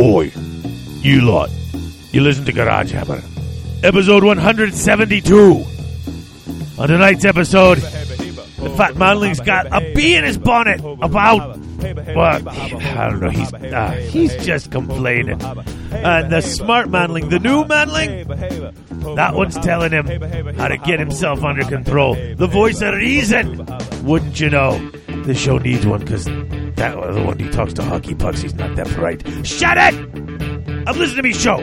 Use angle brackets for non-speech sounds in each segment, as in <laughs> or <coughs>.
Oi, you lot. You listen to Garage Hammer. Episode 172. On tonight's episode, the Fat Manling's got a bee in his bonnet about. Well, I don't know. He's uh, he's just complaining. And the smart manling, the new manling, that one's telling him how to get himself under control. The voice of reason. Wouldn't you know? The show needs one because that other one he talks to hockey pucks. He's not that bright. Shut it! I'm listening to me show.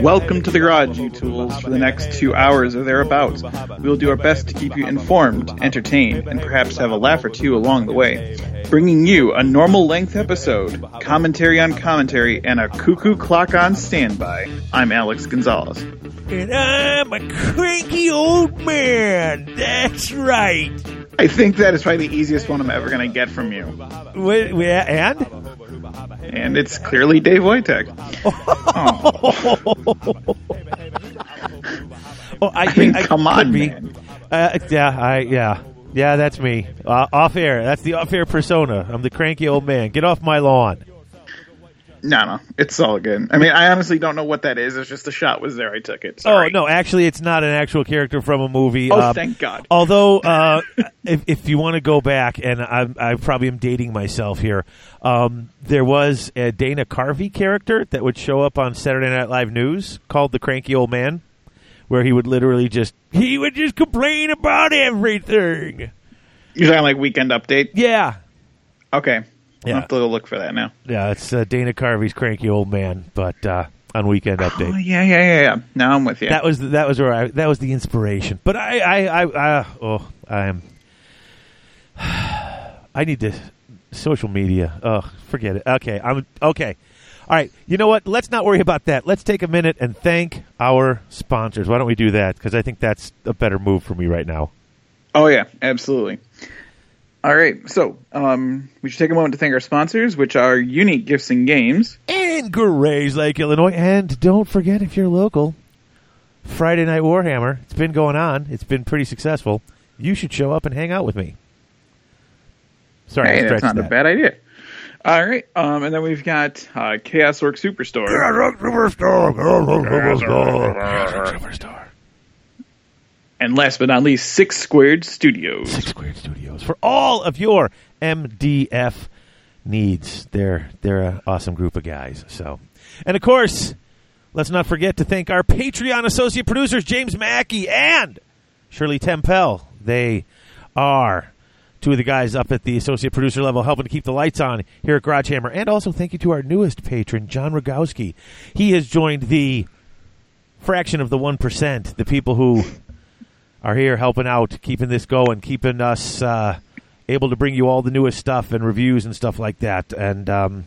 Welcome to the garage, you tools. For the next two hours or thereabouts, we will do our best to keep you informed, entertained, and perhaps have a laugh or two along the way. Bringing you a normal length episode, commentary on commentary, and a cuckoo clock on standby. I'm Alex Gonzalez. And I'm a cranky old man. That's right. I think that is probably the easiest one I'm ever going to get from you. Wait, wait, and? And it's clearly Dave Wojtek. Oh, I, <laughs> I mean, I- come on, be. man. Uh, yeah, I yeah, yeah. That's me. Uh, off air. That's the off air persona. I'm the cranky old man. Get off my lawn. No, no, it's all good. I mean, I honestly don't know what that is. It's just the shot was there. I took it. Oh no, actually, it's not an actual character from a movie. Oh, Uh, thank God. Although, <laughs> uh, if, if you want to go back, and I'm, I probably am dating myself here, um, there was a Dana Carvey character that would show up on Saturday Night Live News called the Cranky Old Man, where he would literally just he would just complain about everything. You're talking like Weekend Update? Yeah, Okay. Yeah. I'll have to go look for that now. yeah, it's uh, Dana Carvey's Cranky Old Man, but uh, on Weekend Update. Oh, yeah, yeah, yeah, yeah. Now I'm with you. That was that was where I that was the inspiration. But I I I, I oh I am <sighs> I need to social media. Oh, forget it. Okay, I'm okay. All right, you know what? Let's not worry about that. Let's take a minute and thank our sponsors. Why don't we do that? Because I think that's a better move for me right now. Oh yeah, absolutely. All right, so um, we should take a moment to thank our sponsors, which are Unique Gifts and Games. In Grays Lake, Illinois, and don't forget if you're local, Friday Night Warhammer. It's been going on. It's been pretty successful. You should show up and hang out with me. Sorry, I Hey, that's not that. a bad idea. All right, um, and then we've got uh, Chaos Work Superstore. Superstar. And last but not least, Six Squared Studios. Six Squared Studios for all of your MDF needs. They're they're an awesome group of guys. So, and of course, let's not forget to thank our Patreon associate producers James Mackey and Shirley Tempel. They are two of the guys up at the associate producer level helping to keep the lights on here at Garage Hammer. And also thank you to our newest patron, John Rogowski. He has joined the fraction of the one percent, the people who are here helping out, keeping this going, keeping us uh, able to bring you all the newest stuff and reviews and stuff like that. And um,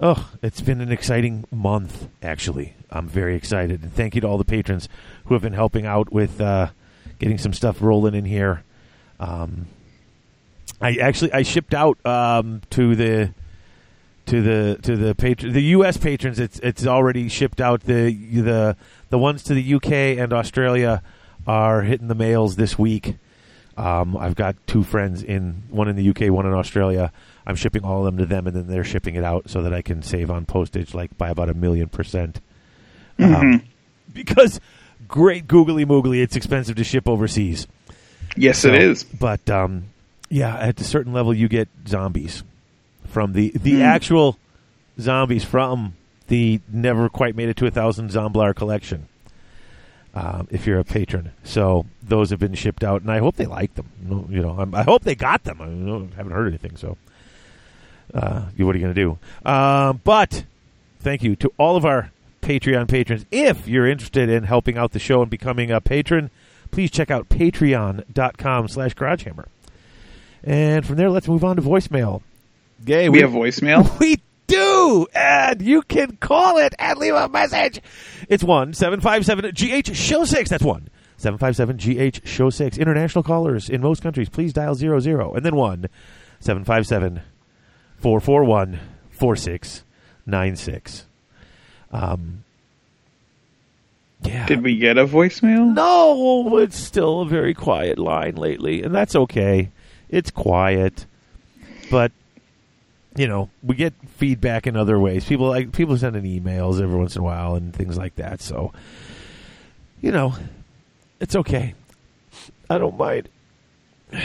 oh, it's been an exciting month. Actually, I'm very excited, and thank you to all the patrons who have been helping out with uh, getting some stuff rolling in here. Um, I actually I shipped out um, to the to the to the patron the U.S. patrons. It's it's already shipped out. The the the ones to the U.K. and Australia are hitting the mails this week. Um, I've got two friends in one in the UK, one in Australia. I'm shipping all of them to them, and then they're shipping it out so that I can save on postage, like by about a million percent. Um, because great googly moogly, it's expensive to ship overseas. Yes, So- it is. But um, yeah, at a certain level, you get zombies from the the Hmm. actual zombies from the never quite made it to a thousand Zomblar collection. Um, if you're a patron, so those have been shipped out, and I hope they like them. You know, I'm, I hope they got them. I don't- haven't heard anything, so uh, what are you going to do? Um, but thank you to all of our Patreon patrons. If you're interested in helping out the show and becoming a patron, please check out patreon.com slash garagehammer. And from there, let's move on to voicemail. Gay, We have voicemail. <laughs> we do, and you can call it and leave a message. It's one seven five seven GH Show Six. That's one seven five seven GH Show Six. International callers in most countries, please dial zero zero, and then one seven five seven four four one four six nine six. Um. Yeah. Did we get a voicemail? No, it's still a very quiet line lately, and that's okay. It's quiet, but you know, we get feedback in other ways. People like people sending emails every once in a while and things like that. So, you know, it's okay. I don't mind. <sighs>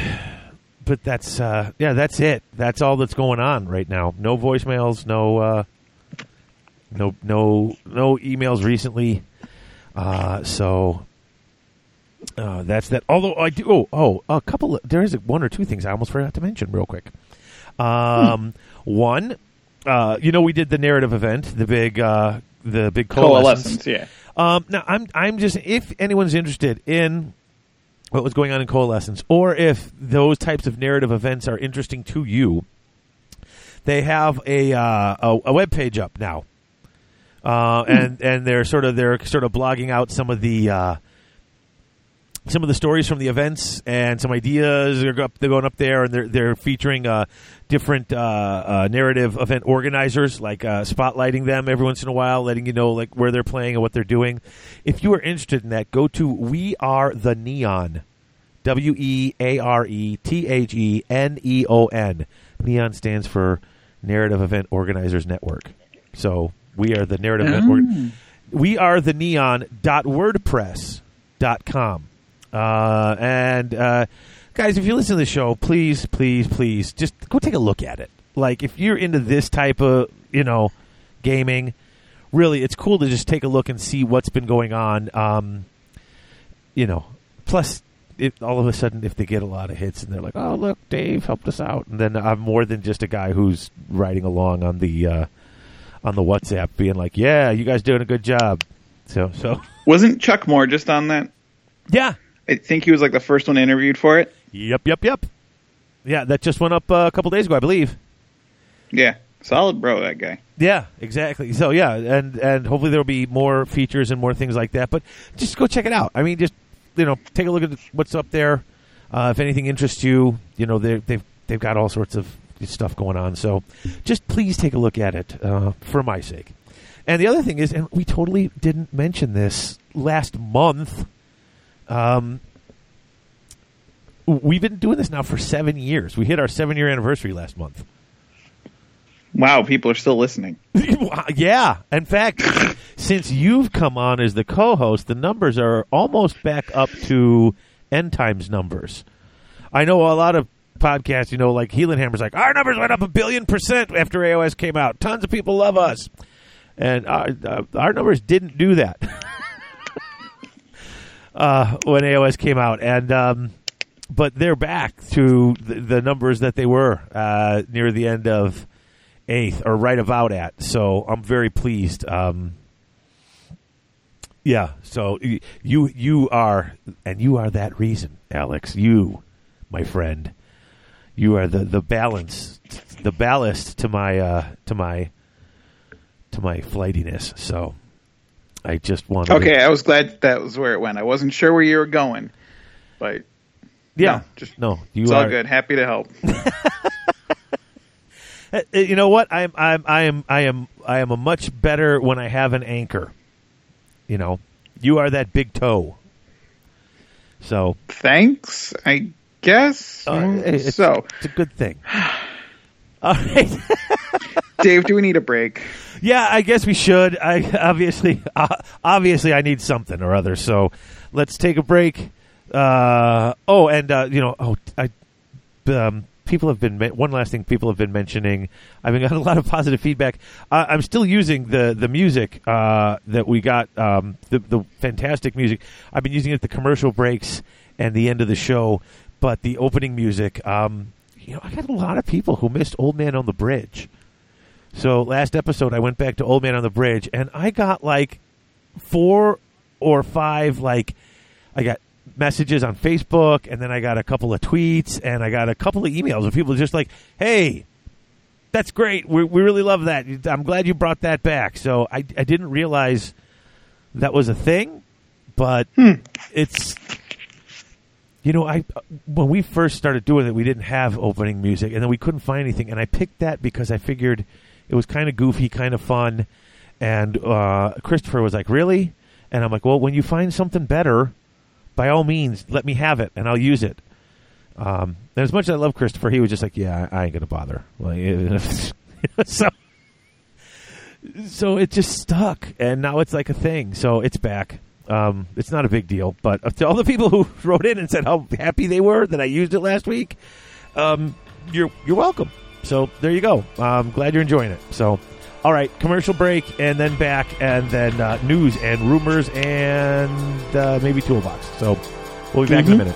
But that's uh, yeah, that's it. That's all that's going on right now. No voicemails, no uh, no no no emails recently. Uh, so uh, that's that. Although I do, oh, oh, a couple. Of, there is one or two things I almost forgot to mention real quick. Um, one, uh, you know, we did the narrative event, the big, uh, the big coalescence. Coalescence, yeah. Um, now I'm I'm just if anyone's interested in what was going on in coalescence, or if those types of narrative events are interesting to you, they have a uh, a, a web page up now, uh, and and they're sort of they're sort of blogging out some of the. Uh, some of the stories from the events and some ideas are up, they're going up there and they're they're featuring uh, different uh, uh, narrative event organizers like uh, spotlighting them every once in a while letting you know like where they're playing and what they're doing. If you are interested in that go to we are the neon. W E A R E T H E N E O N. Neon stands for narrative event organizers network. So we are the narrative event org- we are the neon.wordpress.com uh, and uh, guys, if you listen to the show, please, please, please, just go take a look at it. Like, if you're into this type of, you know, gaming, really, it's cool to just take a look and see what's been going on. Um, you know, plus, it, all of a sudden, if they get a lot of hits and they're like, "Oh, look, Dave helped us out," and then I'm more than just a guy who's riding along on the uh, on the WhatsApp, being like, "Yeah, you guys doing a good job." So, so Wasn't Chuck Moore just on that? yeah, I think he was like the first one interviewed for it. Yep, yep, yep. Yeah, that just went up uh, a couple days ago, I believe. Yeah, solid bro, that guy. Yeah, exactly. So yeah, and and hopefully there will be more features and more things like that. But just go check it out. I mean, just you know, take a look at what's up there. Uh, if anything interests you, you know, they they've they've got all sorts of stuff going on. So just please take a look at it uh, for my sake. And the other thing is, and we totally didn't mention this last month. Um, we've been doing this now for seven years. We hit our seven year anniversary last month. Wow, people are still listening. <laughs> yeah. In fact, since you've come on as the co host, the numbers are almost back up to end times numbers. I know a lot of podcasts, you know, like Heelanhammer's like, our numbers went up a billion percent after AOS came out. Tons of people love us. And our, uh, our numbers didn't do that <laughs> uh, when AOS came out. And, um, but they're back to the, the numbers that they were uh, near the end of eighth or right about at. So I'm very pleased. Um, yeah. So you you are and you are that reason, Alex. You, my friend, you are the the balance, the ballast to my uh, to my to my flightiness. So I just want Okay, I was glad that was where it went. I wasn't sure where you were going, but Yeah. No, just- no. You it's are all good. Happy to help. <laughs> Uh, uh, you know what? I'm I'm I am I am I am a much better when I have an anchor. You know, you are that big toe. So Thanks, I guess. uh, Mm, it's, so, it's a good thing. <sighs> <sighs> All right. <laughs> Dave, do we need a break? yeah, I guess we should. I obviously uh, obviously I need something or other. So let's take a break. Uh, oh, and uh, you know, oh, I um, people have been one last thing people have been mentioning. I've been gotten a lot of positive feedback. Uh, I'm still using the the music uh, that we got, um, the the fantastic music. I've been using it at the commercial breaks and the end of the show, but the opening music. Um, you know, I got a lot of people who missed Old Man on the Bridge. So last episode, I went back to Old Man on the Bridge, and I got like four or five like I got messages on Facebook, and then I got a couple of tweets, and I got a couple of emails of people just like, "Hey, that's great. We, we really love that. I'm glad you brought that back." So I, I didn't realize that was a thing, but hmm. it's you know I when we first started doing it, we didn't have opening music, and then we couldn't find anything, and I picked that because I figured it was kind of goofy, kind of fun, and uh, Christopher was like, "Really?" And I'm like, "Well, when you find something better." by all means, let me have it and I'll use it. Um, and as much as I love Christopher, he was just like, "Yeah, I, ain't gonna bother." <laughs> So so it just stuck, and now it's like a thing. So it's back. Um, it's not a big deal, but to all the people who <laughs> wrote in and said how happy they were that I used it last week, um, you're you're welcome. So there you go. I'm glad you're enjoying it. So, all right, commercial break, and then back, and then uh, news and rumors, and uh, maybe toolbox. So we'll be back in a minute.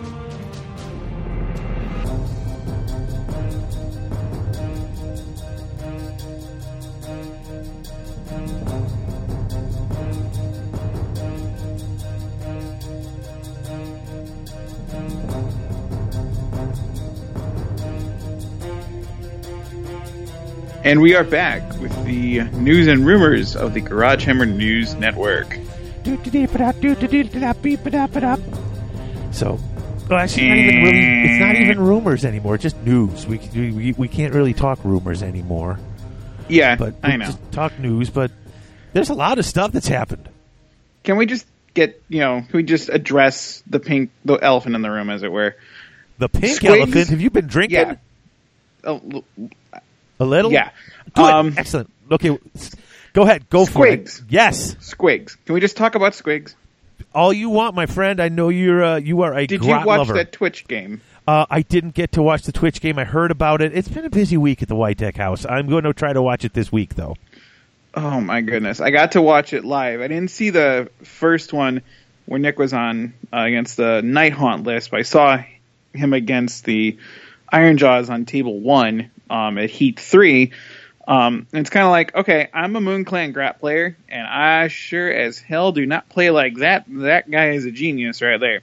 And we are back with the news and rumors of the Garage Hammer News Network. So, well, actually, not even really. It's not even rumors anymore. It's just news. We we, we can't really talk rumors anymore. Yeah, But I we know. just talk news. But there's a lot of stuff that's happened. Can we just get you know? Can we just address the pink, the elephant in the room, as it were? The pink Squigs? elephant. Have you been drinking? Yeah. Oh, l- A little. Yeah. Um, Excellent. Okay. Go ahead. Go for it. Squigs. Yes. Squigs. Can we just talk about Squigs? All you want, my friend. I know you're. Uh, you are a Did you watch lover. that Twitch game? Uh, I didn't get to watch the Twitch game. I heard about it. It's been a busy week at the Wojtek House. I'm going to try to watch it this week, though. Oh my goodness! I got to watch it live. I didn't see the first one where Nick was on uh, against the Nighthaunt list, but I saw him against the Ironjawz on table one um, at Heat three. Um, it's kind of like, okay, I'm a Moon Clan Grot player, and I sure as hell do not play like that. That guy is a genius right there.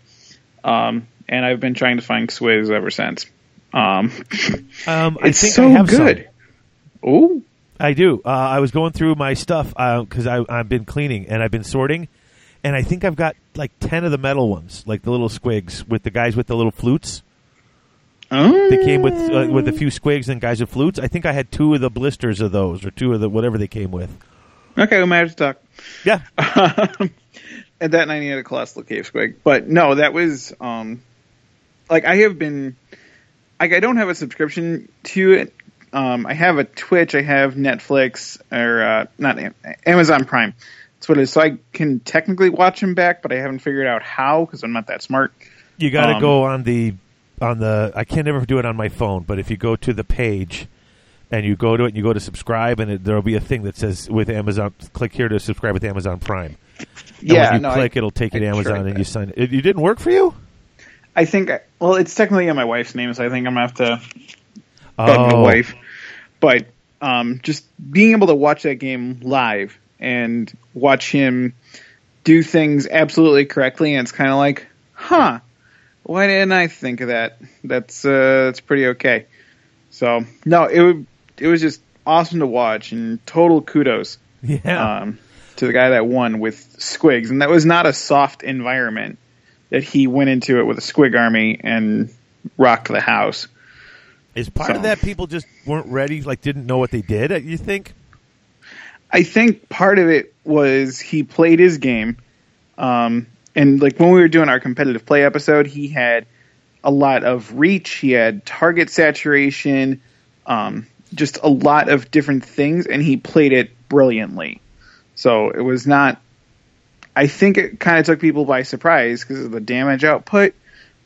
Um, and I've been trying to find Swizz ever since. Um, <laughs> Um, I it's think so I have good. Ooh, I do. Uh, I was going through my stuff because I I've been cleaning and I've been sorting, and I think I've got like ten of the metal ones, like the little squigs with the guys with the little flutes. Oh. They came with uh, with a few squigs and guys with flutes. I think I had two of the blisters of those, or two of the whatever they came with. Okay, we might have to talk. Yeah, <laughs> and that night he had a colossal cave squig. But no, that was um like I have been like I don't have a subscription to it. Um I have a Twitch, I have Netflix or uh not Amazon Prime. That's what it is. So I can technically watch him back, but I haven't figured out how because I'm not that smart. you got to Um, go on the on the. I can't ever do it on my phone, but if you go to the page. And you go to it, and you go to subscribe, and it, there'll be a thing that says with Amazon, click here to subscribe with Amazon Prime. And yeah, when you no, click, I, it'll take you to Amazon, and you sign it. It, it didn't work for you. I think well, it's technically in my wife's name, so I think I'm gonna have to bug my Oh. wife. But um, just being able to watch that game live and watch him do things absolutely correctly, and it's kind of like, huh, why didn't I think of that? That's uh, that's pretty okay. So no, it would, it was just awesome to watch, and total kudos Yeah. um, to the guy that won with Squigs, and that was not a soft environment that he went into it with a Squig army and rocked the house. Is part so- of that people just weren't ready, like didn't know what they did? uh, You think? I think part of it was he played his game, um, and like when we were doing our competitive play episode, he had a lot of reach. He had target saturation, um, just a lot of different things, and he played it brilliantly. So it was not. I think it kind of took people by surprise because of the damage output,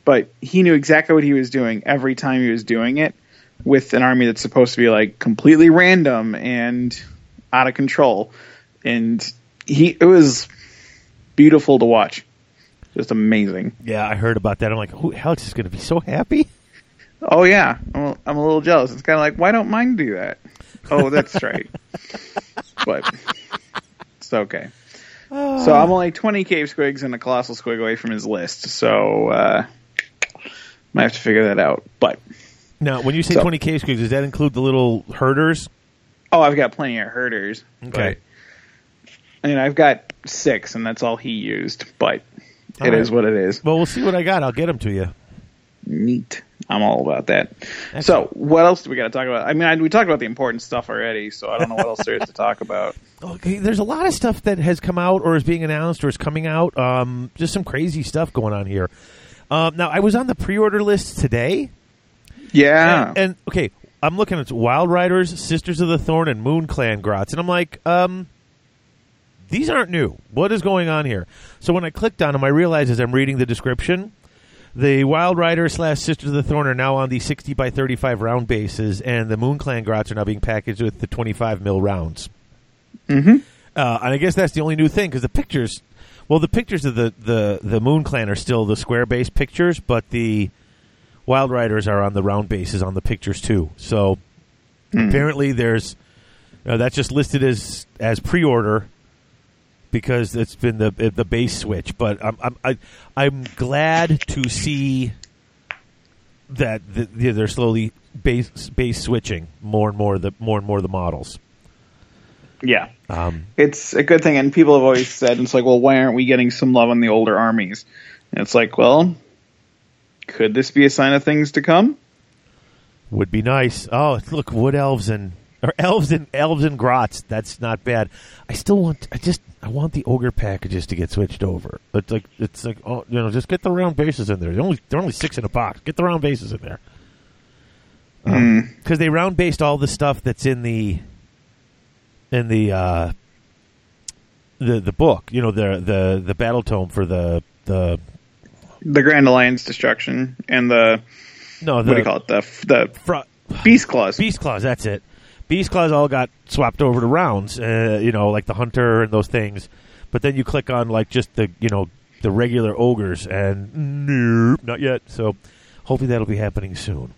but he knew exactly what he was doing every time he was doing it with an army that's supposed to be like completely random and out of control. And he, it was beautiful to watch. Just amazing. Yeah, I heard about that. I'm like, who Alex is going to be so happy. Oh yeah, I'm a, I'm a little jealous. It's kind of like, why don't mine do that? Oh, that's right. <laughs> but it's okay. So I'm only 20 cave squigs and a colossal squig away from his list. So uh, might have to figure that out. But Now, when you say So- 20 cave squigs, does that include the little herders? oh, I've got plenty of herders. Okay. But, I mean, I've got six, and that's all he used. But it is right. what it is. Well, we'll see what I got. I'll get them to you. Neat. I'm all about that. So, what else do we got to talk about? I mean, I, we talked about the important stuff already, so I don't know what else there is to talk about. <laughs> Okay, there's a lot of stuff that has come out or is being announced or is coming out. Um, just some crazy stuff going on here. Um, now, I was on the pre-order list today, Yeah. and, and okay, I'm looking at Wild Riders, Sisters of the Thorn, and Moon Clan Grots, and I'm like, um, these aren't new. What is going on here? So when I clicked on them, I realized as I'm reading the description, the Wild Rider slash Sisters of the Thorn are now on the 60 by 35 round bases, and the Moon Clan Grots are now being packaged with the 25 mil rounds. mm-hmm. Uh, and I guess that's the only new thing because the pictures, well, the pictures of the, the, the Moon Clan are still the square base pictures, but the Wild Riders are on the round bases on the pictures too. So apparently there's uh, that's just listed as as pre order because it's been the the base switch. But I'm I'm I, I'm glad to see that the, the, they're slowly base base switching more and more the more and more the models. Yeah. Um, It's a good thing, and people have always said, it's like, well, why aren't we getting some love on the older armies? And it's like, well, could this be a sign of things to come? Would be nice. Oh, look, wood elves and or elves and elves and grots. That's not bad. I still want. I just. I want the ogre packages to get switched over. It's like it's like oh, you know, just get the round bases in there. They're only they're only six in a box. Get the round bases in there. Because they round based all the stuff that's in the in the uh, the the book. You know the the the battle tome for the the The Grand Alliance destruction and the no the what do you call it? The the Fro- Beast Claws. Beast Claws, that's it. Beast Claws all got swapped over to rounds, uh, you know, like the Hunter and those things. But then you click on like just the you know the regular ogres, and nope, not yet. So hopefully that'll be happening soon.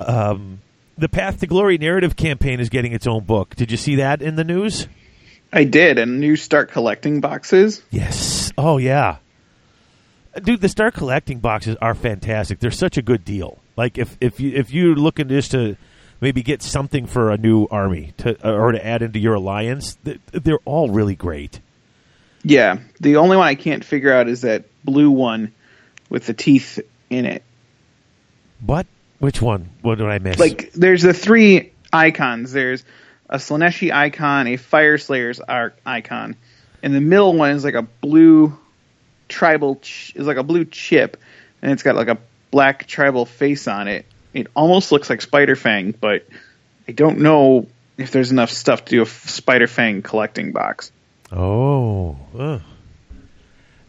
Um, the Path to Glory narrative campaign is getting its own book. Did you see that in the news? I did, and you start collecting boxes. Yes. Oh yeah. Dude, the Start collecting boxes are fantastic. They're such a good deal. Like if if you if you're looking just to maybe get something for a new army to uh, or to add into your alliance, they're all really great. Yeah, the only one I can't figure out is that blue one with the teeth in it. What? Which one? What did I miss? Like, there's the three icons. There's a Slaaneshi icon, a Fyreslayer's icon, and the middle one is like a blue tribal ch- is like a blue chip, and it's got like a black tribal face on it. It almost looks like Spiderfang, but I don't know if there's enough stuff to do a Spiderfang collecting box. oh, ugh.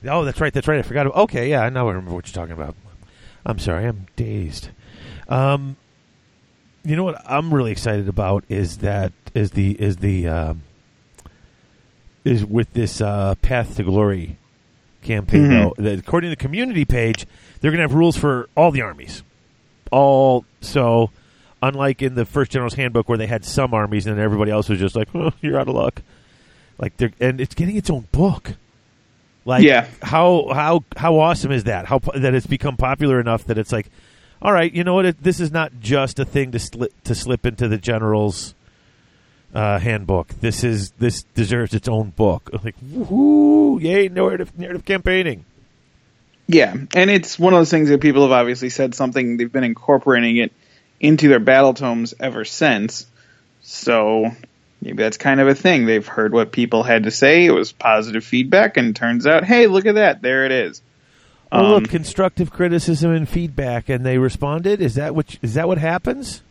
oh, that's right. That's right. I forgot. Okay, yeah, I now remember what you're talking about. I'm sorry, I'm dazed. Um, you know what I'm really excited about is that is the is the um, is with this uh, Path to Glory campaign. Mhm. Though, that according to the community page, they're going to have rules for all the armies. All so, unlike in the first General's Handbook where they had some armies and then everybody else was just like, "Oh, you're out of luck." Like they're and it's getting its own book. Like Yeah. how how how awesome is that? How that it's become popular enough that it's like, all right, you know what? It, this is not just a thing to slip to slip into the general's uh, handbook. This is this deserves its own book. <laughs> Like, woohoo! Yay! Narrative narrative campaigning. Yeah, and it's one of those things that people have obviously said something they've been incorporating it into their battle tomes ever since. So maybe that's kind of a thing. They've heard what people had to say. It was positive feedback, and turns out, hey, look at that, there it is. Oh, Um, look, constructive criticism and feedback, and they responded. Is that what is that what happens?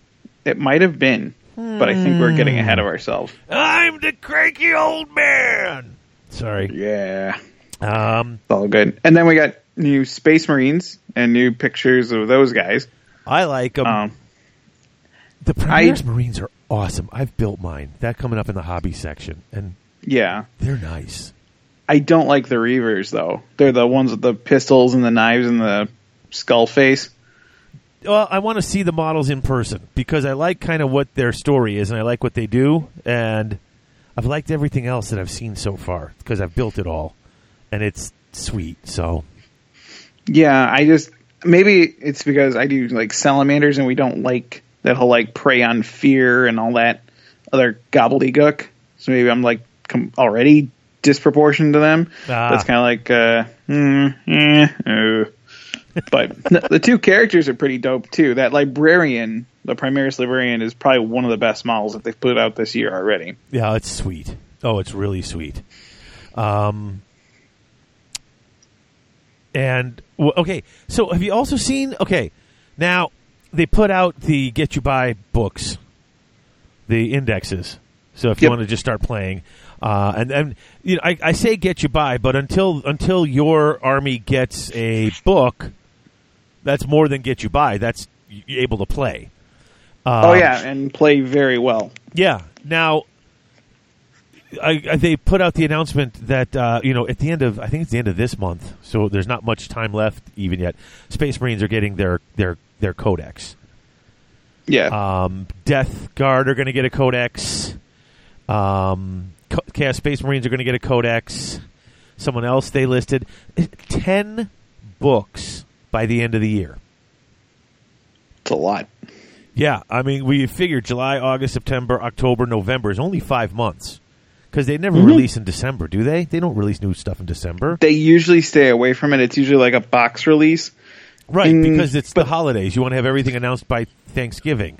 It might have been. but I think we're getting ahead of ourselves. I'm the cranky old man. Sorry. Yeah, Um, it's all good. And then we got new Space Marines and new pictures of those guys. I like them. Um, the Primaris Marines are awesome. I've built mine. That coming up in the hobby section, and yeah, they're nice. I don't like the Reivers though. They're the ones with the pistols and the knives and the skull face. Well, I want to see the models in person because I like kind of what their story is, and I like what they do, and I've liked everything else that I've seen so far because I've built it all, and it's sweet. So Yeah, I just maybe it's because I do like salamanders and we don't like that whole like prey on fear and all that other gobbledygook. So maybe I'm like com- already disproportioned to them. Ah. That's kind of like, uh, mm, eh, uh. but no, the two characters are pretty dope too. That librarian, the Primaris librarian, is probably one of the best models that they've put out this year already. yeah, it's sweet. Oh, it's really sweet. Um, and okay, so have you also seen? Okay, now they put out the Get You By books, the indexes. So if you Yep. want to just start playing, uh, and and you know, I, I say Get You By, but until until your army gets a book, that's more than Get You By. That's able to play. oh Um, yeah, and play very well. yeah. Now, I, I, they put out the announcement that uh, you know at the end of I think it's the end of this month, so there's not much time left even yet. Space Marines are getting their their their codex. Yeah, Um, Death Guard are going to get a codex. Um, Co- Chaos Space Marines are going to get a codex. Someone else they listed ten books by the end of the year. it's a lot. Yeah, I mean, we figured July, August, September, October, November is only five months because they never Mhm. release in December, do they? They don't release new stuff in December, They usually stay away from it. It's usually like a box release. right? Because it's the holidays. You want to have everything announced by Thanksgiving.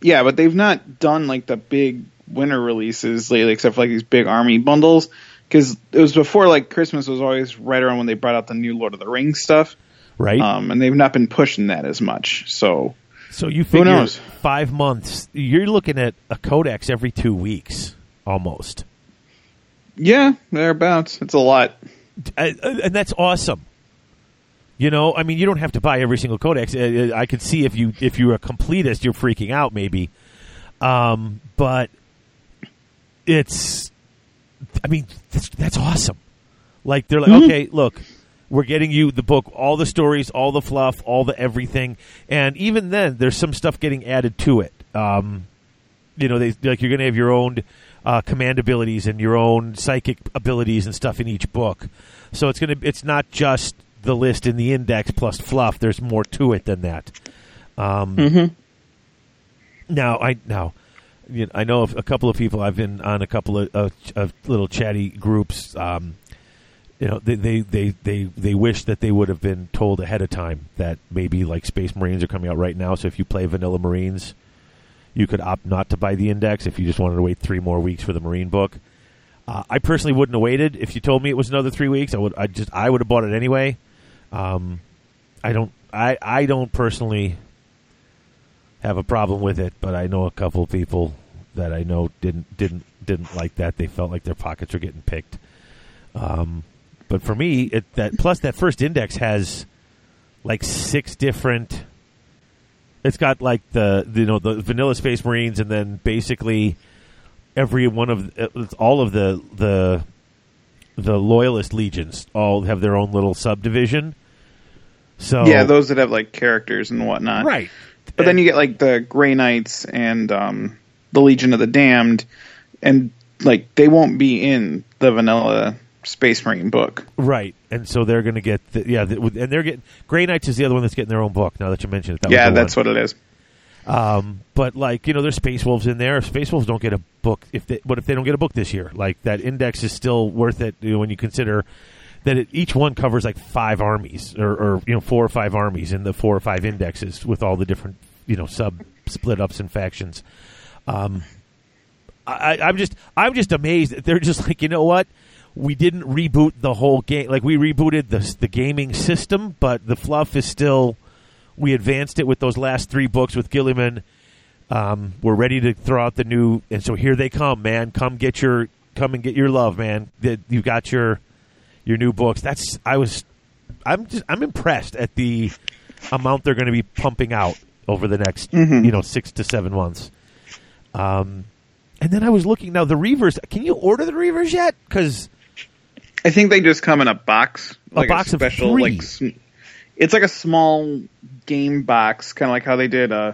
Yeah, but they've not done like the big winter releases lately, except for like these big army bundles. Because it was before like Christmas was always right around when they brought out the new Lord of the Rings stuff, Right. um, and they've not been pushing that as much. So so you figure knows? five months. You're looking at a codex every two weeks, almost, yeah, thereabouts. It's a lot. Uh, and that's awesome. You know, I mean, you don't have to buy every single codex. Uh, uh, I could see if you if you're a completist, you're freaking out, maybe. Um, but it's, I mean, that's, that's awesome. Like they're like, okay, look, we're getting you the book, all the stories, all the fluff, all the everything, and even then, there's some stuff getting added to it. Um, you know, they like you're going to have your own uh, command abilities and your own psychic abilities and stuff in each book. So it's going to it's not just the list in the index plus fluff. There's more to it than that. Um, Mm-hmm. Now I now you know, I know of a couple of people. I've been on a couple of, of, of little chatty groups. Um, you know, they, they, they, they, they wish that they would have been told ahead of time that maybe like Space Marines are coming out right now. So if you play Vanilla Marines, you could opt not to buy the index if you just wanted to wait three more weeks for the Marine book. Uh, I personally wouldn't have waited if you told me it was another three weeks. I would. I just. I would have bought it anyway. Um, I don't. I. I don't personally have a problem with it, but I know a couple people that I know didn't didn't didn't like that. They felt like their pockets were getting picked. Um, but for me, it that plus that first index has like six different. It's got like the you know the vanilla Space Marines, and then basically every one of all of the the the loyalist legions all have their own little subdivision. So Yeah, those that have like characters and whatnot. right. But then you get like the Grey Knights and um, the Legion of the Damned, and like they won't be in the vanilla Space Marine book. Right, and so they're going to get the, yeah, the, and they're getting Grey Knights is the other one that's getting their own book. Now that you mentioned it, that yeah, that's one. what it is. Um, but like you know, there's Space Wolves in there. If Space Wolves don't get a book, if they, but if they don't get a book this year, like that index is still worth it you know, when you consider that it, each one covers like five armies or, or you know four or five armies in the four or five indexes with all the different you know sub split ups and factions. Um, I, I'm just I'm just amazed that they're just like you know what we didn't reboot the whole game like we rebooted the the gaming system but the fluff is still we advanced it with those last three books with Guilliman Um, we're ready to throw out the new, and so here they come, man. Come get your, come and get your love, man. That you got your, your new books. That's I was, I'm just I'm impressed at the amount they're going to be pumping out over the next, Mhm. you know, six to seven months. Um, and then I was looking now the Reivers. Can you order the Reivers yet? Because I think they just come in a box, A box of special, three. like it's like a small game box, kind of like how they did uh,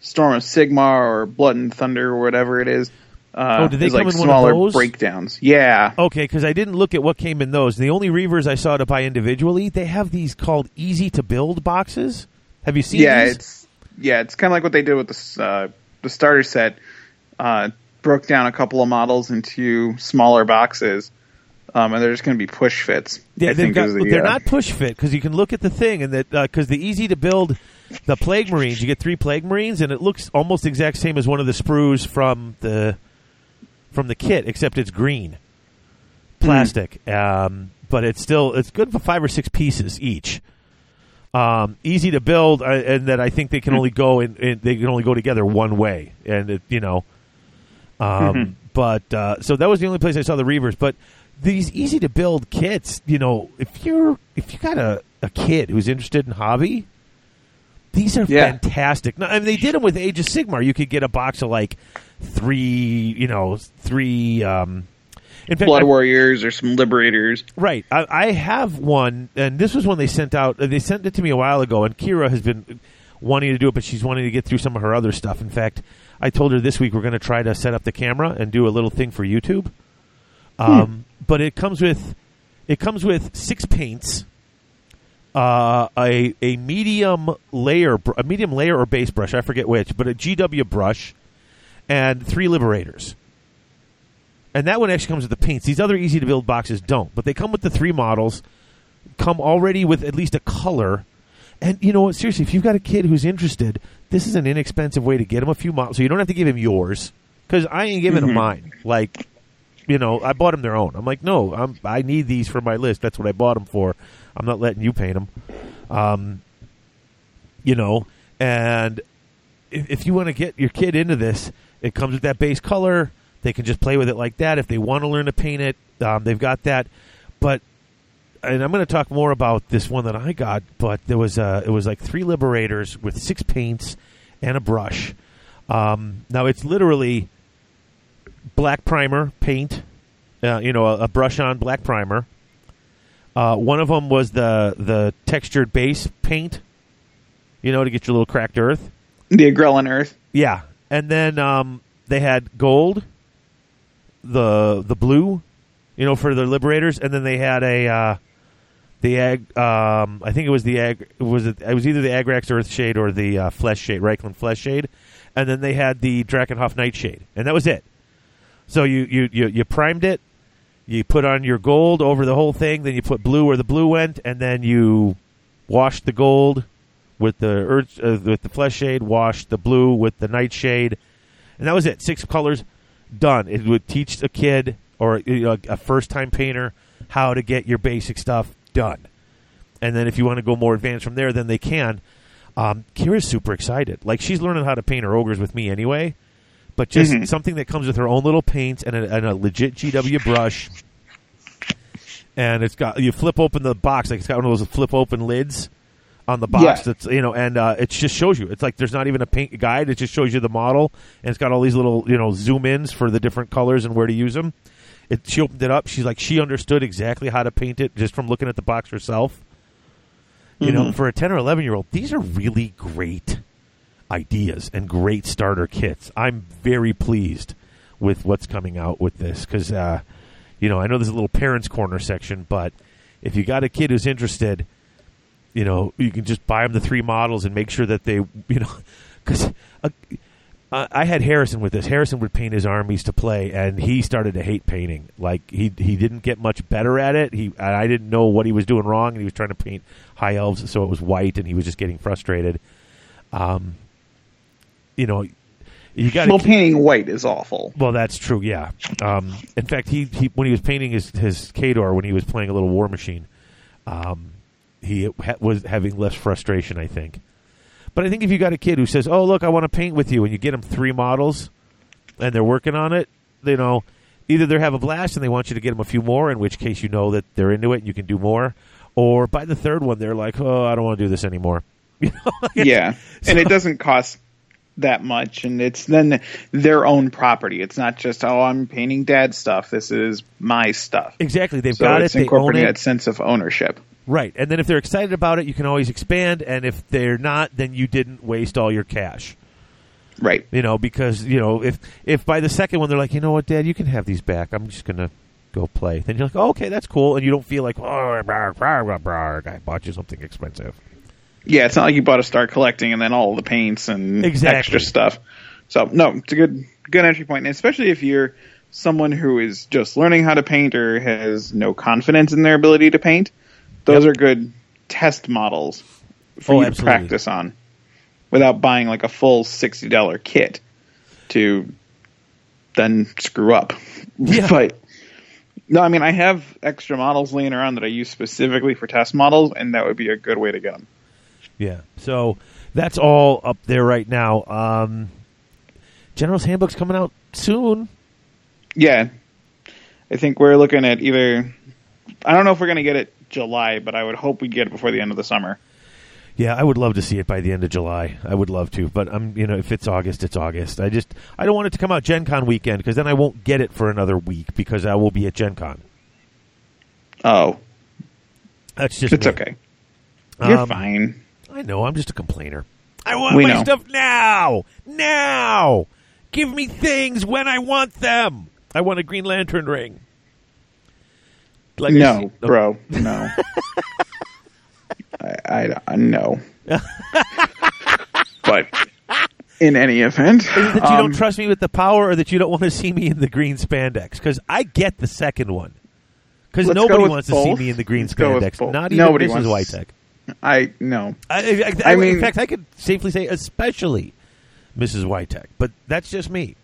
Storm of Sigmar or Blood and Thunder or whatever it is. Uh, Oh, did they come like in one of smaller those? breakdowns? Yeah, Okay, because I didn't look at what came in those. The only Reivers I saw to buy individually, they have these called easy to build boxes. Have you seen yeah, these? it's yeah, it's kind of like what they did with the uh, the starter set. Uh, broke down a couple of models into smaller boxes, um, and they're just going to be push fits. Yeah, I they've think got, is the, they're uh, not push fit because you can look at the thing and that because the easy to build the plague marines, you get three plague marines and it looks almost exact same as one of the sprues from the from the kit, except it's green plastic. Um, but it's still it's good for five or six pieces each. Um, easy to build, uh, and that I think they can only go in, in they can only go together one way, and it, you know. Um, But uh, so that was the only place I saw the Reivers. But these easy to build kits, you know, if you're if you got a, a kid who's interested in hobby, these are Yeah. fantastic. Now, I mean, they did them with Age of Sigmar. You could get a box of like three, you know, three. Um, in fact, Blood I- Warriors or some Liberators. Right. I, I have one, and this was one they sent out. uh, They sent it to me a while ago, and Kira has been wanting to do it, but she's wanting to get through some of her other stuff. In fact, I told her this week we're going to try to set up the camera and do a little thing for YouTube. Um, But it comes with it comes with six paints, uh, a a medium layer, a medium layer or base brush, I forget which, but a GW brush, and three liberators. And that one actually comes with the paints. These other easy to build boxes don't, but they come with the three models, come already with at least a color. And you know what? Seriously, if you've got a kid who's interested, this is an inexpensive way to get him a few models. So you don't have to give him yours because I ain't giving him mine. Like, you know, I bought them their own. I'm like, no, I'm I need these for my list. That's what I bought them for. I'm not letting you paint them. Um, you know, and if, if you want to get your kid into this, it comes with that base color. They can just play with it like that. If they want to learn to paint it, um, they've got that. But and I'm going to talk more about this one that I got. But there was uh, it was like three liberators with six paints and a brush. Um, now it's literally black primer paint, uh, you know, a, a brush on black primer. Uh, one of them was the the textured base paint, you know, to get your little cracked earth. The Agrellan Earth. Yeah, and then um, they had gold, the the blue, you know, for the liberators, and then they had a uh, the ag. Um, I think it was the ag. Was it? It was either the Agrax Earth Shade or the uh, Flesh Shade, Reikland Flesh Shade, and then they had the Drakenhof Nightshade, and that was it. So you you you, you primed it. You put on your gold over the whole thing, then you put blue where the blue went, and then you washed the gold with the uh, with the flesh shade, washed the blue with the nightshade, and that was it. Six colors, done. It would teach a kid or you know, a first time painter how to get your basic stuff done. And then if you want to go more advanced from there, then they can. Um, Kira's super excited. Like she's learning how to paint her ogres with me anyway, but just Mhm. something that comes with her own little paints and a, and a legit GW brush. And it's got you flip open the box like it's got one of those flip open lids on the box. Yeah. That's you know, and uh, it just shows you. It's like there's not even a paint guide. It just shows you the model, and it's got all these little you know zoom ins for the different colors and where to use them. It, she opened it up. She's like she understood exactly how to paint it just from looking at the box herself. You know, Mhm. for a ten or eleven year old, these are really great ideas and great starter kits. I'm very pleased with what's coming out with this because, uh, you know, I know there's a little parents' corner section, but if you got a kid who's interested, you know, you can just buy them the three models and make sure that they, <laughs> you know, because uh, I had Harrison with this. Harrison would paint his armies to play, and he started to hate painting. Like he he didn't get much better at it. He I didn't know what he was doing wrong, and he was trying to paint high elves, so it was white, and he was just getting frustrated. Um, you know, you got Well, painting white is awful. well, that's true. Yeah. Um, in fact, he, he when he was painting his his Khador when he was playing a little War Machine, um, he ha- was having less frustration, I think. But I think if you got a kid who says, "Oh, look, I want to paint with you," and you get them three models, and they're working on it, you know, either they have a blast and they want you to get them a few more, in which case you know that they're into it and you can do more, or by the third one they're like, "Oh, I don't want to do this anymore." You <laughs> know? Yeah, and it doesn't cost that much, and it's then their own property. It's not just oh, I'm painting dad's stuff. This is my stuff. exactly. They've So got it's it. They own it. that sense of ownership. Right. And then if they're excited about it, you can always expand. And if they're not, then you didn't waste all your cash. Right. You know, because, you know, if if by the second one they're like, you know what, Dad, you can have these back. I'm just going to go play. Then you're like, oh, okay, that's cool. And you don't feel like, oh, I bought you something expensive. Yeah, it's not like you bought to start collecting and then all the paints and Exactly. extra stuff. So no, it's a good good entry point. point, and especially if you're someone who is just learning how to paint or has no confidence in their ability to paint. Those Yep. are good test models for Oh, you absolutely. to practice on, without buying like a full sixty dollar kit to then screw up. <laughs> Yeah. but no, I mean I have extra models laying around that I use specifically for test models, and that would be a good way to get them. Yeah. So that's all up there right now. Um, General's Handbook's coming out soon. Yeah, I think we're looking at either. I don't know if we're going to get it July, but I would hope we get it before the end of the summer. Yeah, I would love to see it by the end of July. I would love to, but I'm you know if it's August, it's August. I just I don't want it to come out Gen Con weekend because then I won't get it for another week because I will be at Gen Con. Oh, That's just it's me. okay. You're Um, fine. I know. I'm just a complainer. I want We my know. stuff now. Now, give me things when I want them. I want a Green Lantern ring. Like no, see- bro, no. <laughs> I, I, I no. <laughs> but in any event, Is it that you um, don't trust me with the power, or that you don't want to <laughs> see me in the green spandex? Because I get the second one. Because nobody wants to see me in the green Let's spandex. Not even Nobody Mrs. wants- Wojtek. I no. I, I, I, mean- in fact, I could safely say, especially Mrs. Wojtek. But that's just me.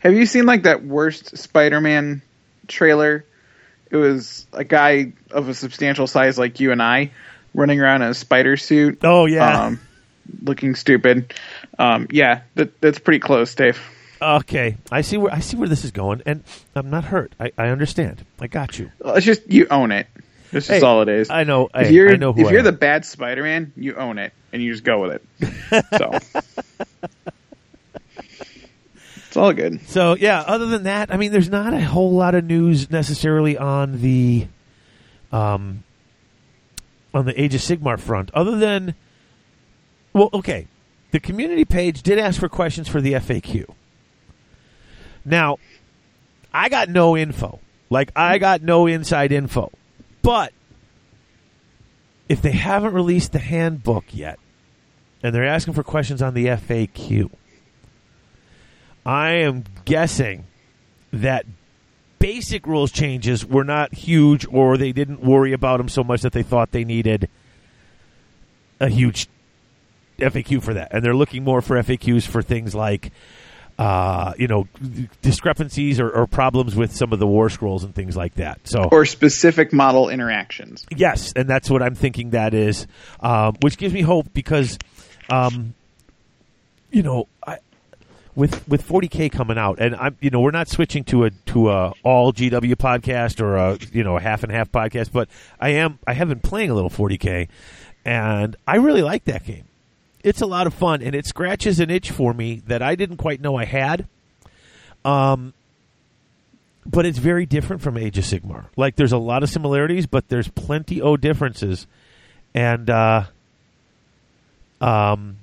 Have you seen like that worst Spider-Man trailer? It was a guy of a substantial size like you and I running around in a spider suit. Oh yeah. um, looking stupid. Um, yeah, that, that's pretty close, Dave. Okay, I see where I see where this is going, and I'm not hurt. I, I understand. I got you. Well, It's just you own it. That's just Hey, all it is. I know. if you're I know who if I you're am. the bad Spider-Man, you own it and you just go with it. so <laughs> it's all good. So yeah, other than that, I mean, there's not a whole lot of news necessarily on the, um, on the Age of Sigmar front, other than, well, okay, the community page did ask for questions for the FAQ. Now, I got no info. Like I got no inside info, but if they haven't released the handbook yet, and they're asking for questions on the FAQ. I am guessing that basic rules changes were not huge, or they didn't worry about them so much that they thought they needed a huge FAQ for that, and they're looking more for FAQs for things like, uh, you know, discrepancies or, or problems with some of the war scrolls and things like that. So, Or specific model interactions. Yes, and that's what I'm thinking that is, um, which gives me hope because, um, you know, I, with with 40k coming out, and I'm you know we're not switching to a to a all GW podcast or a you know a half and half podcast, but I am I have been playing a little 40k, and I really like that game. It's a lot of fun, and it scratches an itch for me that I didn't quite know I had. Um, but it's very different from Age of Sigmar. Like there's a lot of similarities, but there's plenty of differences, and uh, um,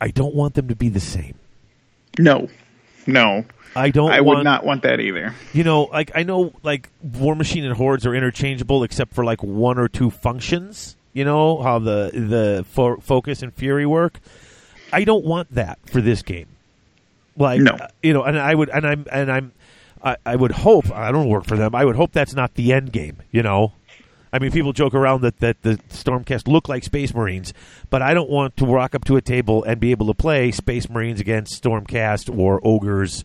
I don't want them to be the same. No, no, I don't. I want, would not want that either. You know, like I know, like Warmachine and Hordes are interchangeable except for like one or two functions. You know how the the fo- focus and fury work. I don't want that for this game. Like, No. uh, you know, and I would, and I'm, and I'm, I, I would hope I don't work for them. I would hope that's not the end game. You know, I mean, people joke around that that the Stormcast look like Space Marines, but I don't want to walk up to a table and be able to play Space Marines against Stormcast or ogres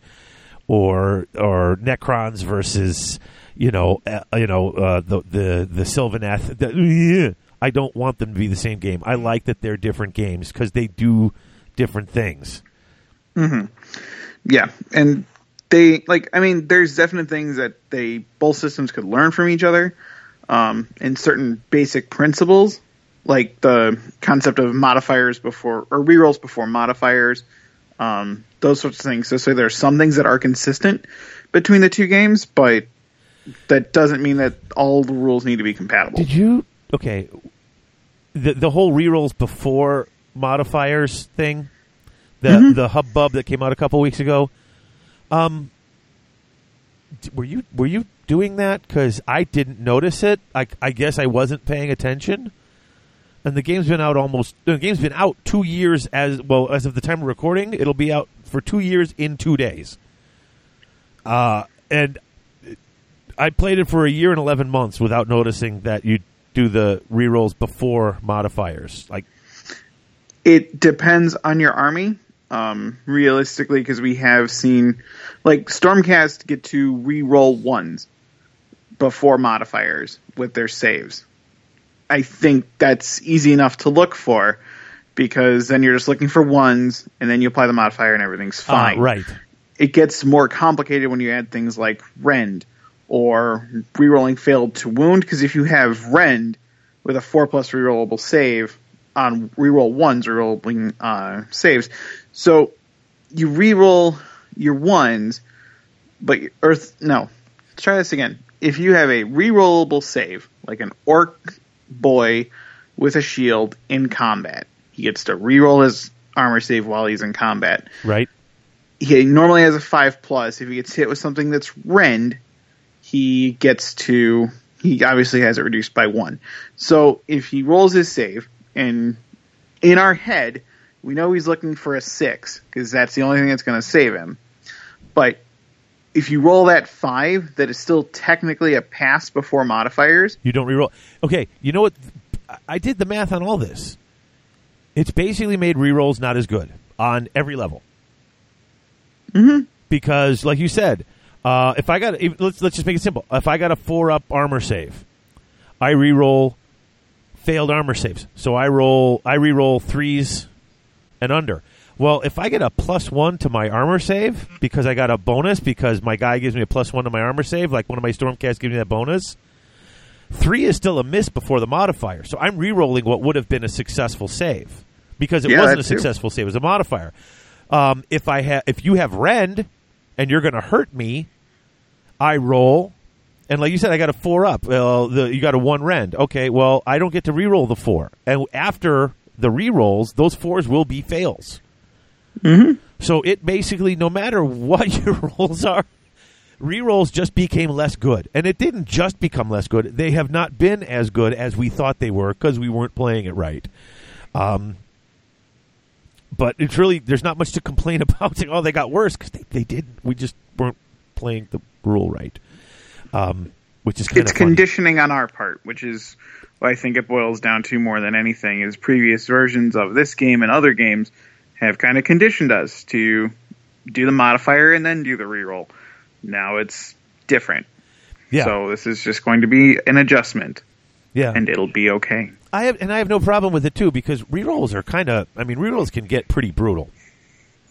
or or Necrons versus you know uh, you know uh, the the the Sylvaneth. The, I don't want them to be the same game. I like that they're different games because they do different things. Yeah, and they like. I mean, there's definite things that they both systems could learn from each other, um, and certain basic principles, like the concept of modifiers before or rerolls before modifiers, um, those sorts of things. So, so there's some things that are consistent between the two games, but that doesn't mean that all the rules need to be compatible. Did you okay? The the whole rerolls before modifiers thing, the the hubbub that came out a couple weeks ago. Um, were you were you doing that? Because I didn't notice it. I I guess I wasn't paying attention. And the game's been out almost. The game's been out two years as well as of the time of recording. It'll be out for two years in two days. Uh, and I played it for a year and eleven months without noticing that you do the rerolls before modifiers. Like, It depends on your army, um, realistically, because we have seen like Stormcast get to re-roll ones before modifiers with their saves. I think that's easy enough to look for because then you're just looking for ones and then you apply the modifier and everything's fine. uh, right? It gets more complicated when you add things like rend or rerolling failed to wound because if you have rend with a four plus rerollable save on reroll ones rerolling uh, saves, so you reroll your ones, but your earth no. Let's try this again. If you have a rerollable save, like an orc boy with a shield in combat, he gets to reroll his armor save while he's in combat Right. he normally has a five plus. If he gets hit with something that's rend, he gets to he obviously has it reduced by one. So if he rolls his save, and in our head we know he's looking for a six because that's the only thing that's going to save him. But if you roll that five, that is still technically a pass before modifiers. You don't reroll. Okay, you know what? I- did the math on all this. It's basically made rerolls not as good on every level. Mm-hmm. Because, like you said, uh, if I got if, let's let's just make it simple. If I got a four up armor save, I reroll failed armor saves. So I roll I reroll threes and under. Well, if I get a plus one to my armor save because I got a bonus because my guy gives me a plus one to my armor save, like one of my stormcasts gives me that bonus, three is still a miss before the modifier. So I'm re-rolling what would have been a successful save because it Yeah, wasn't a too. successful save; it was a modifier. Um, if I have, if you have rend and you're going to hurt me, I roll. And like you said, I got a four up. Well, the, you got a one rend. Okay, well, I don't get to re-roll the four. And after the re-rolls, those fours will be fails. Mm-hmm. So it basically, no matter what <laughs> your rolls are, re-rolls just became less good. And it didn't just become less good. They have not been as good as we thought they were because we weren't playing it right. Um, but it's really, there's not much to complain <laughs> about. Saying, oh, they got worse because they, they didn't. We just weren't playing the rule right. Um, which is kind it's funny. conditioning on our part, which is what I think it boils down to more than anything. Is previous versions of this game and other games have kind of conditioned us to do the modifier and then do the reroll. Now it's different, Yeah, so this is just going to be an adjustment, yeah. and it'll be okay. I have, and I have no problem with it too because rerolls are kind of. I mean, rerolls can get pretty brutal,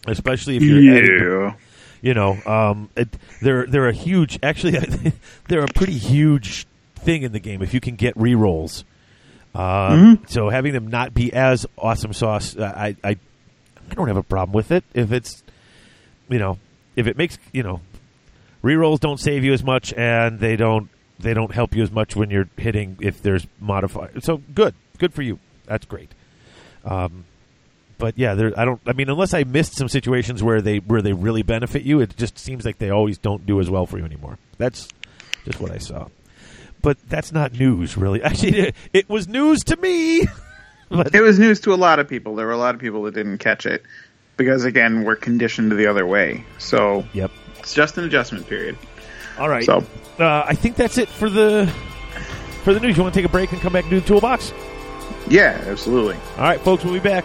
especially if you're Yeah, you know, um, it, they're they're a huge. Actually, <laughs> they're a pretty huge thing in the game if you can get rerolls. Uh, So having them not be as awesome sauce, uh, I, I I don't have a problem with it if it's you know if it makes you know rerolls don't save you as much and they don't they don't help you as much when you're hitting if there's modifier. So good, good for you. That's great. Um, but yeah, there. I don't. I mean, unless I missed some situations where they where they really benefit you, it just seems like they always don't do as well for you anymore. That's just what I saw. But that's not news, really. <laughs> Actually, it, it was news to me. <laughs> but it was news to a lot of people. There were a lot of people that didn't catch it because, again, we're conditioned the other way. So yep. it's just an adjustment period. All right. So uh, I think that's it for the for the news. You want to take a break and come back and do the toolbox? yeah, absolutely. All right, folks. We'll be back.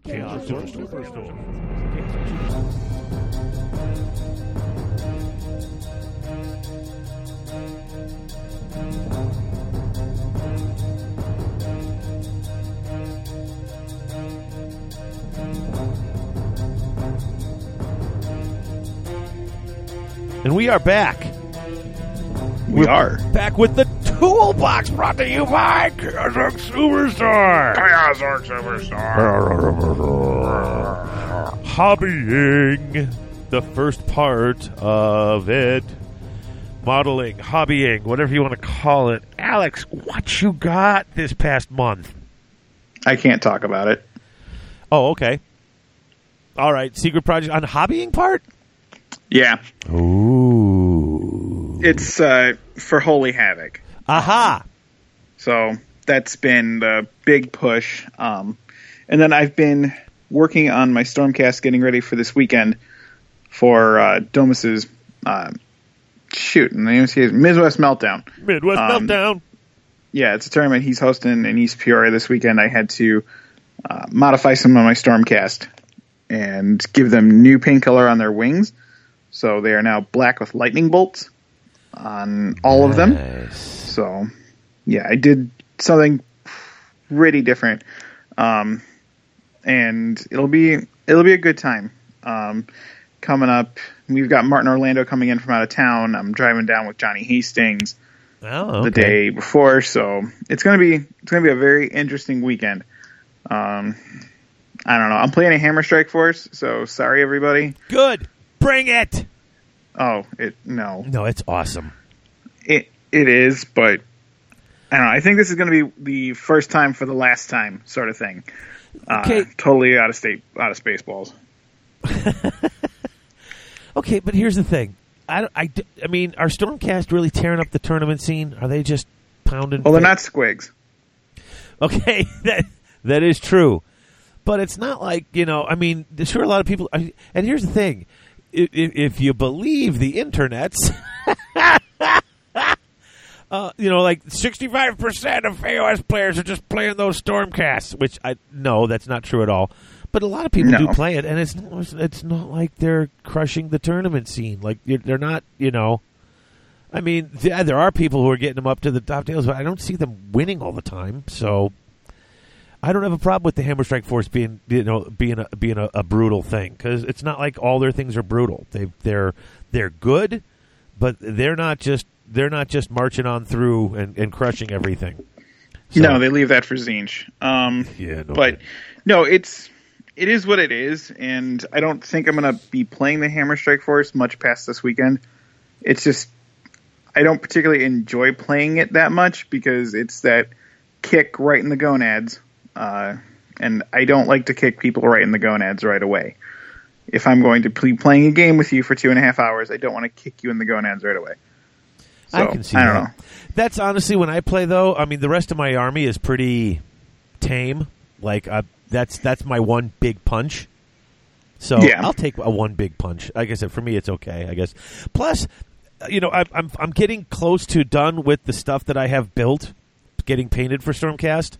Chaos Orc Superstore. And we are back. We are. Back with the toolbox brought to you by Superstore. Chaos Orc Superstar. Hobbying. The first part of it. Modeling, hobbying, whatever you want to call it. Alex, what you got this past month? I can't talk about it. Oh, okay. All right, secret project on hobbying part? Yeah, Ooh. it's uh, for Holy Havoc. Aha. So that's been the big push. Um, and then I've been working on my Stormcast, getting ready for this weekend for uh, Domus's. Uh, shoot, and the name is Midwest Meltdown. Midwest Um, Meltdown. Yeah, it's a tournament he's hosting in East Peoria this weekend. I had to uh, modify some of my Stormcast and give them new paint color on their wings. So they are now black with lightning bolts on all of them. So, yeah, I did something pretty different, um, and it'll be it'll be a good time. Um, coming up, we've got Martin Orlando coming in from out of town. I'm driving down with Johnny Hastings Oh, the day before, so it's gonna be it's gonna be a very interesting weekend. Um, I don't know. I'm playing a Hammer Strike Force, so sorry everybody. Good. Bring it. Oh, it no. No, it's awesome. It it is, but I don't know. I think this is going to be the first time for the last time, sort of thing. Uh, Okay. totally out of state, out of spaceballs. <laughs> Okay, but here's the thing. I, I, I mean, are Stormcast really tearing up the tournament scene? Are they just pounding? Well, they're not squigs. Okay, <laughs> that that is true, but it's not like you know. I mean, sure, a lot of people. I, and here's the thing: if, if you believe the internets, <laughs> uh, you know, like sixty-five percent of AOS players are just playing those Stormcasts. Which I no, that's not true at all. But a lot of people do play it, and it's not, it's not like they're crushing the tournament scene. Like you're- they're not, you know. I mean, yeah, there are people who are getting them up to the top tails, but I don't see them winning all the time. So I don't have a problem with the Hammer Strike Force being, you know, being a, being a, a brutal thing because it's not like all their things are brutal. They they're they're good, but they're not just they're not just marching on through and, and crushing everything. So- No, they leave that for Tzeentch. Um, Yeah, no. but no, it's it is what it is, and I don't think I'm going to be playing the Hammer Strike Force much past this weekend. It's just I don't particularly enjoy playing it that much because it's that kick right in the gonads, uh, and I don't like to kick people right in the gonads right away. If I'm going to be playing a game with you for two and a half hours, I don't want to kick you in the gonads right away. So, I can see I don't that. know. That's honestly when I play though. I mean, the rest of my army is pretty tame. Like uh, that's that's my one big punch. So Yeah. I'll take a one big punch. Like I said, for me, it's okay. I guess. Plus, uh, you know, I'm I'm, I'm getting close to done with the stuff that I have built, getting painted for Stormcast.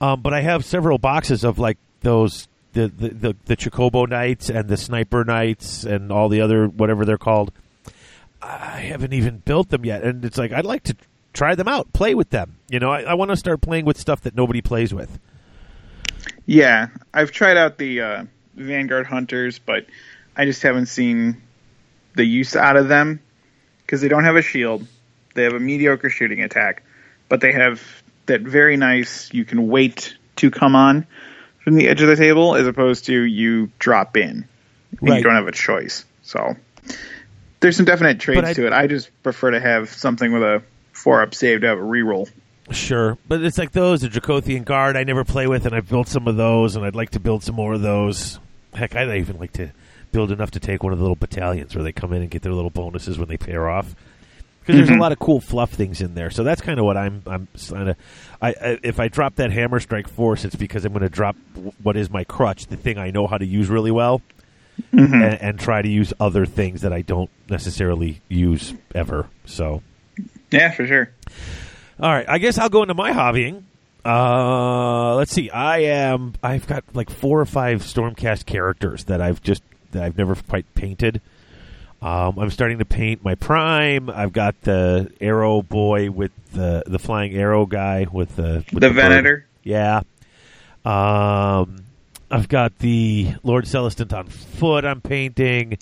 Um, but I have several boxes of like those the the the, the Chocobo Knights and the Sniper Knights and all the other whatever they're called. I haven't even built them yet, and it's like I'd like to try them out, play with them. You know, I, I want to start playing with stuff that nobody plays with. Yeah, I've tried out the uh, Vanguard Hunters, but I just haven't seen the use out of them because they don't have a shield. They have a mediocre shooting attack, but they have that very nice. You can wait to come on from the edge of the table, as opposed to you drop in and Right. you don't have a choice. So there's some definite trades to it. I just prefer to have something with a four up save to have a reroll. Sure, but it's like those the Dracothian Guard I never play with, and I've built some of those, and I'd like to build some more of those. Heck, I'd even like to build enough to take one of the little battalions where they come in and get their little bonuses when they pair off. Because there's a Mhm. lot of cool fluff things in there, so that's kind of what I'm. I'm kind of. I, I if I drop that Hammer Strike Force, it's because I'm going to drop what is my crutch, the thing I know how to use really well, Mhm. and, and try to use other things that I don't necessarily use ever. So. Yeah, for sure. All right, I guess I'll go into my hobbying. Uh, let's see. I am. I've got like four or five Stormcast characters that I've just that I've never quite painted. Um, I'm starting to paint my Prime. I've got the Arrow Boy with the the flying arrow guy with the with The bird. Venator. Yeah. Um, I've got the Lord Celestant on foot. I'm painting.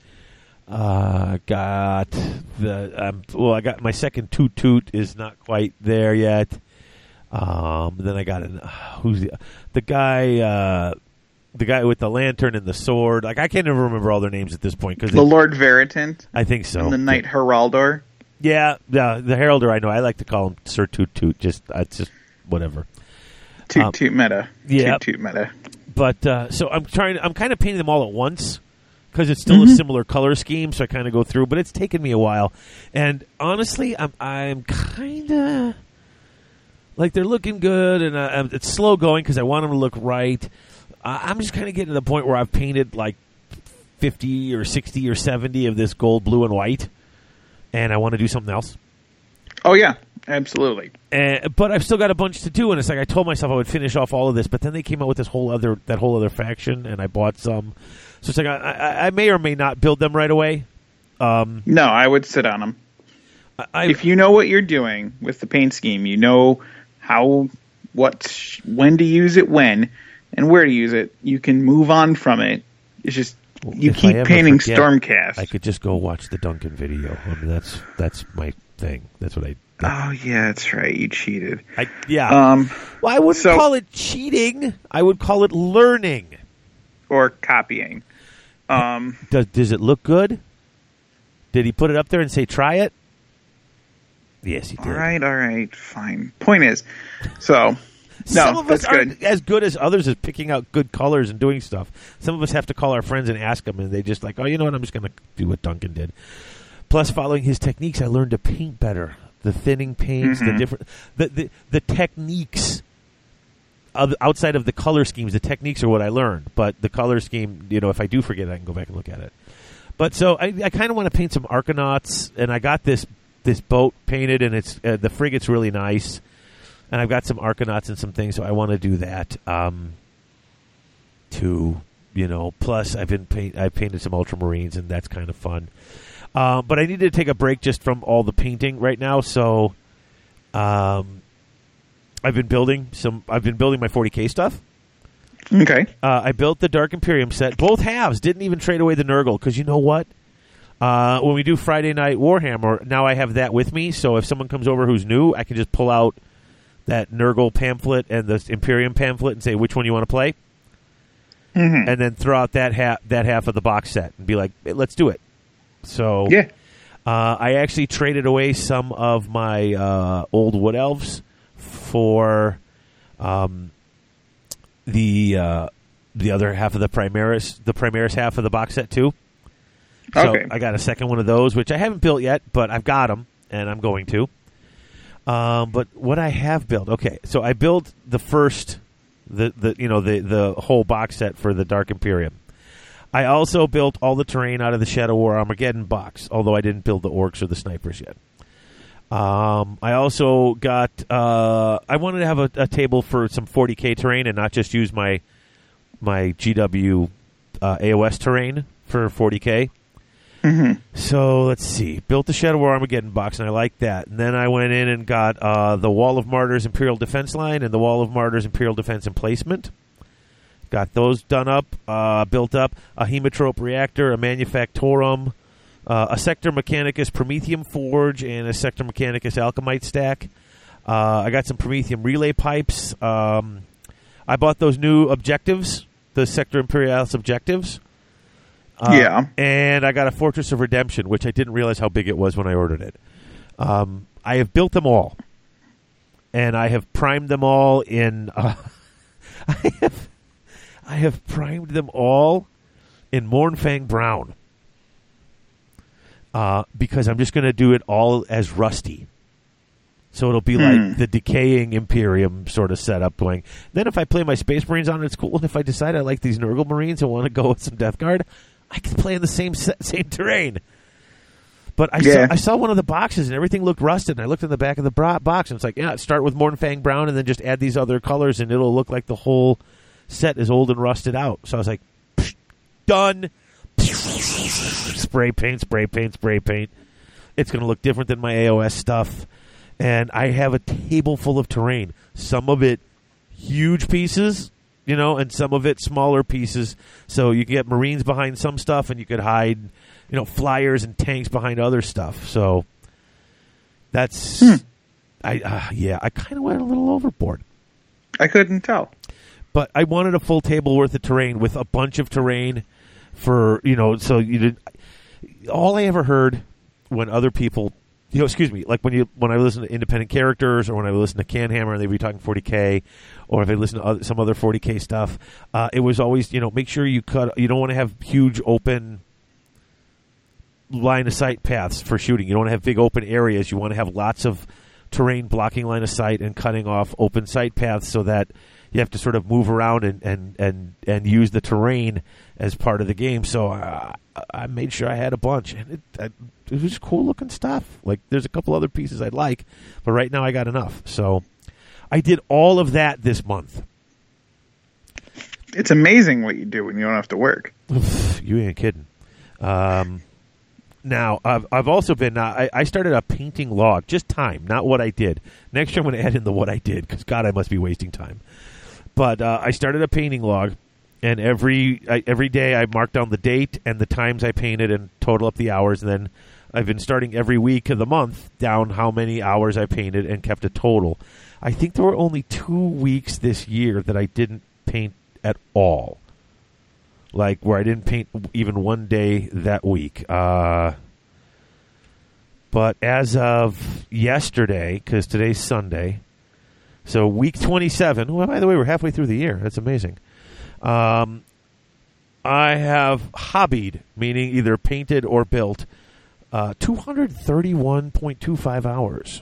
Uh, got the um, well. I got my second toot toot is not quite there yet. Um, then I got an who's the the guy uh, the guy with the lantern and the sword. Like I can't even remember all their names at this point because The Lord Veritant. I think so. And the Knight Heraldor. yeah, yeah, the Heraldor. I know. I like to call him Sir Toot Toot. Just it's just whatever. Toot Um, toot meta. yep. Toot toot meta. But uh, so I'm trying. I'm kind of painting them all at once because it's still a similar color scheme. So I kind of go through, but it's taken me a while. And honestly, I'm I'm kind of like they're looking good, and uh, um, it's slow going because I want them to look right. Uh, I'm just kind of getting to the point where I've painted like fifty or sixty or seventy of this gold, blue, and white, and I want to do something else. Oh yeah, absolutely. Uh, but I've still got a bunch to do, and it's like I told myself I would finish off all of this, but then they came out with this whole other that whole other faction, and I bought some. So it's like I, I, I may or may not build them right away. Um, No, I would sit on them. I, I, if you know what you're doing with the paint scheme, you know how, what, when to use it, when, and where to use it. You can move on from it. It's just you keep painting forget, Stormcast. I could just go watch the Duncan video. I mean, that's that's my thing. That's what I. Oh yeah, that's right. You cheated. I yeah. Um, well, I wouldn't so- call it cheating. I would call it learning. or copying. Um, Does does it look good? Did he put it up there and say try it? Yes, he did. all right, all right, fine. Point is, so <laughs> Some no, of us that's good. as good as others at picking out good colors and doing stuff. Some of us have to call our friends and ask them, and they just like, oh, you know what? I'm just going to do what Duncan did. Plus, following his techniques, I learned to paint better. The thinning paints, the Mhm. different, the the, the techniques. Of, outside of the color schemes, the techniques are what I learned. But the color scheme, you know, if I do forget, it, I can go back and look at it. But so I, I kind of want to paint some Arkanauts, and I got this this boat painted, and it's uh, the frigate's really nice and I've got some Arkanauts and some things, so I want to do that. Um, to you know, plus I've been paint I painted some Ultramarines, and that's kind of fun. Um, but I need to take a break just from all the painting right now, so um, I've been building some. I've been building my 40k stuff. Okay. Uh, I built the Dark Imperium set, both halves. Didn't even trade away the Nurgle because you know what? Uh, when we do Friday Night Warhammer, now I have that with me. So if someone comes over who's new, I can just pull out that Nurgle pamphlet and the Imperium pamphlet and say which one you want to play, hmm and then throw out that half that half of the box set and be like, hey, let's do it. So Yeah. uh, I actually traded away some of my uh, old wood elves for um, the uh, the other half of the Primaris, the Primaris half of the box set too. So Okay. I got a second one of those, which I haven't built yet, but I've got them, and I'm going to. Um, but what I have built, okay, so I built the first, the the you know the the whole box set for the Dark Imperium. I also built all the terrain out of the Shadow War Armageddon box, although I didn't build the orcs or the snipers yet. Um, I also got. Uh, I wanted to have a, a table for some 40k terrain and not just use my my GW uh, AOS terrain for 40k. hmm So let's see. Built the Shadow War Armageddon box, and I like that. And then I went in and got uh, the Wall of Martyrs Imperial Defense line and the Wall of Martyrs Imperial Defense Emplacement. Got those done up, uh, built up. A Haemotrope reactor, a Manufactorum, uh, a Sector Mechanicus Promethium Forge, and a Sector Mechanicus Alchomite stack. Uh, I got some Promethium relay pipes. Um, I bought those new objectives, the Sector Imperialis objectives. Uh, Yeah. And I got a Fortress of Redemption, which I didn't realize how big it was when I ordered it. Um, I have built them all. and I have primed them all in. Uh, <laughs> I have, I have primed them all in Mournfang Brown uh, because I'm just going to do it all as rusty. So it'll be Hmm. like the decaying Imperium sort of setup going. Then if I play my Space Marines on it, it's cool. And if I decide I like these Nurgle Marines and want to go with some Death Guard, I can play in the same set, <laughs> same terrain. But I Yeah. saw I saw one of the boxes and everything looked rusted. And I looked in the back of the box and it's like, yeah, start with Mournfang Brown and then just add these other colors and it'll look like the whole set is old and rusted out. So I was like, "Psh, done. Spray paint, spray paint, spray paint. It's going to look different than my AOS stuff. And I have a table full of terrain. Some of it huge pieces, you know, and some of it smaller pieces. So you can get Marines behind some stuff, and you could hide, you know, flyers and tanks behind other stuff. So that's, I uh, yeah, I kind of went a little overboard. I couldn't tell. But I wanted a full table worth of terrain with a bunch of terrain for you know. So you did. All I ever heard when other people, you know, excuse me, like when you when I listen to independent characters or when I listen to Canhammer and they be talking 40k, or if I listen to other, some other 40k stuff, uh, it was always you know make sure you cut. You don't want to have huge open line of sight paths for shooting. You don't want to have big open areas. You want to have lots of terrain blocking line of sight and cutting off open sight paths so that you have to sort of move around and and and, and use the terrain as part of the game. So uh, I made sure I had a bunch, and it, I, it was cool looking stuff. Like there's a couple other pieces I'd like, but right now I got enough. So I did all of that this month. It's amazing what you do when you don't have to work. <sighs> you ain't kidding. Um, now I've I've also been uh, I, I started a painting log, just time, not what I did. Next year I'm going to add in the what I did because God, I must be wasting time. But uh, I started a painting log, and every I, every day I marked down the date and the times I painted and total up the hours. And then I've been starting every week of the month down how many hours I painted and kept a total. I think there were only two weeks this year that I didn't paint at all like where I didn't paint even one day that week. Uh, but as of yesterday, because today's Sunday, so week 27. Well, by the way, we're halfway through the year. That's amazing. Um, I have hobbied, meaning either painted or built, uh, 231.25 hours.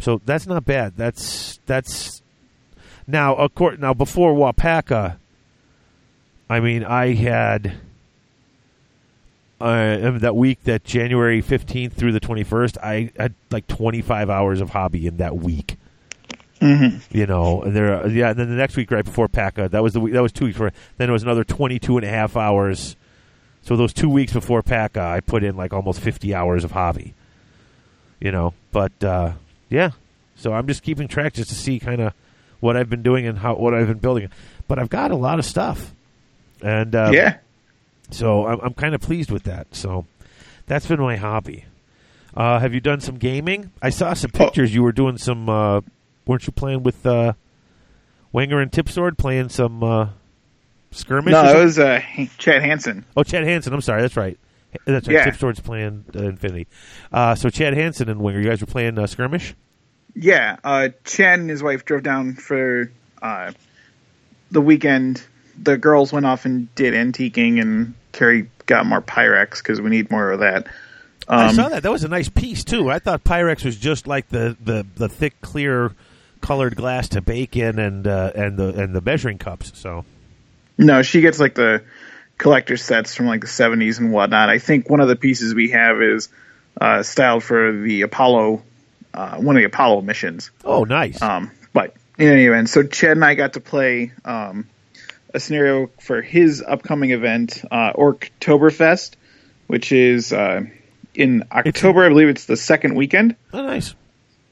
So that's not bad. That's that's now of course now before Wapaka, I mean I had uh, that week that January fifteenth through the twenty first, I had like twenty five hours of hobby in that week. Mm-hmm. You know, and there, yeah. And then the next week, right before PACA, that was the week. That was two weeks. For, then it was another 22 and a half hours. So those two weeks before PACA, I put in like almost 50 hours of hobby. You know, but uh, yeah. So I'm just keeping track just to see kind of what I've been doing and how what I've been building. But I've got a lot of stuff, and uh, yeah. So I'm, I'm kind of pleased with that. So that's been my hobby. Uh, have you done some gaming? I saw some Oh. pictures. You were doing some. Uh, weren't you playing with uh, Wenger and Tipsword playing some uh, skirmish? No, it was uh, Chad Hansen. oh Chad Hansen. I'm sorry. That's right. That's right. Yeah. Tipsword's playing uh, Infinity. Uh, so Chad Hansen and Wenger, you guys were playing uh, skirmish. Yeah, uh, Chad and his wife drove down for uh, the weekend. The girls went off and did antiquing, and Carrie got more Pyrex because we need more of that. I Um, saw that. That was a nice piece too. I thought Pyrex was just like the, the, the thick, clear, colored glass to bake in, and uh, and the and the measuring cups. So No, she gets like the collector sets from like the 70s and whatnot. I think one of the pieces we have is uh, styled for the Apollo, uh, one of the Apollo missions. oh, nice. Um, but in any event, so Chad and I got to play um, a scenario for his upcoming event, uh, Orktoberfest, which is uh, in October. I believe it's the second weekend oh, nice.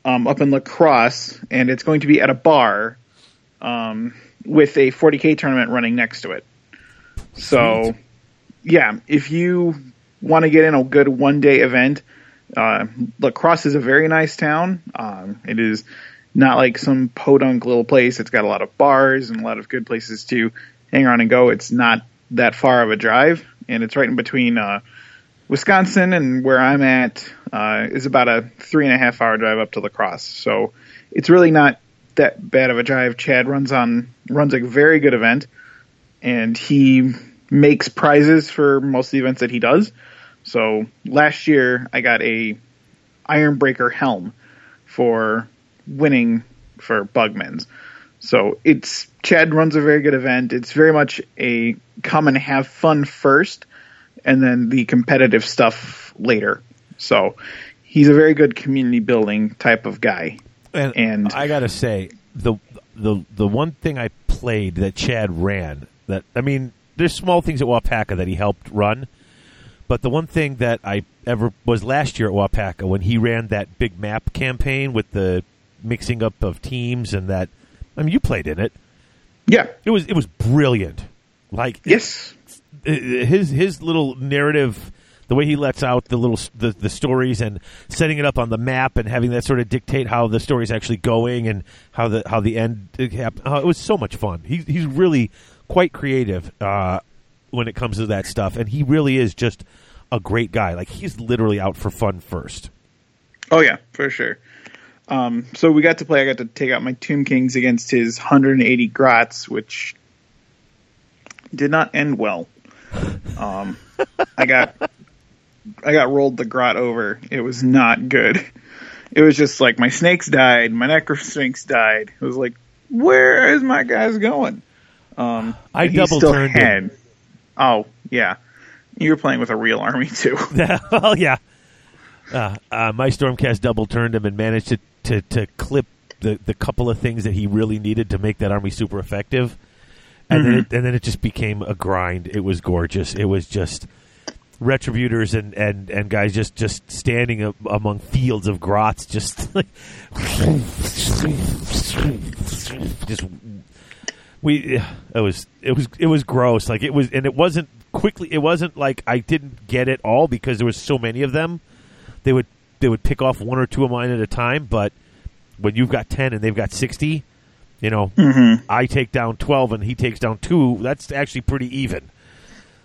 um, up in La Crosse, and it's going to be at a bar um, with a 40k tournament running next to it. So, Sweet. yeah, if you want to get in a good one day event, uh, La Crosse is a very nice town. Um, it is not like some podunk little place. It's got a lot of bars and a lot of good places to hang around and go. It's not that far of a drive, and it's right in between uh, Wisconsin and where I'm at uh, is about a three and a half hour drive up to La Crosse. So it's really not that bad of a drive. Chad runs on runs a very good event, and he makes prizes for most of the events that he does. So last year I got a Ironbreaker helm for winning for Bugman's. So it's Chad runs a very good event. It's very much a come and have fun first, and then the competitive stuff later. So he's a very good community building type of guy. And, And- I gotta say, the the the one thing I played that Chad ran that I mean, there's small things at Wapaka that he helped run, but the one thing that I ever was last year at Wapaka when he ran that big map campaign with the mixing up of teams and that. I mean, you played in it. Yeah. It was it was brilliant. Like Yes. his his little narrative the way he lets out the little the, the stories and setting it up on the map and having that sort of dictate how the story's actually going and how the how the end it, oh, it was so much fun he, he's really quite creative uh, when it comes to that stuff and he really is just a great guy like he's literally out for fun first Oh yeah, for sure. Um, so we got to play. I got to take out my Tomb Kings against his 180 Grots, which did not end well. Um, <laughs> I got I got rolled the Grot over. It was not good. It was just like my snakes died, my Necrosphinx died. It was like, where is my guys going? Um, I double turned. had. Oh yeah, you were playing with a real army too. <laughs> well yeah uh, uh, my stormcast double turned him and managed to, to, to clip the, the couple of things that he really needed to make that army super effective and then mm-hmm. it, and then it just became a grind. It was gorgeous. It was just retributors and, and, and guys just, just standing a, among fields of grots, just like <laughs> just we. It was it was it was gross. Like it was, and it wasn't quickly. It wasn't like I didn't get it all because there was so many of them. They would they would pick off one or two of mine at a time, but when you've got ten and they've got sixty, you know, I take down twelve and he takes down two. That's actually pretty even.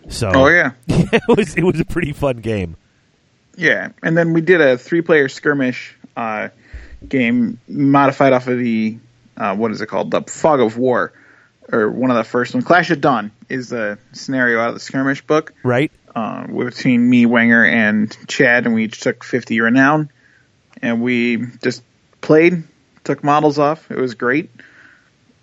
So, Oh yeah. <laughs> it was it was a pretty fun game. Yeah, and then we did a three-player skirmish uh, game modified off of the uh, what is it called? The Fog of War, or one of the first ones. Clash of Dawn is the scenario out of the skirmish book Right? Uh, between me, Wenger, and Chad, and we each took 50 renown, and we just played, took models off. It was great,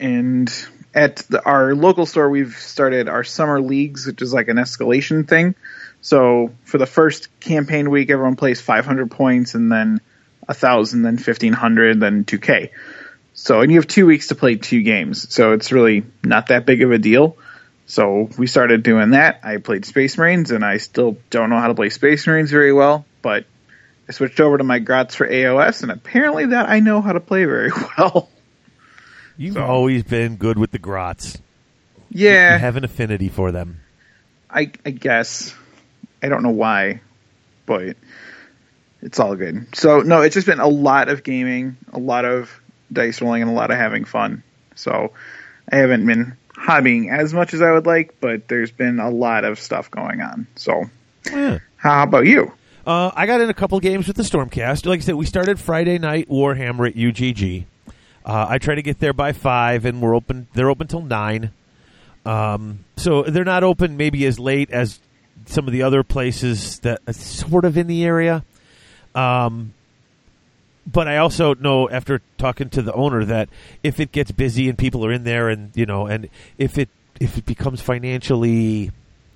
and at the, our local store, we've started our summer leagues, which is like an escalation thing. So for the first campaign week, everyone plays 500 points, and then a thousand, then 1500, then 2k. So, and you have two weeks to play two games. So it's really not that big of a deal. So we started doing that. I played Space Marines, and I still don't know how to play Space Marines very well, but I switched over to my Grots for AOS, and apparently that I know how to play very <laughs> well. You've So- always been good with the grots. yeah, You have an affinity for them. I, I guess. I don't know why, but it's all good. So no, it's just been a lot of gaming, a lot of dice rolling, and a lot of having fun. So I haven't been hobbying as much as I would like, but there's been a lot of stuff going on. So Yeah. how about you? Uh, I got in a couple games with the Stormcast. Like I said, we started Friday night Warhammer at UGG. Uh, I try to get there by five, and we're open. They're open till nine. Um, so they're not open maybe as late as some of the other places that are sort of in the area. Um, but I also know after talking to the owner that if it gets busy and people are in there, and you know, and if it if it becomes financially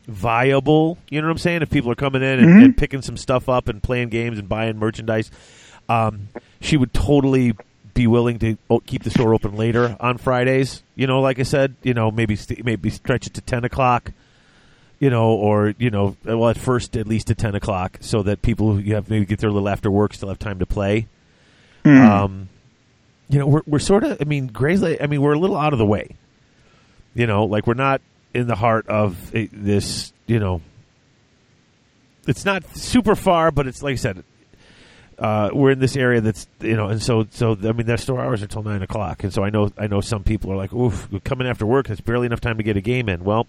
viable, you know what I'm saying? If people are coming in and, and picking some stuff up and playing games and buying merchandise, um, she would totally be willing to keep the store open later on Fridays. You know, like I said, you know, maybe st- maybe stretch it to ten o'clock. You know, or you know, well, at first at least to ten o'clock, so that people who you have maybe get their little after work still have time to play. Um, you know, we're we're sort of. I mean, Gray's. I mean, we're a little out of the way. You know, like we're not in the heart of a, this. You know, it's not super far, but it's like I said. Uh, we're in this area that's you know, and so so I mean, their store hours are till nine o'clock, and so I know I know some people are like, "Oof, coming after work. It's barely enough time to get a game in." Well,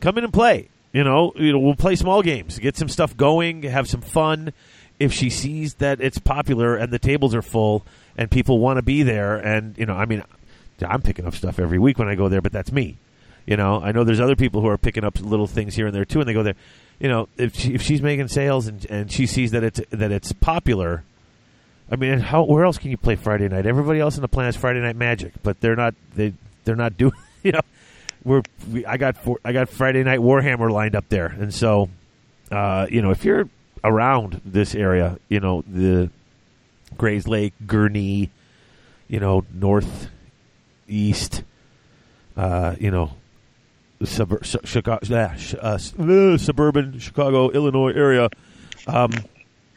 come in and play. You know, you know, we'll play small games, get some stuff going, have some fun. If she sees that it's popular and the tables are full and people want to be there, and you know, I mean, I'm picking up stuff every week when I go there, but that's me. You know, I know there's other people who are picking up little things here and there too, and they go there. You know, if she, if she's making sales and and she sees that it's that it's popular, I mean, how where else can you play Friday night? Everybody else in the planet's Friday Night Magic, but they're not they they're not <laughs> doing. You know, we're we, I got four, I got Friday Night Warhammer lined up there, and so uh, you know if you're around this area, you know the Grayslake, Gurnee, you know north east, uh, you know suburb, Chicago, uh, uh, suburban Chicago, Illinois area. Um,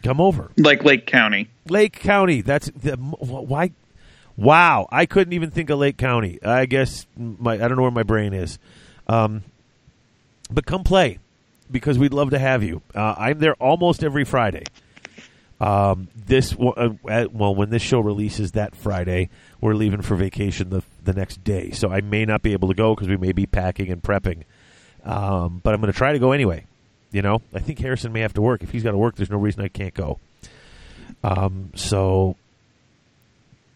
come over. Like Lake County. Lake County. That's the, why. Wow, I couldn't even think of Lake County. I guess my I don't know where my brain is. Um, but come play because we'd love to have you. Uh, I'm there almost every Friday. Um, this uh, well, when this show releases that Friday, we're leaving for vacation the the next day, so I may not be able to go because we may be packing and prepping. Um, but I'm going to try to go anyway. You know, I think Harrison may have to work. If he's got to work, there's no reason I can't go. Um, so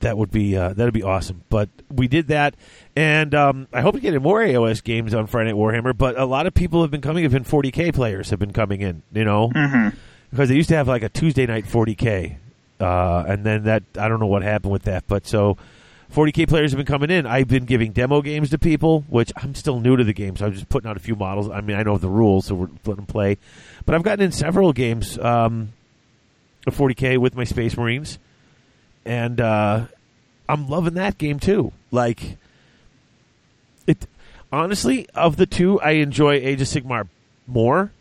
that would be uh, that'd be awesome. But we did that, and um, I hope to get in more AOS games on Friday Night Warhammer. But a lot of people have been coming. Have been 40k players have been coming in. You know, Mm-hmm. because they used to have like a Tuesday night 40k, uh, and then that I don't know what happened with that. But so 40k players have been coming in. I've been giving demo games to people, which I'm still new to the game, so I'm just putting out a few models. I mean, I know the rules, so we're letting them play. But I've gotten in several games um, of 40k with my Space Marines, and uh, I'm loving that game too. Like it, honestly, of the two, I enjoy Age of Sigmar more.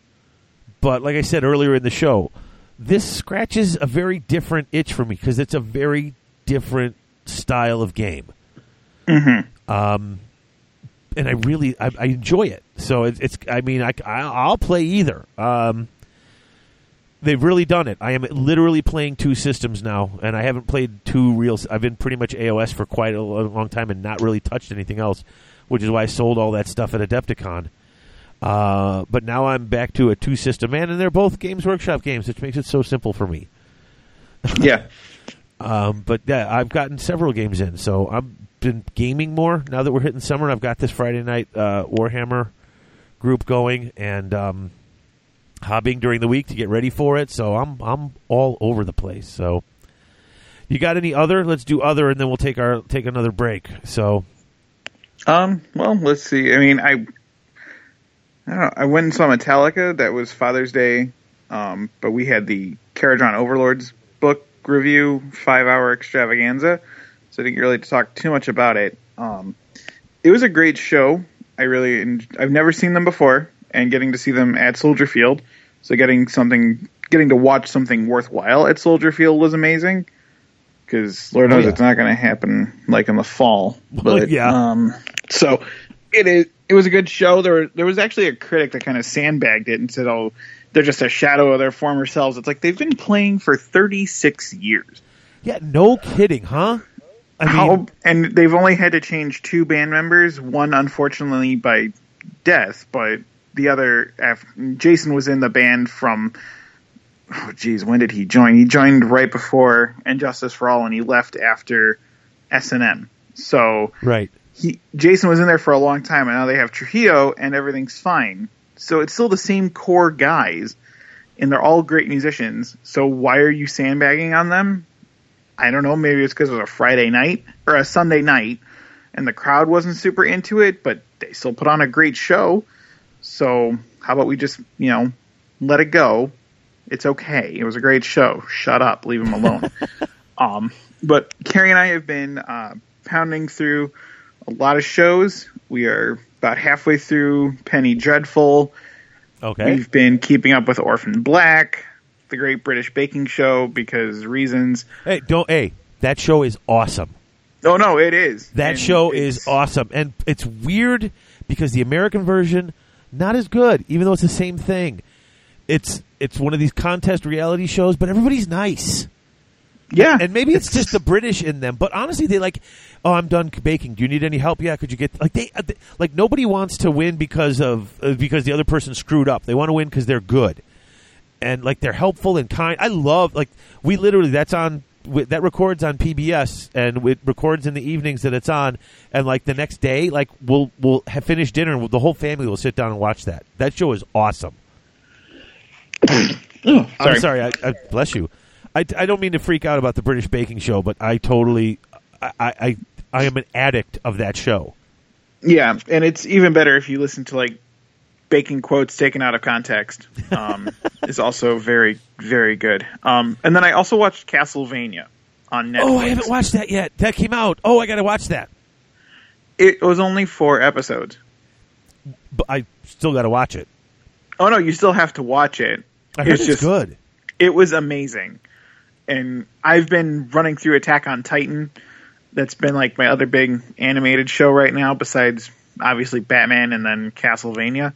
But like I said earlier in the show, this scratches a very different itch for me because it's a very different style of game. Mm-hmm. Um, and I really I, I enjoy it. So it's, it's I mean I I'll play either. Um, they've really done it. I am literally playing two systems now, and I haven't played two real. I've been pretty much AOS for quite a long time and not really touched anything else, which is why I sold all that stuff at Adepticon. Uh, but now I'm back to a two system man, and they're both Games Workshop games, which makes it so simple for me. Yeah. <laughs> Um, but yeah, I've gotten several games in, so I've been gaming more now that we're hitting summer. I've got this Friday night uh, Warhammer group going, and um, hobbying during the week to get ready for it. So I'm I'm all over the place. So you got any other? Let's do other, and then we'll take our take another break. So Um. Well, let's see. I mean, I. I know. I went and saw Metallica. That was Father's Day. Um. But we had the Kharadron Overlords book review five hour extravaganza, so I didn't really talk too much about it. Um. It was a great show. I really. I've never seen them before, and getting to see them at Soldier Field, so getting something, getting to watch something worthwhile at Soldier Field was amazing. Because Lord Oh, knows yeah. it's not going to happen like in the fall. Well, <laughs> But yeah. um, so it is. It was a good show. There, were, there was actually a critic that kind of sandbagged it and said, "Oh, they're just a shadow of their former selves." It's like they've been playing for 36 years. yeah, no kidding, huh? I mean, How, and they've only had to change two band members. One, unfortunately, by death, but the other, af- Jason was in the band from. Oh, geez, when did he join? He joined right before And Justice for All, and he left after S and M. So right. he Jason was in there for a long time, and now they have Trujillo, and everything's fine. So it's still the same core guys, and they're all great musicians. So why are you sandbagging on them? I don't know. Maybe it's because it was a Friday night or a Sunday night, and the crowd wasn't super into it, but they still put on a great show. So how about we just you know let it go? It's okay. It was a great show. Shut up. Leave him alone. <laughs> um, but Carrie and I have been uh, pounding through a lot of shows. We are about halfway through Penny Dreadful. Okay. We've been keeping up with Orphan Black, the Great British Baking Show, because reasons. Hey, don't. Hey, that show is awesome. Oh no, it is. That And show is awesome, and it's weird because the American version not as good, even though it's the same thing. It's it's one of these contest reality shows, but everybody's nice, Yeah, and maybe it's just the British in them. But honestly, they like, oh, I'm done baking. Do you need any help? Yeah, could you get like they, uh, they like nobody wants to win because of uh, because the other person screwed up. They want to win because they're good, and like they're helpful and kind. I love like we literally that's on that records on PBS and it records in the evenings that it's on and like the next day like we'll we'll have finished dinner and the whole family will sit down and watch that. That show is awesome. Oh, I'm sorry. I, I bless you. I, I don't mean to freak out about the British baking show, but I totally I, I I am an addict of that show. Yeah, and it's even better if you listen to like baking quotes taken out of context. Um, <laughs> is also very very good. Um, and then I also watched Castlevania on Netflix. Oh, I haven't watched that yet. That came out. Oh, I got to watch that. It was only four episodes. But I still got to watch it. Oh no, you still have to watch it. I heard It's it's, just- good. It was amazing. And I've been running through Attack on Titan. That's been like my other big animated show right now, besides obviously Batman and then Castlevania.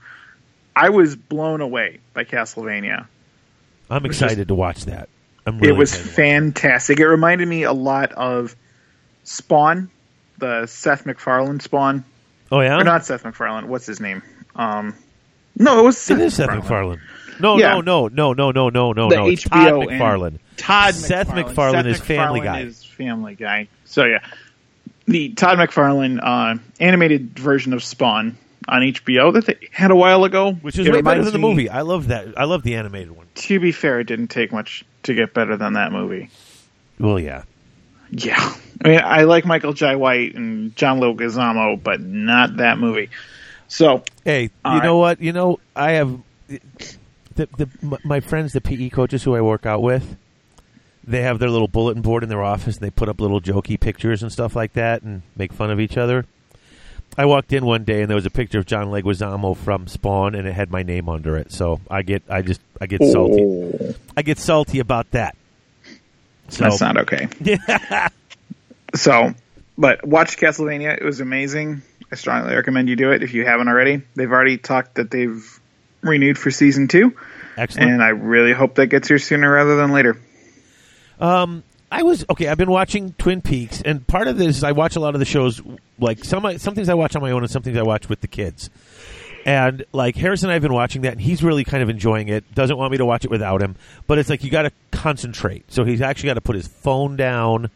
I was blown away by Castlevania. I'm was excited to watch that. I'm really it was excited to fantastic. It reminded me a lot of Spawn, the Seth MacFarlane Spawn. Oh yeah, Or not Seth MacFarlane. What's his name? Um, no, it was Seth it is Seth MacFarlane. No, Yeah. no, no, no, no, no, no, no, The no. It's HBO Todd and- McFarlane. Todd Seth MacFarlane. MacFarlane is Seth Family Guy. Is Family Guy. So yeah, the Todd McFarlane uh, animated version of Spawn on HBO that they had a while ago, Which is It way better than the me- movie. I love that. I love the animated one. To be fair, it didn't take much to get better than that movie. Well, yeah. Yeah, I mean, I like Michael Jai White and John Leguizamo, but not that movie. So Hey, you All know what? You know, I have the, the my friends, the PE coaches who I work out with. They have their little bulletin board in their office, and they put up little jokey pictures and stuff like that, and make fun of each other. I walked in one day, and there was a picture of John Leguizamo from Spawn, and it had my name under it. So I get, I just, I get salty. Oh, I get salty about that. So that's not okay. yeah, <laughs> So, but watch Castlevania. It was amazing. I strongly recommend you do it if you haven't already. They've already talked that they've renewed for season two, excellent. and I really hope that gets here sooner rather than later. Um, I was okay. I've been watching Twin Peaks, and part of this is I watch a lot of the shows. Like some some things I watch on my own, and some things I watch with the kids. And like Harrison, and I have been watching that, and he's really kind of enjoying it. Doesn't want me to watch it without him, but it's like you got to concentrate. So he's actually got to put his phone down,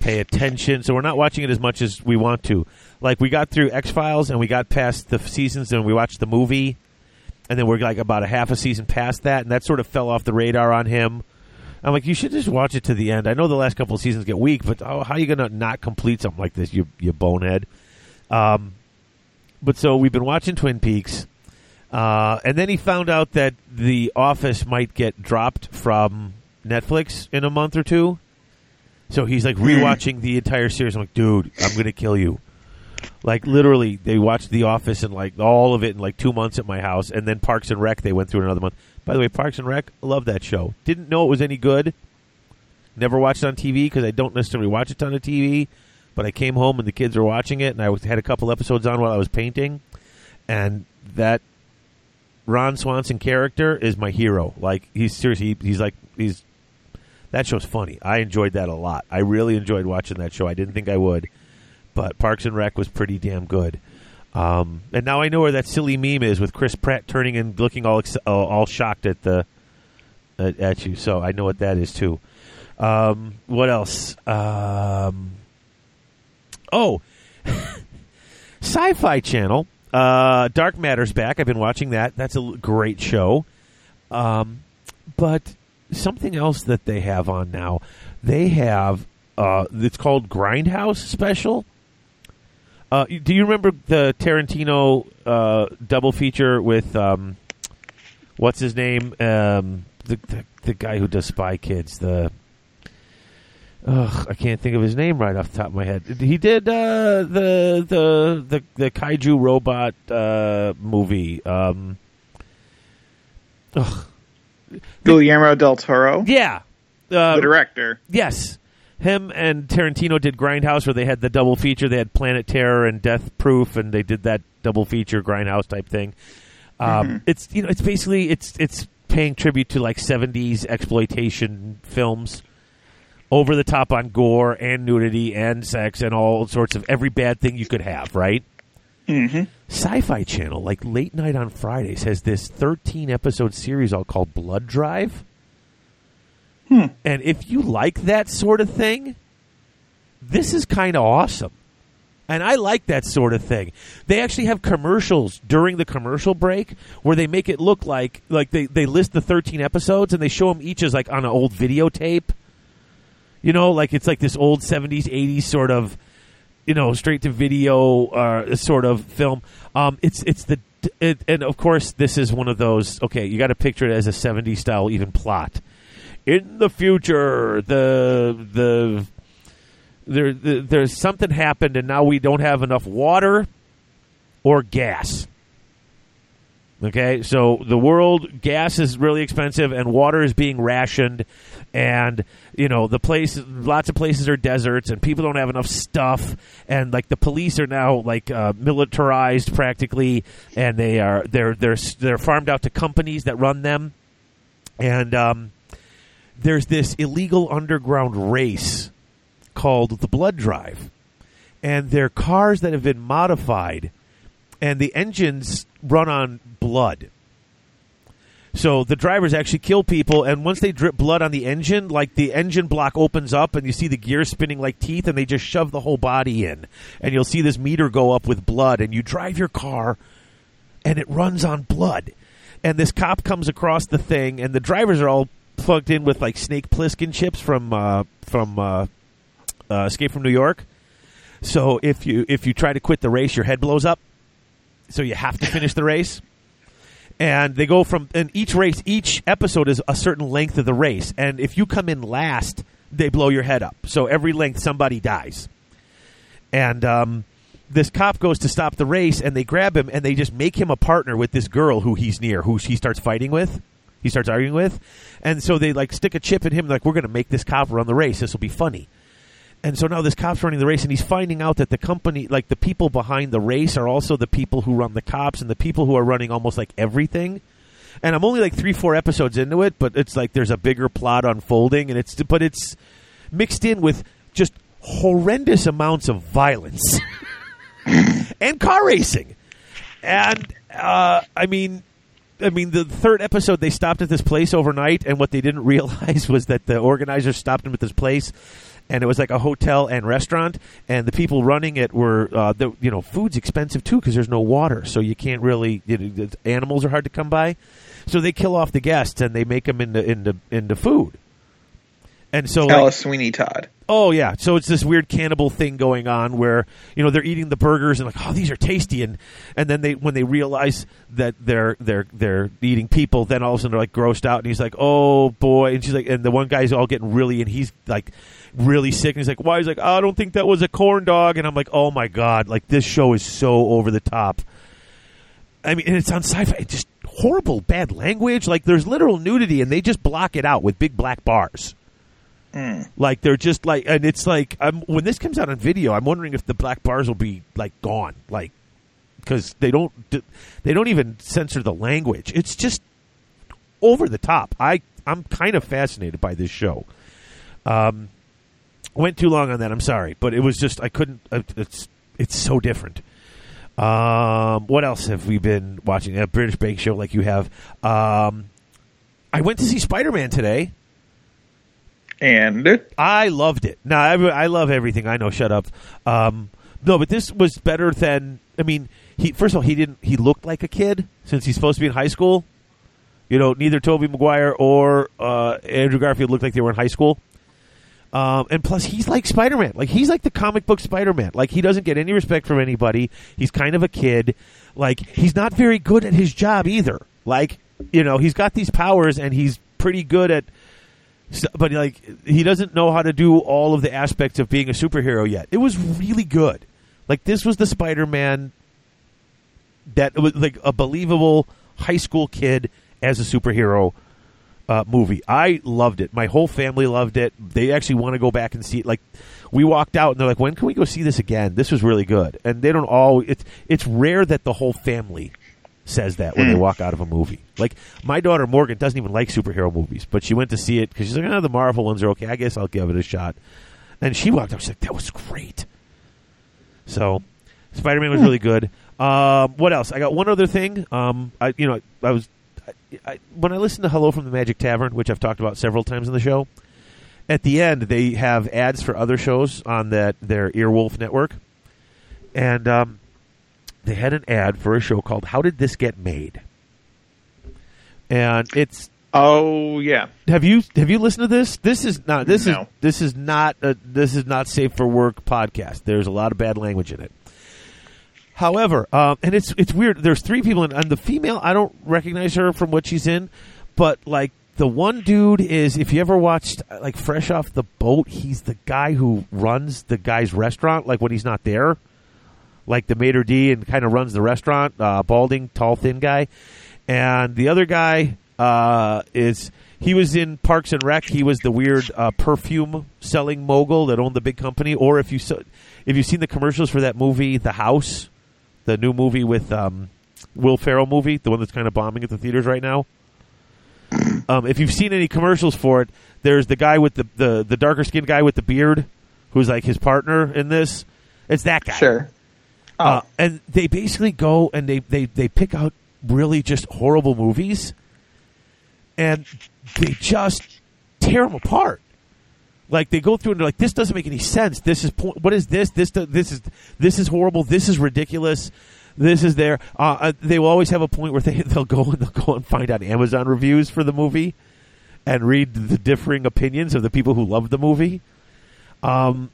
pay attention. So we're not watching it as much as we want to. Like we got through X Files, and we got past the seasons, and we watched the movie, and then we're like about a half a season past that, and that sort of fell off the radar on him. I'm like, you should just watch it to the end. I know the last couple of seasons get weak, but oh, how are you going to not complete something like this, you you bonehead? Um, but so we've been watching Twin Peaks, uh, and then he found out that The Office might get dropped from Netflix in a month or two. So he's like rewatching the entire series. I'm like, dude, I'm going to kill you. Like literally, they watched The Office and like all of it in like two months at my house, and then Parks and Rec they went through another month. By the way, Parks and Rec, love that show. Didn't know it was any good. Never watched it on TV because I don't necessarily watch a ton of TV. But I came home and the kids were watching it, and I had a couple episodes on while I was painting, and that Ron Swanson character is my hero. Like he's seriously, he's like he's that show's funny. I enjoyed that a lot. I really enjoyed watching that show. I didn't think I would, but Parks and Rec was pretty damn good. Um, and now I know where that silly meme is with Chris Pratt turning and looking all ex- all, all shocked at the at, at you. So I know what that is too. Um, what else? Um, oh, <laughs> Sci-Fi Channel. Uh, Dark Matter's back. I've been watching that. That's a great show. Um, but something else that they have on now, they have uh, it's called Grindhouse Special. Uh, do you remember the Tarantino uh, double feature with um, what's his name? Um, the, the the guy who does Spy Kids. The ugh, I can't think of his name right off the top of my head. He did uh, the the the the kaiju robot uh, movie. Um, ugh, Guillermo del Toro, yeah, uh, the director. Yes. Him and Tarantino did Grindhouse where they had the double feature. They had Planet Terror and Death Proof and they did that double feature Grindhouse type thing. Um, It's you know it's basically it's it's paying tribute to like 70s exploitation films over the top on gore and nudity and sex and all sorts of every bad thing you could have, right? hmm Sci-Fi Channel, like late night on Fridays, has this 13 episode series all called Blood Drive. And if you like that sort of thing, this is kind of awesome. And I like that sort of thing. They actually have commercials during the commercial break where they make it look like like they, they list the 13 episodes and they show them each as like on an old videotape. You know, like it's like this old 70s 80s sort of you know, straight to video uh, sort of film. Um, it's it's the it, and of course this is one of those okay, you got to picture it as a 70s style even plot. In the future, the the there, the, there's something happened and now we don't have enough water or gas. Okay, so the world gas is really expensive and water is being rationed, and you know the place, lots of places are deserts and people don't have enough stuff, and like the police are now like uh, militarized practically, and they are they're they're they're farmed out to companies that run them, and um, there's this illegal underground race called the Blood Drive, and they're cars that have been modified, and the engines run on blood. So the drivers actually kill people, and once they drip blood on the engine, like the engine block opens up, and you see the gears spinning like teeth, and they just shove the whole body in, and you'll see this meter go up with blood, and you drive your car, and it runs on blood. And this cop comes across the thing, and the drivers are all plugged in with like Snake Plissken chips from uh, from uh, uh, Escape from New York. So if you if you try to quit the race, your head blows up. So you have to finish the race. And they go from and each race, each episode is a certain length of the race. And if you come in last, they blow your head up. So every length, somebody dies. And um, this cop goes to stop the race, and they grab him, and they just make him a partner with this girl who he's near, who he starts fighting with. He starts arguing with, and so they like stick a chip in him, like we're going to make this cop run the race. This will be funny. And so now this cop's running the race, and he's finding out that the company, like the people behind the race, are also the people who run the cops and the people who are running almost like everything. And I'm only like three, four episodes into it, but it's like there's a bigger plot unfolding, and it's but it's mixed in with just horrendous amounts of violence <laughs> and car racing. And uh, I mean, I mean, the third episode they stopped at this place overnight, and what they didn't <laughs> realize was that the organizers stopped them at this place, and it was like a hotel and restaurant, and the people running it were, uh, the, you know, food's expensive too because there's no water, so you can't really. You know, animals are hard to come by, so they kill off the guests and they make them into into into food. And so, like, Alice Sweeney Todd. Oh yeah, so it's this weird cannibal thing going on where you know they're eating the burgers and like oh these are tasty. And and then they when they realize that they're they're they're eating people then all of a sudden they're like grossed out. And he's like oh boy. And she's like and the one guy's all getting really and he's like really sick. And he's like why? He's like oh, I don't think that was a corn dog. And I'm like oh my god. Like this show is so over the top. I mean and it's on sci-fi. It's just horrible bad language. Like there's literal nudity and they just block it out with big black bars. Like they're just like, and it's like I'm, when this comes out on video, I'm wondering if the black bars will be like gone, like because they don't they don't even censor the language. It's just over the top. I I'm kind of fascinated by this show. Um, went too long on that. I'm sorry, but it was just I couldn't. uh, It's it's so different. Um, what else have we been watching? A British Bake Show, like you have. Um, I went to see Spider Man today. And I loved it. No, I, I love everything. I know. Shut up. Um, no, but this was better than. I mean, he first of all he didn't. He looked like a kid since he's supposed to be in high school. You know, neither Tobey Maguire or uh, Andrew Garfield looked like they were in high school. Um, and plus, he's like Spider Man. Like he's like the comic book Spider Man. Like he doesn't get any respect from anybody. He's kind of a kid. Like he's not very good at his job either. Like you know, he's got these powers and he's pretty good at but like he doesn't know how to do all of the aspects of being a superhero yet. It was really good. Like this was the Spider-Man that was like a believable high school kid as a superhero uh, movie. I loved it. My whole family loved it. They actually want to go back and see it. Like we walked out and they're like, "When can we go see this again?" This was really good. And they don't all. It's it's rare that the whole family says that when they walk out of a movie. Like my daughter Morgan doesn't even like superhero movies, but she went to see it because she's like, "Oh, the Marvel ones are okay. I guess I'll give it a shot." And she walked out. She's like, "That was great." So, Spider Man was really good. Um, what else? I got one other thing. Um, I you know I, was I, I, when I listened to Hello from the Magic Tavern, which I've talked about several times in the show. At the end, they have ads for other shows on that their Earwolf network, and um, they had an ad for a show called "How Did This Get Made?" And it's Oh yeah. have you have you listened to this? This is not this No. is this is not a, this is not safe for work podcast. There's a lot of bad language in it. However, um, and it's it's weird. There's three people, in, and the female I don't recognize her from what she's in, but like the one dude is if you ever watched like Fresh Off the Boat, he's the guy who runs the guy's restaurant. Like when he's not there, like the maitre d and kind of runs the restaurant. Uh, balding, tall, thin guy, and the other guy uh, is he was in Parks and Rec. He was the weird uh, perfume selling mogul that owned the big company. Or if you if you've seen the commercials for that movie, The House, the new movie with um, Will Ferrell movie, the one that's kind of bombing at the theaters right now. Um, if you've seen any commercials for it, there's the guy with the, the, the darker skinned guy with the beard, who's like his partner in this. It's that guy. Sure. Oh, Uh, and they basically go and they, they, they pick out really just horrible movies and they just tear them apart. Like they go through and they're like, "This doesn't make any sense. This is po- what is this? This this is this is horrible. This is ridiculous. This is there." Uh, uh, they will always have a point where they <laughs> they'll go and they'll go and find out Amazon reviews for the movie and read the differing opinions of the people who love the movie. Um,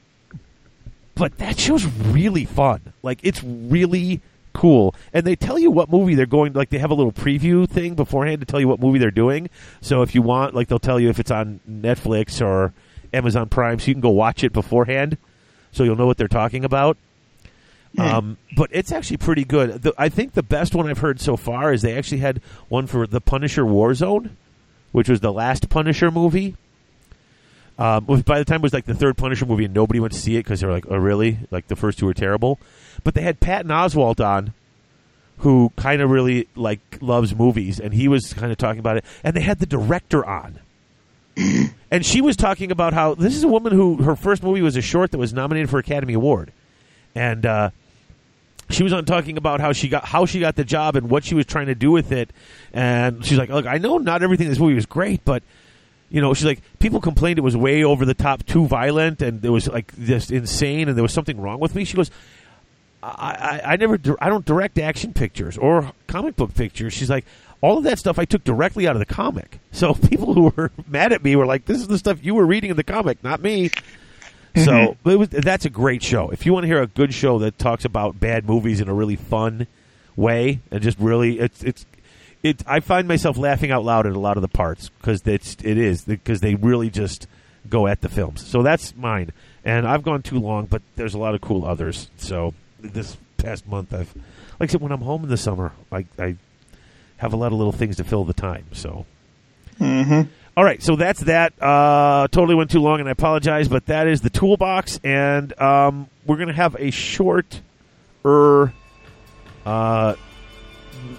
but that show's really fun. Like it's really cool, and they tell you what movie they're going. Like they have a little preview thing beforehand to tell you what movie they're doing. So if you want, like they'll tell you if it's on Netflix or Amazon Prime, so you can go watch it beforehand, so you'll know what they're talking about. Um, but it's actually pretty good. The, I think the best one I've heard so far is they actually had one for the Punisher Warzone, which was the last Punisher movie. Um, was- by the time it was like the third Punisher movie, and nobody went to see it because they were like, "Oh, really?" Like the first two were terrible. But they had Patton Oswalt on, who kind of really like loves movies, and he was kind of talking about it. And they had the director on, <clears throat> and she was talking about how this is a woman who her first movie was a short that was nominated for Academy Award, and uh, she was on talking about how she got how she got the job and what she was trying to do with it. And she's like, "Look, I know not everything in this movie was great, but." You know, she's like, people complained it was way over the top, too violent, and it was like just insane, and there was something wrong with me. She goes, I, I, I never, I don't direct action pictures or comic book pictures. She's like, all of that stuff I took directly out of the comic. <laughs> So people who were <laughs> mad at me were like, this is the stuff you were reading in the comic, not me. Mm-hmm. So it was, that's a great show. If you want to hear a good show that talks about bad movies in a really fun way and just really, it's it's it. I find myself laughing out loud at a lot of the parts because it's it is because they really just go at the films. So that's mine, and I've gone too long, but there's a lot of cool others. So this past month, I've like I said, when I'm home in the summer, I I have a lot of little things to fill the time. So. Mm-hmm. All right, so that's that. Uh, totally went too long, and I apologize, but that is the toolbox, and um, we're going to have a short, er, uh,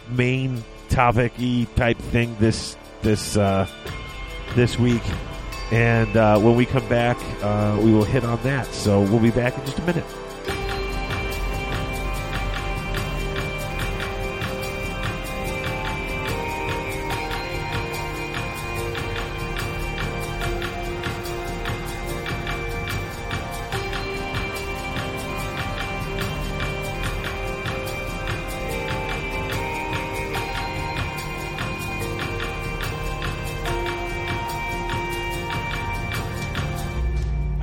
main topic y type thing this this uh, this week, and uh, when we come back, uh, we will hit on that. So we'll be back in just a minute.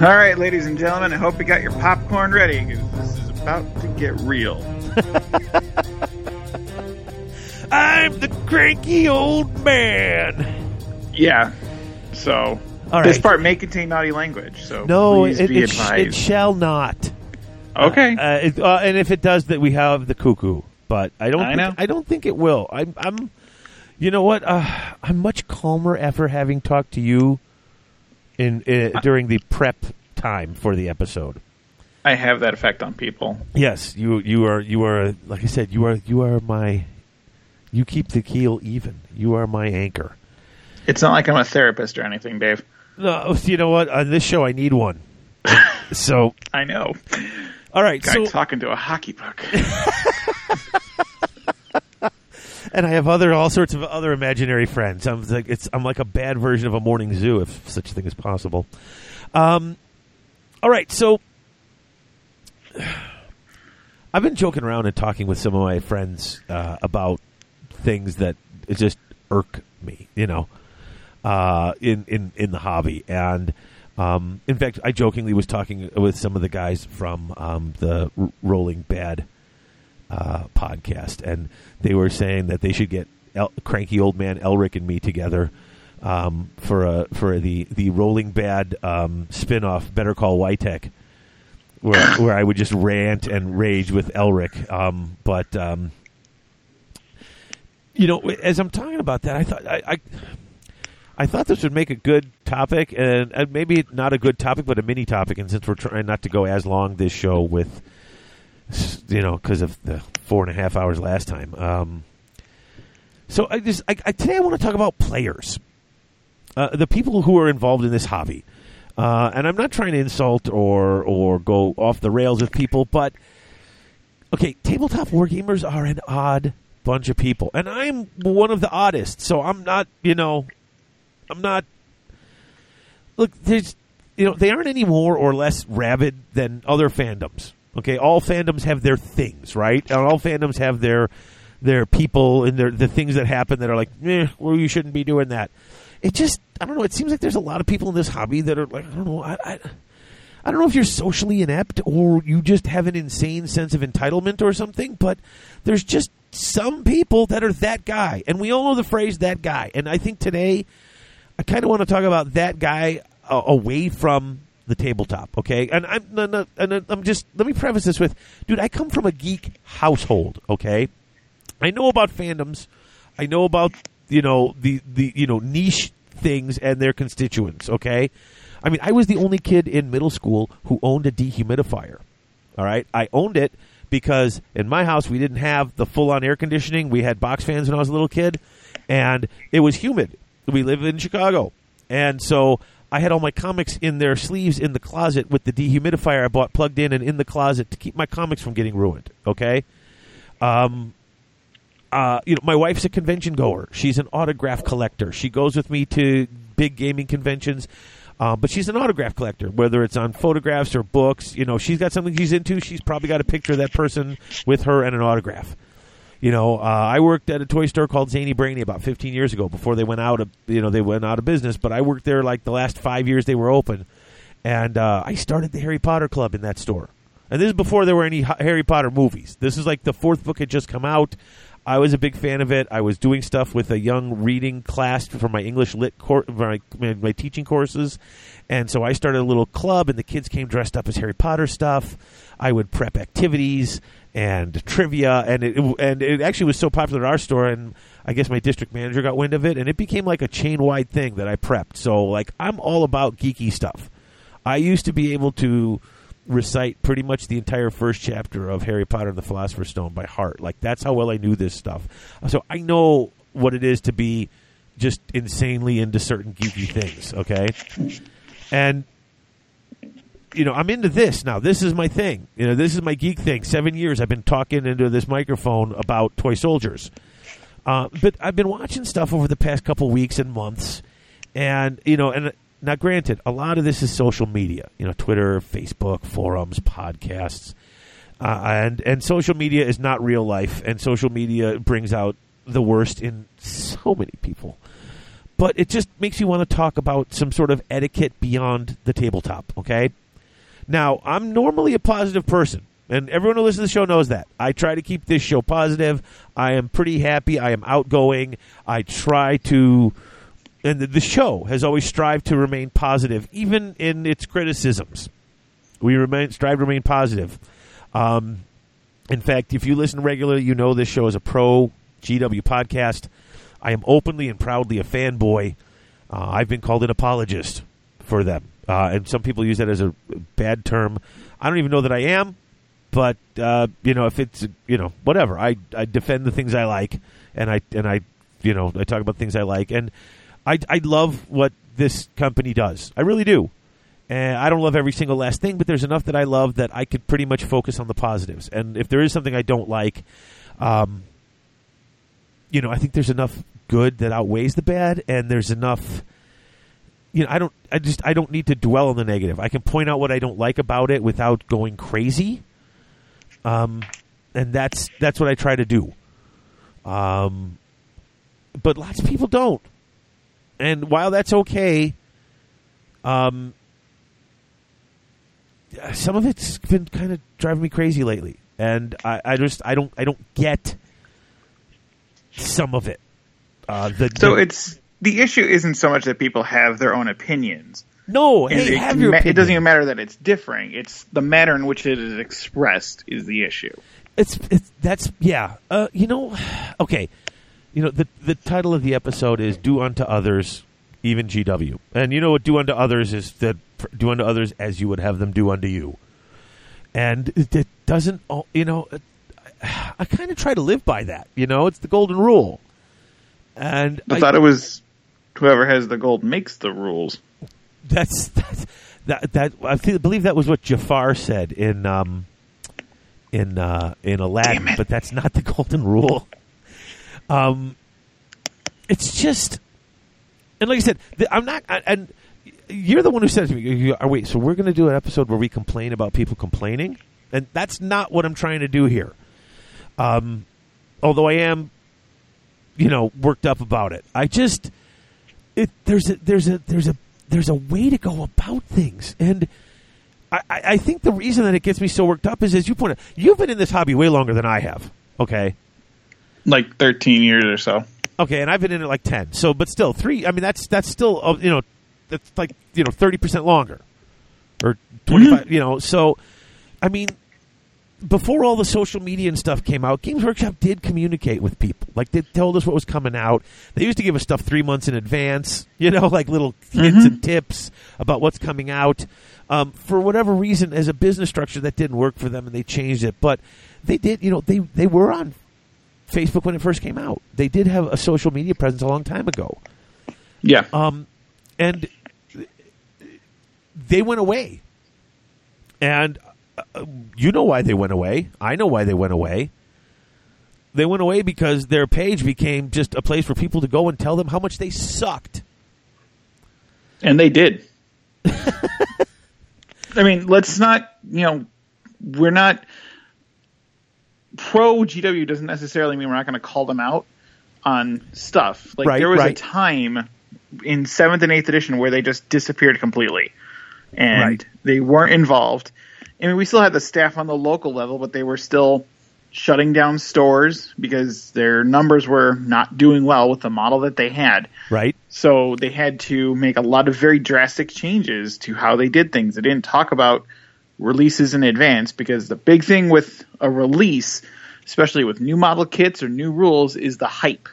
All right, ladies and gentlemen, I hope you got your popcorn ready because this is about to get real. <laughs> I'm the cranky old man. Yeah. So this part may contain naughty language, so No, please it, be it, sh- advised. it shall not. okay. Uh, it, uh, and if it does, that we have the cuckoo. But I don't. I think, know. I don't think it will. I'm. I'm you know what? Uh, I'm much calmer after having talked to you in uh, during the prep time for the episode. I have that effect on people. Yes, you. You are. You are. Like I said, you are. You are my. You keep the keel even. You are my anchor. It's not like I'm a therapist or anything, Dave. No, you know what? On this show, I need one. <laughs> so, I know. all right. Guy So, talking to a hockey puck. <laughs> and I have other all sorts of other imaginary friends. I'm like it's I'm like a bad version of a morning zoo, if such a thing is possible. Um, all right, so <sighs> I've been joking around and talking with some of my friends uh, about things that just irk me, you know, uh, in in in the hobby, and um, in fact, I jokingly was talking with some of the guys from um, the R- Rolling Bad uh, podcast, and they were saying that they should get El- cranky old man Elric and me together um, for a for the the Rolling Bad um, spin off, Better Call Wojtek, where <coughs> where I would just rant and rage with Elric. Um, but um, you know, as I'm talking about that, I thought I. I I thought this would make a good topic, and, and maybe not a good topic, but a mini topic. And since we're trying not to go as long this show with you know, because of the four and a half hours last time. Um, so I just I, I, today I want to talk about players, uh, the people who are involved in this hobby, uh, and I'm not trying to insult or or go off the rails with people, but okay, tabletop wargamers are an odd bunch of people, and I'm one of the oddest. So I'm not, you know, I'm not. Look, there's, you know, they aren't any more or less rabid than other fandoms. Okay, all fandoms have their things, right? And all fandoms have their their people and their the things that happen that are like, eh, well, you shouldn't be doing that. It just, I don't know. It seems like there's a lot of people in this hobby that are like, I don't know, I, I, I don't know if you're socially inept or you just have an insane sense of entitlement or something, but there's just some people that are that guy, and we all know the phrase "that guy." And I think today, I kind of want to talk about that guy uh, away from the tabletop, okay? And I'm and I'm just let me preface this with, dude, I come from a geek household, okay? I know about fandoms, I know about you know the the you know niche things and their constituents, okay? I mean, I was the only kid in middle school who owned a dehumidifier. All right, I owned it because in my house we didn't have the full on air conditioning. We had box fans when I was a little kid, and it was humid. We live in Chicago, and so I had all my comics in their sleeves in the closet with the dehumidifier I bought plugged in and in the closet to keep my comics from getting ruined. Okay. Um, uh, you know, my wife's a convention goer. She's an autograph collector. She goes with me to big gaming conventions. Uh, but she's an autograph collector, whether it's on photographs or books. You know, she's got something she's into. She's probably got a picture of that person with her and an autograph. You know, uh, I worked at a toy store called Zany Brainy about 15 years ago before they went out of you know they went out of business. But I worked there like the last five years they were open, and uh, I started the Harry Potter Club in that store. And this is before there were any Harry Potter movies. This is like the fourth book had just come out. I was a big fan of it. I was doing stuff with a young reading class for my English lit cor- my, my teaching courses, and so I started a little club, and the kids came dressed up as Harry Potter stuff. I would prep activities and trivia, and it and it actually was so popular at our store, and I guess my district manager got wind of it, and it became like a chain wide thing that I prepped. So like I'm all about geeky stuff. I used to be able to recite pretty much the entire first chapter of Harry Potter and the Philosopher's Stone by heart. Like that's how well I knew this stuff. So I know what it is to be just insanely into certain geeky things, okay? And you know, I'm into this now. This is my thing. You know, this is my geek thing. 7 years I've been talking into this microphone about toy soldiers. Uh, but I've been watching stuff over the past couple weeks and months and you know, and now, granted, a lot of this is social media. You know, Twitter, Facebook, forums, podcasts, uh, and and social media is not real life. And social media brings out the worst in so many people. but it just makes you want to talk about some sort of etiquette beyond the tabletop. Okay. Now, I'm normally a positive person, and everyone who listens to the show knows that. I try to keep this show positive. I am pretty happy. I am outgoing. I try to, and the, show has always strived to remain positive, even in its criticisms. We remain strive to remain positive. Um, in fact, if you listen regularly, you know this show is a pro GW podcast. I am openly and proudly a fanboy. Uh, I've been called an apologist for them, uh, and some people use that as a bad term. I don't even know that I am, but uh, you know, if it's you know whatever, I I defend the things I like, and I and I you know I talk about things I like, and I I love what this company does. I really do. And I don't love every single last thing, but there's enough that I love that I could pretty much focus on the positives. And if there is something I don't like, um, you know, I think there's enough good that outweighs the bad, and there's enough. You know, I don't. I just. I don't need to dwell on the negative. I can point out what I don't like about it without going crazy. Um, and that's that's what I try to do. Um, but lots of people don't. And while that's okay, um, some of it's been kind of driving me crazy lately, and I, I just I don't I don't get some of it. Uh, the, So the- it's the issue isn't so much that people have their own opinions. no, And hey, it, have your ma- it doesn't even matter that it's differing. It's the manner in which it is expressed is the issue. It's it's that's yeah. Uh, you know, <sighs> okay. You know the the title of the episode is "Do unto others, even GW," and you know what "Do unto others" is that do unto others as you would have them do unto you, and it, it doesn't. You know, I, I kind of try to live by that. You know, it's the golden rule, and I, thought it was whoever has the gold makes the rules. that's, that's that that I feel, believe that was what Jafar said in um in uh in Aladdin, but that's not the golden rule. Um, it's just, and like I said, the, I'm not. I, and you're the one who said to me. Oh, wait, so we're going to do an episode where we complain about people complaining, and that's not what I'm trying to do here. Um, although I am, you know, worked up about it. I just it there's a there's a there's a there's a way to go about things and I, I think the reason that it gets me so worked up is as you pointed you've been in this hobby way longer than I have okay Like 13 years or so. okay and I've been in it like 10 so but still three I mean that's that's still uh, you know that's like you know 30% longer or 25 you know so I mean before all the social media and stuff came out, Games Workshop did communicate with people. Like they told us what was coming out. They used to give us stuff three months in advance. <laughs> You know, like little hints and tips about what's coming out. Um, for whatever reason, as a business structure, that didn't work for them, and they changed it. But they did. You know, they they were on Facebook when it first came out. They did have a social media presence a long time ago. Yeah. Um, and they went away. And uh, you know why they went away. I know why they went away. They went away because their page became just a place for people to go and tell them how much they sucked. And they did. <laughs> I mean, let's not, you know, we're not pro GW doesn't necessarily mean we're not going to call them out on stuff. Like Right, there was a time in 7th and 8th edition where they just disappeared completely. And Right. they weren't involved. I mean, we still had the staff on the local level, but they were still shutting down stores because their numbers were not doing well with the model that they had. Right? So they had to make a lot of very drastic changes to how they did things. They didn't talk about releases in advance because the big thing with a release, especially with new model kits or new rules, is the hype.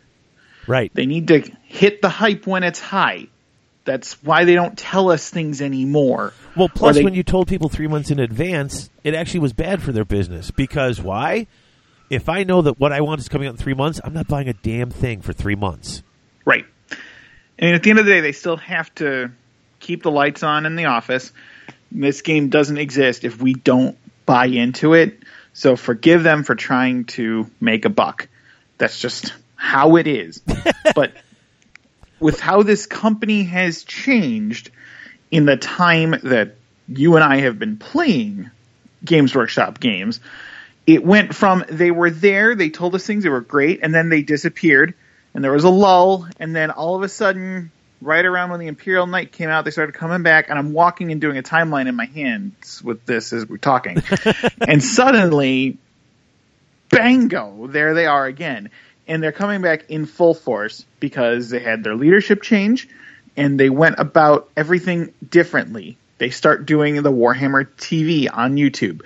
Right. They need to hit the hype when it's high. That's why they don't tell us things anymore. Well, plus, they- when you told people three months in advance, it actually was bad for their business. Because why? If I know that what I want is coming out in three months, I'm not buying a damn thing for three months. Right. And at the end of the day, they still have to keep the lights on in the office. This game doesn't exist if we don't buy into it. So forgive them for trying to make a buck. That's just how it is. <laughs> but with how this company has changed in the time that you and I have been playing Games Workshop games, it went from they were there, they told us things, they were great, and then they disappeared. and there was a lull, and then all of a sudden, right around when the Imperial Knight came out, they started coming back, and I'm walking and doing a timeline in my hands with this as we're talking, <laughs> and suddenly, bango, there they are again, and they're coming back in full force because they had their leadership change, and they went about everything differently. They start doing the Warhammer TV on YouTube.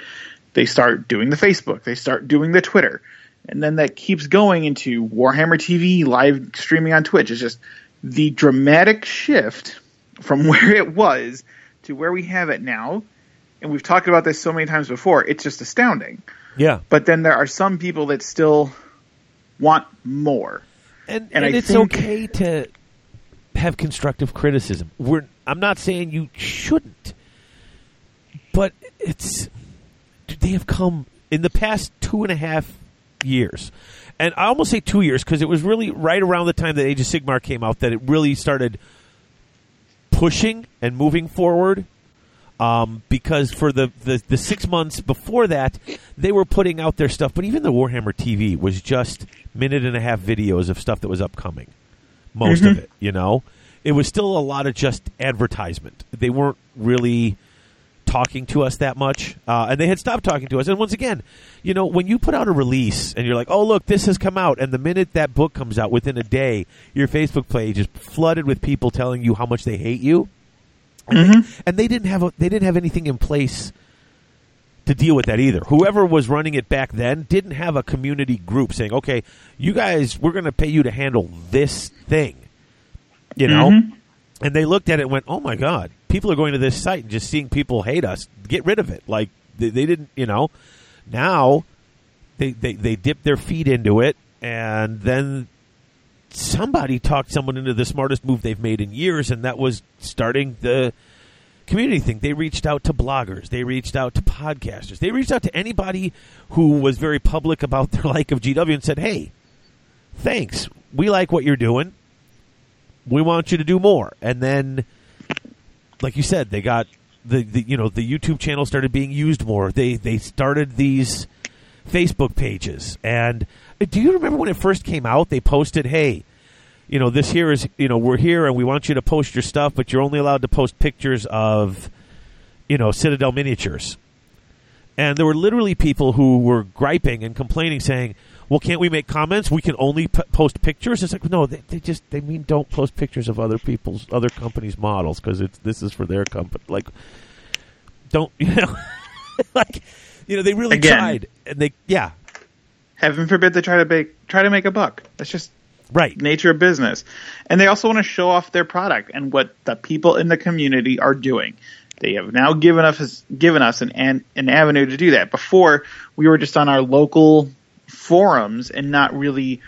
They start doing the Facebook. They start doing the Twitter. And then that keeps going into Warhammer TV live streaming on Twitch. It's just the dramatic shift from <laughs> where it was to where we have it now. And we've talked about this so many times before. It's just astounding. Yeah. But then there are some people that still want more. and, And and it's think- okay to have constructive criticism. We're I'm not saying you shouldn't, but it's they have come in the past two and a half years, and I almost say two years because it was really right around the time that Age of Sigmar came out that it really started pushing and moving forward. Um, because for the, the, the six months before that, they were putting out their stuff, but even the Warhammer TV was just minute and a half videos of stuff that was upcoming. Most of it, you know, it was still a lot of just advertisement. They weren't really talking to us that much, uh, and they had stopped talking to us. And once again, you know, when you put out a release and you're like, "Oh, look, this has come out," and the minute that book comes out, within a day, your Facebook page is flooded with people telling you how much they hate you, and, they, and they didn't have a, they didn't have anything in place to deal with that either. Whoever was running it back then didn't have a community group saying, "Okay, you guys, we're going to pay you to handle this thing," you know. And they looked at it and went, "Oh my god, people are going to this site and just seeing people hate us. Get rid of it." Like they, they didn't, you know. Now they, they they dip their feet into it, and then somebody talked someone into the smartest move they've made in years, and that was starting the community thing. They reached out to bloggers, they reached out to podcasters, they reached out to anybody who was very public about <laughs> their like of GW and said, "Hey, thanks. We like what you're doing. We want you to do more." And then, like you said, they got the, the you know the YouTube channel started being used more. They they started these Facebook pages. And do you remember when it first came out? They posted, "Hey." You know, this here is, you know, we're here and we want you to post your stuff, but you're only allowed to post pictures of, you know, Citadel miniatures. And there were literally people who were griping and complaining, saying, "Well, can't we make comments? We can only p- post pictures." It's like, no, they, they just they mean don't post pictures of other people's other companies' models because it's this is for their company. Like, don't <laughs> you know? like, you know, they really Again. tried, and they yeah, Heaven forbid they try to make try to make a buck. That's just right, nature of business. And they also want to show off their product and what the people in the community are doing. They have now given us given us an, an an avenue to do that. Before we were just on our local forums and not really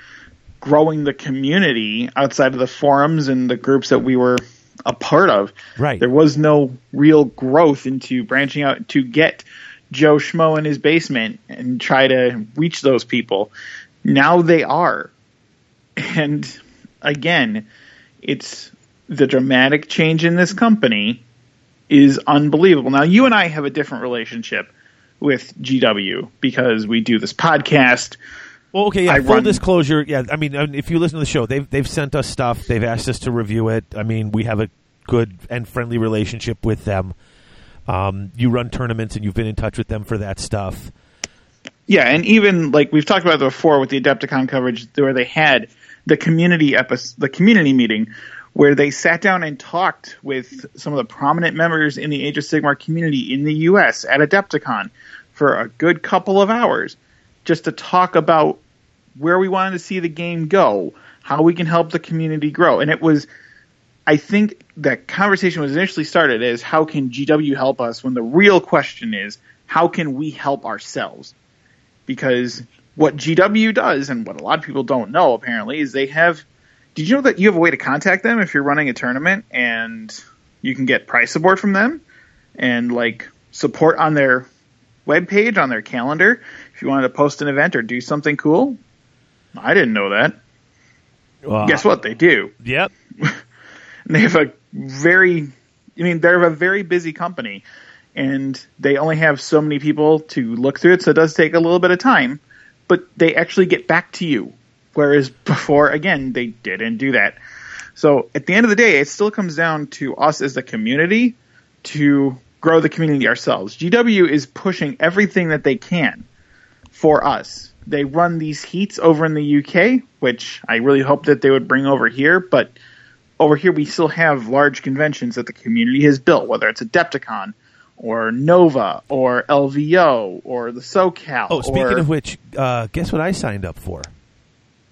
growing the community outside of the forums and the groups that we were a part of. Right. There was no real growth into branching out to get Joe Schmo in his basement and try to reach those people. Now they are. And again, it's the dramatic change in this company is unbelievable. Now, you and I have a different relationship with GW because we do this podcast. Well, okay, yeah. I full run- disclosure, yeah. I mean, if you listen to the show, they've they've sent us stuff. They've asked us to review it. I mean, we have a good and friendly relationship with them. Um, you run tournaments, and you've been in touch with them for that stuff. Yeah, and even like we've talked about it before with the Adepticon coverage, where they had the community episode, the community meeting, where they sat down and talked with some of the prominent members in the Age of Sigmar community in the U.S. at Adepticon for a good couple of hours, just to talk about where we wanted to see the game go, how we can help the community grow, and it was. I think that conversation was initially started as how can GW help us when the real question is how can we help ourselves? because what GW does and what a lot of people don't know apparently is they have did you know that you have a way to contact them if you're running a tournament and you can get price support from them and like support on their webpage on their calendar. If you wanted to post an event or do something cool I didn't know that. Well, guess what? They do. Yep. and <laughs> they have a very I mean they're a very busy company and they only have so many people to look through it so it does take a little bit of time but they actually get back to you Whereas before, again, they didn't do that. So at the end of the day, it still comes down to us as the community to grow the community ourselves. GW is pushing everything that they can for us. They run these heats over in the UK, which I really hope that they would bring over here, but over here we still have large conventions that the community has built, whether it's Adepticon or Nova or LVO or the SoCal. Oh, speaking or, of which, uh, guess what I signed up for?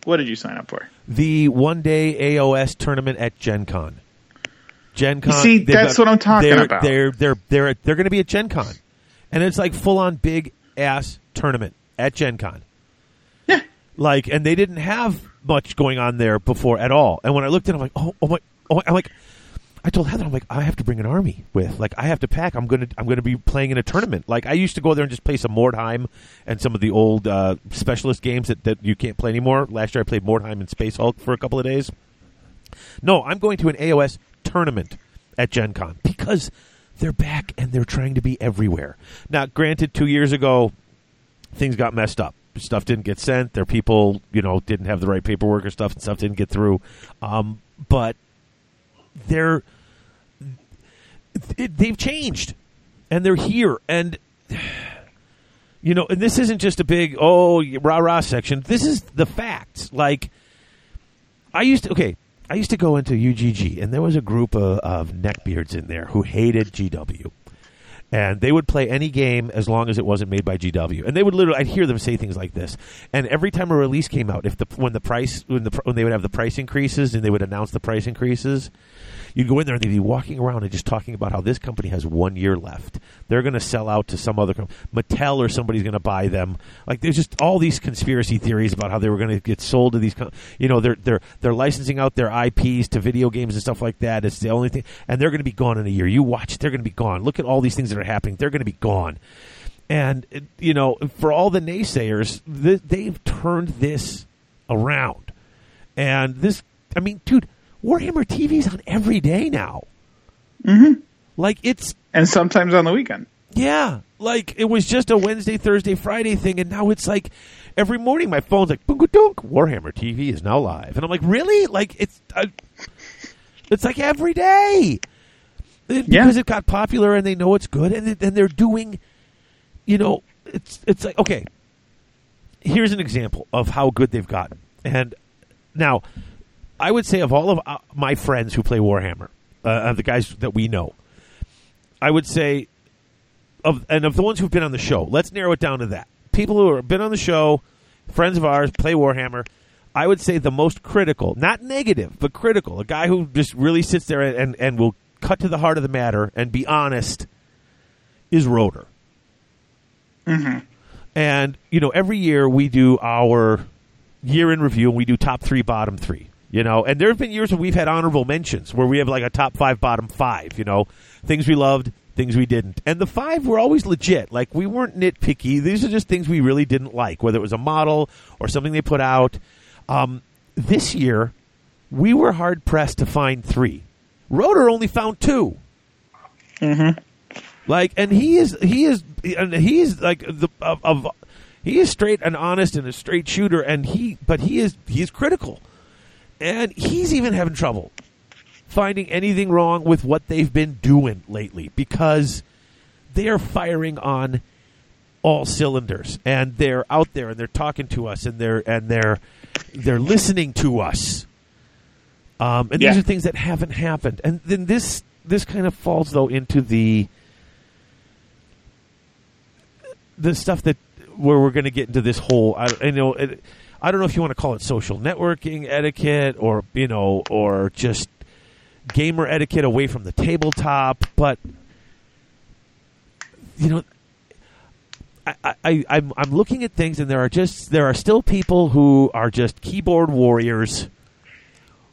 What did you sign up for? The one day AOS tournament at Gen Con. Gen Con. You see, that's what I'm talking they're, about. They're they're they're they're going to be at Gen Con, and it's like full on big ass tournament at Gen Con. Yeah. Like, and they didn't have much going on there before at all. And when I looked at, it, I'm like, oh, oh my, oh, I'm like, I told Heather, I'm like, I have to bring an army with. Like, I have to pack. I'm gonna, I'm gonna be playing in a tournament. Like, I used to go there and just play some Mordheim and some of the old uh, specialist games that, that you can't play anymore. Last year, I played Mordheim and Space Hulk for a couple of days. No, I'm going to an AOS tournament at Gen Con because they're back and they're trying to be everywhere. Now, granted, two years ago, things got messed up. Stuff didn't get sent. Their people, you know, didn't have the right paperwork or stuff, and stuff didn't get through. Um, but they're it, they've changed, and they're here, and you know, and this isn't just a big oh rah rah section. This is the facts. Like I used to okay. I used to go into UGG, and there was a group of, of neckbeards in there who hated GW, and they would play any game as long as it wasn't made by GW. And they would literally, I'd hear them say things like this. And every time a release came out, if the when the price when the when they would have the price increases and they would announce the price increases, you'd go in there and they'd be walking around and just talking about how this company has one year left. They're going to sell out to some other company. Mattel or somebody's going to buy them. Like there's just all these conspiracy theories about how they were going to get sold to these. Com- you know, they're they're they're licensing out their IPs to video games and stuff like that. It's the only thing, and they're going to be gone in a year. You watch, they're going to be gone. Look at all these things that are happening. They're going to be gone. And you know, for all the naysayers, th- they've turned this around. And this, I mean, dude, Warhammer TV's on every day now. Mm-hmm. Like it's And sometimes on the weekend. yeah, like it was just a Wednesday, Thursday, Friday thing, and now it's like every morning my phone's like boom dunk Warhammer TV is now live, and I'm like, really? Like it's uh, it's like every day It- Yeah. because it got popular and they know it's good, and then they're doing, you know, it's it's like okay. Here's an example of how good they've gotten, and now I would say of all of uh, my friends who play Warhammer, uh, of the guys that we know, I would say of and of the ones who've been on the show, let's narrow it down to that. People who have been on the show, friends of ours, play Warhammer. I would say the most critical, not negative, but critical. A guy who just really sits there and, and, and will cut to the heart of the matter and be honest is Rotor. And you know, every year we do our year in review, and we do top three, bottom three. You know, and there have been years where we've had honorable mentions where we have like a top five, bottom five. You know, things we loved, things we didn't, and the five were always legit. Like we weren't nitpicky. These are just things we really didn't like, whether it was a model or something they put out. Um, this year, we were hard pressed to find three. Rotor only found 2 like, and he is he is and he is like the of, of he is straight and honest and a straight shooter, and he but he is he is critical, and he's even having trouble finding anything wrong with what they've been doing lately because they are firing on all cylinders. And they're out there and they're talking to us and they're and they're they're listening to us. Um, and these are things that haven't happened. And then this this kind of falls though into the the stuff that where we're going to get into this whole I, I know it, I don't know if you want to call it social networking etiquette or you know or just gamer etiquette away from the tabletop but you know I, I, I'm, I'm looking at things, and there are just there are still people who are just keyboard warriors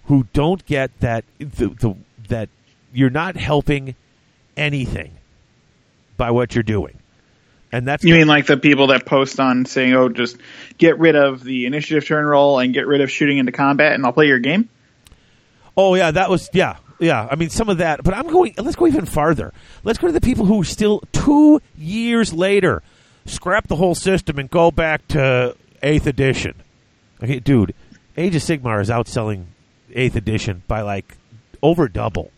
who don't get that the, the that you're not helping anything by what you're doing, and that's You mean like the people that post on saying, "Oh, just get rid of the initiative turn roll and get rid of shooting into combat, and I'll play your game." Oh yeah, that was yeah, yeah. I mean some of that, but I'm going. Let's go even farther. Let's go to the people who still two years later scrap the whole system and go back to eighth edition. Okay, dude, Age of Sigmar is outselling Eighth Edition by like over double.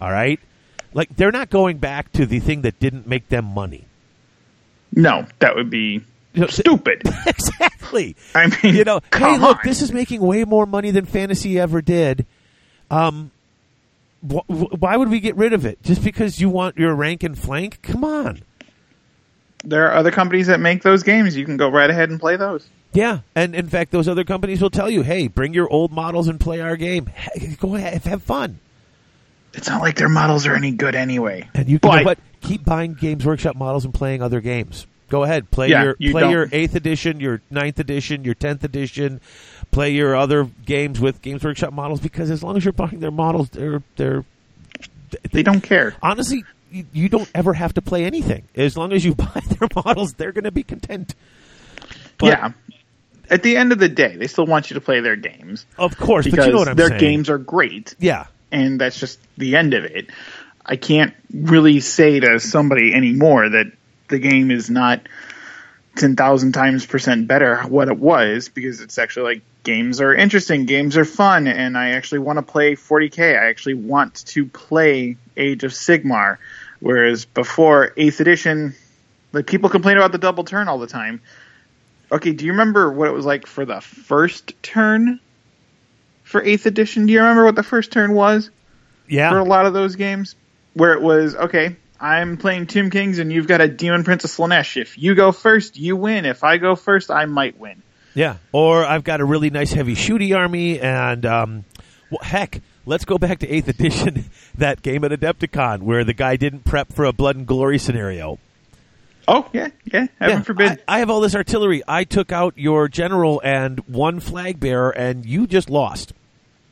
All right, like they're not going back to the thing that didn't make them money. No, that would be stupid. <laughs> exactly. I mean, you know, hey, look, on. this is making way more money than fantasy ever did. Um, wh- wh- why would we get rid of it just because you want your rank and flank? Come on. there are other companies that make those games. You can go right ahead and play those. Yeah, and in fact, those other companies will tell you, "Hey, bring your old models and play our game. Go ahead, have fun." It's not like their models are any good anyway. And you, you know But- what? Keep buying Games Workshop models and playing other games. Go ahead, play Yeah, your you play don't- your eighth edition, your ninth edition, your tenth edition. Play your other games with Games Workshop models because as long as you're buying their models, they're they're They don't care. honestly you, you don't ever have to play anything as long as you <laughs> buy their models. They're going to be content. But, yeah. At the end of the day, they still want you to play their games of course. because But you know what I'm their saying? games are great, yeah, and that's just the end of it. I can't really say to somebody anymore that the game is not ten thousand times percent better what it was because it's actually like games are interesting, games are fun, and I actually want to play 40k. I actually want to play Age of Sigmar, whereas before Eighth Edition, like people complain about the double turn all the time. Okay, do you remember what it was like for the first turn for Eighth Edition? Do you remember what the first turn was? yeah. for a lot of those games where it was okay. I'm playing Tomb Kings and you've got a Demon Prince of Slaanesh. If you go first, you win. If I go first, I might win. Yeah, or I've got a really nice heavy shooty army, and um, well, heck, let's go back to Eighth <laughs> Edition, that game at Adepticon where the guy didn't prep for a blood and glory scenario. Oh yeah, yeah. Heaven Yeah, forbid. I, I have all this artillery. I took out your general and one flag bearer, and you just lost.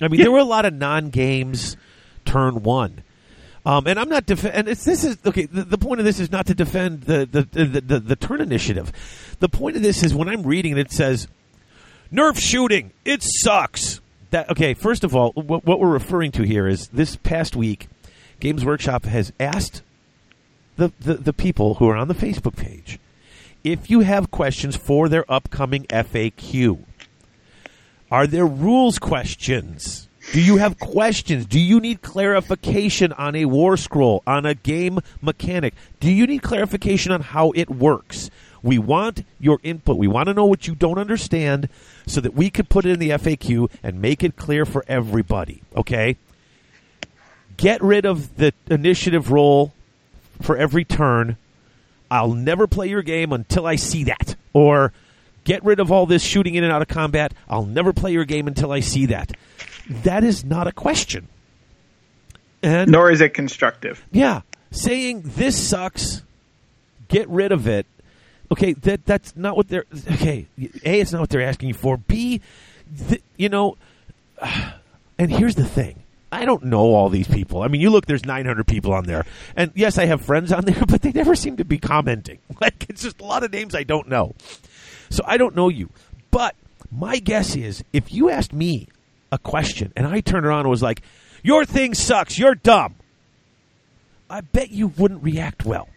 I mean, Yeah. there were a lot of non-games turn one. Um, and I'm not def- and it's this is okay. The, the point of this is not to defend the the, the the the turn initiative. The point of this is when I'm reading it, it says nerf shooting. It sucks. That okay. First of all, what, what we're referring to here is this past week, Games Workshop has asked the, the the people who are on the Facebook page if you have questions for their upcoming FAQ. Are there rules questions? Do you have questions? Do you need clarification on a war scroll, on a game mechanic? Do you need clarification on how it works? We want your input. We want to know what you don't understand so that we can put it in the FAQ and make it clear for everybody. Okay? Get rid of the initiative roll for every turn. I'll never play your game until I see that. Or get rid of all this shooting in and out of combat. I'll never play your game until I see that. That is not a question. And Nor is it constructive. yeah, saying this sucks, get rid of it. Okay, that that's not what they're. Okay, a it's not what they're asking you for. B, th- you know, <sighs> and here's the thing. I don't know all these people. I mean, you look, there's 900 people on there. And yes, I have friends on there, <laughs> but they never seem to be commenting. <laughs> Like, it's just a lot of names I don't know. So I don't know you. But my guess is if you asked me a question and I turned around and was like, your thing sucks, you're dumb, I bet you wouldn't react well.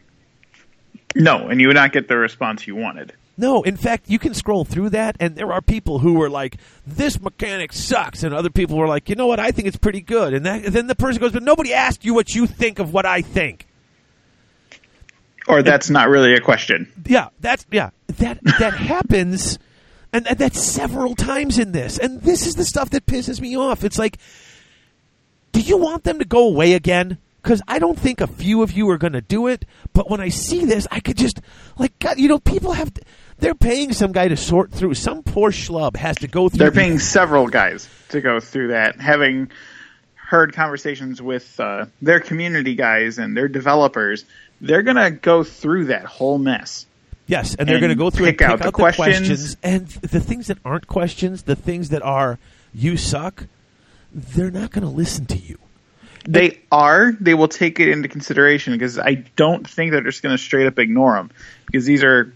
No, and you would not get the response you wanted. No, in fact, you can scroll through that, and there are people who were like, "This mechanic sucks," and other people were like, "You know what? I think it's pretty good." And, that, and then the person goes, "But nobody asked you what you think of what I think." Or that's not really a question. Yeah, that's yeah that that <laughs> happens, and that, that's several times in this. And this is the stuff that pisses me off. It's like, do you want them to go away again? Because I don't think a few of you are going to do it. But when I see this, I could just like, God, you know, people have. To, they're paying some guy to sort through. Some poor schlub has to go through. They're the- paying several guys to go through that, having heard conversations with uh, their community guys and their developers. They're going to go through that whole mess. Yes, and they're going to go through pick and pick the out the questions. questions, and the things that aren't questions, the things that are you suck. They're not going to listen to you. They are. They will take it into consideration because I don't think they're just going to straight up ignore them because these are.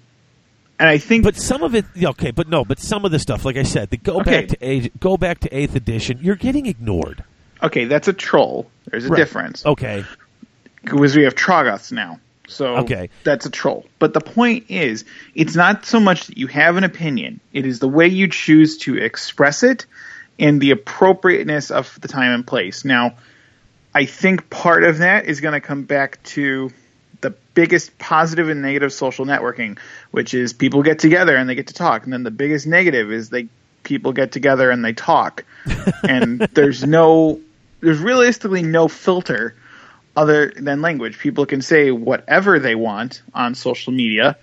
And I think, But some of it, okay, but no, but some of the stuff, like I said, the go Okay. back to age, go back to eighth edition, you're getting ignored. okay, that's a troll. There's a Right. difference Okay, because we have Troggoths now. So Okay. that's a troll. But the point is, it's not so much that you have an opinion, it is the way you choose to express it and the appropriateness of the time and place. Now, I think part of that is going to come back to the biggest positive and negative social networking, which is people get together and they get to talk, and then the biggest negative is they people get together and they talk, <laughs> and there's no, there's realistically no filter other than language. People can say whatever they want on social media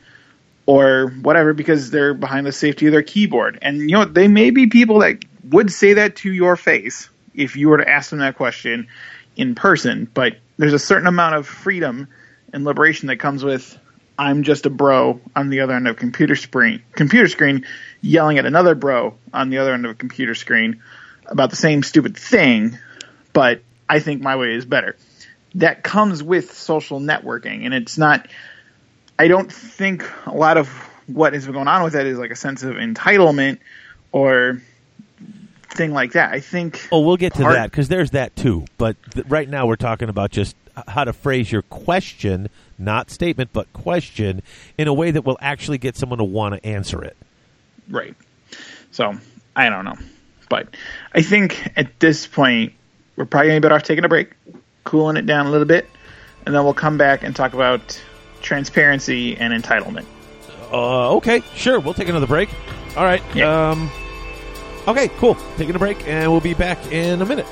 or whatever because they're behind the safety of their keyboard. And you know, they may be people that would say that to your face if you were to ask them that question in person, but there's a certain amount of freedom and liberation that comes with I'm just a bro on the other end of a computer screen computer screen yelling at another bro on the other end of a computer screen about the same stupid thing, but I think my way is better. That comes with social networking and it's not I don't think a lot of what has been going on with that is like a sense of entitlement or thing like that. I think Oh, we'll get to part- that because there's that too. But th- right now we're talking about just how to phrase your question, not statement, but question, in a way that will actually get someone to want to answer it. Right. So I don't know, but I think at this point we're probably gonna be better off taking a break, cooling it down a little bit, and then we'll come back and talk about transparency and entitlement. Uh, okay, sure. We'll take another break. All right. Yeah. Um, okay, cool. Taking a break, and we'll be back in a minute.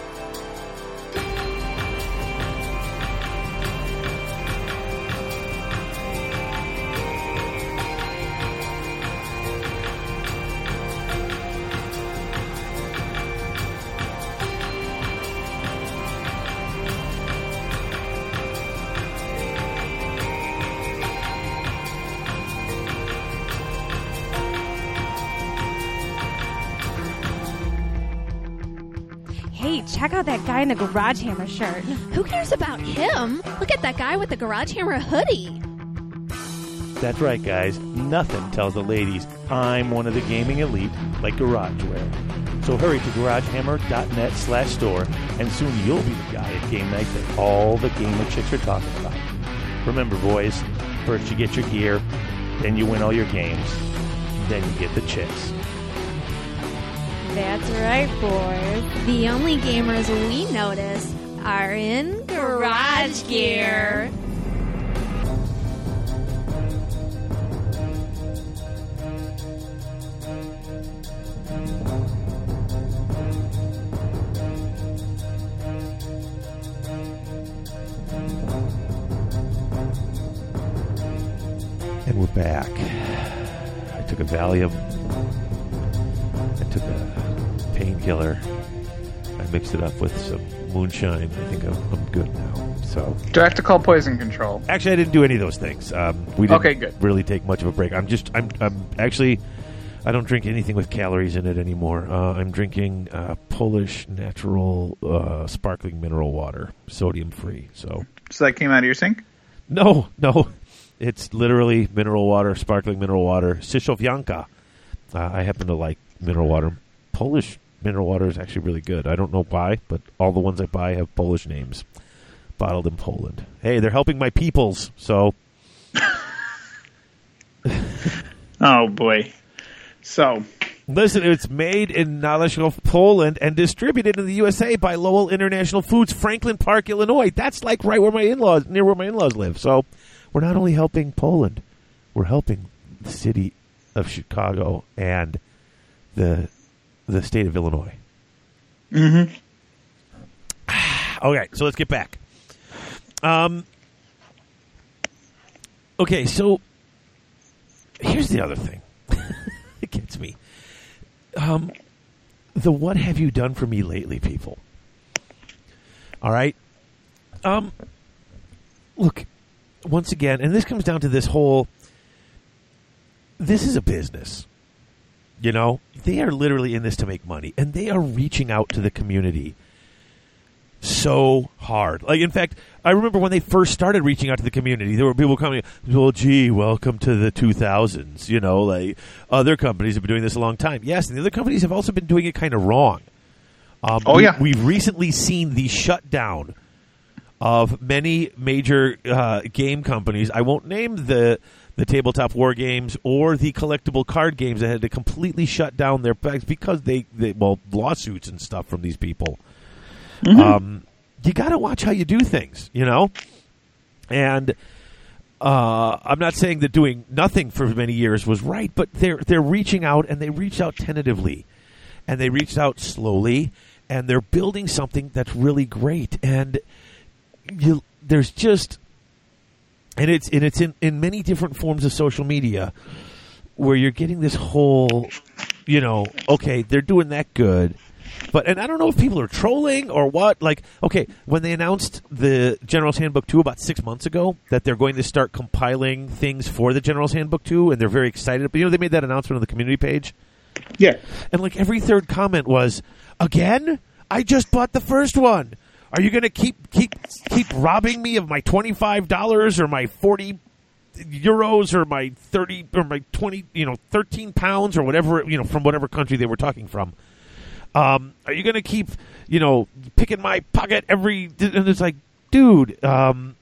Check out that guy in the garage hammer shirt. Who cares about him? Look at that guy with the garage hammer hoodie. That's right, guys. Nothing tells the ladies I'm one of the gaming elite like GarageWare. So hurry to garagehammer.net slash store, and soon you'll be the guy at game night that all the gamer chicks are talking about. Remember, boys, first you get your gear, then you win all your games, then you get the chicks. That's right, boys. The only gamers we notice are in garage gear. And we're back. I took a Valium. A painkiller. I mixed it up with some moonshine. I think I'm, I'm good now. So Do I have to call poison control? actually, I didn't do any of those things. Um, we didn't Okay, good. really take much of a break. I'm just I'm I'm actually I don't drink anything with calories in it anymore. Uh, I'm drinking uh, Polish natural uh, sparkling mineral water, sodium free. So So that came out of your sink? no, no. It's literally mineral water, sparkling mineral water, Syszowianka. Uh, I happen to like mineral water. Polish mineral water is actually really good. I don't know why, but all the ones I buy have Polish names. Bottled in Poland. Hey, they're helping my peoples, so <laughs> Oh boy. So Listen, it's made in Naleshov, Poland, and distributed in the USA by Lowell International Foods, Franklin Park, Illinois. That's like right where my in-laws, near where my in-laws live. So, we're not only helping Poland, we're helping the city of Chicago and the the state of Illinois. Mhm. <sighs> Okay, so let's get back. Um. Okay, so here's the other thing. <laughs> it gets me. Um, the what have you done for me lately, people? All right. Um. Look, once again, and this comes down to this whole. This is a business. You know, they are literally in this to make money, and they are reaching out to the community so hard. Like, in fact, I remember when they first started reaching out to the community, there were people coming, well, gee, welcome to the 2000s. You know, like other companies have been doing this a long time. Yes, and the other companies have also been doing it kind of wrong. Um, Oh, we- yeah. We've recently seen the shutdown of many major uh, game companies. I won't name the the tabletop war games or the collectible card games that had to completely shut down their packs because they, they well lawsuits and stuff from these people. Um, you got to watch how you do things, you know, and. Uh, I'm not saying that doing nothing for many years was right, but they're they're reaching out and they reached out tentatively, and they reached out slowly, and they're building something that's really great. And you, there's just, and it's and it's in in many different forms of social media, where you're getting this whole, you know, okay, they're doing that good. But and I don't know if people are trolling or what. Like, okay, when they announced the General's Handbook two about six months ago that they're going to start compiling things for the General's Handbook two, and they're very excited. But you know, they made that announcement on the community page, Yeah. and like every third comment was, "Again, I just bought the first one. Are you going to keep keep keep robbing me of my twenty five dollars or my forty euros or my thirty or my twenty you know thirteen pounds or whatever you know from whatever country they were talking from? Um, are you going to keep you know picking my pocket every? And it's like, dude, um,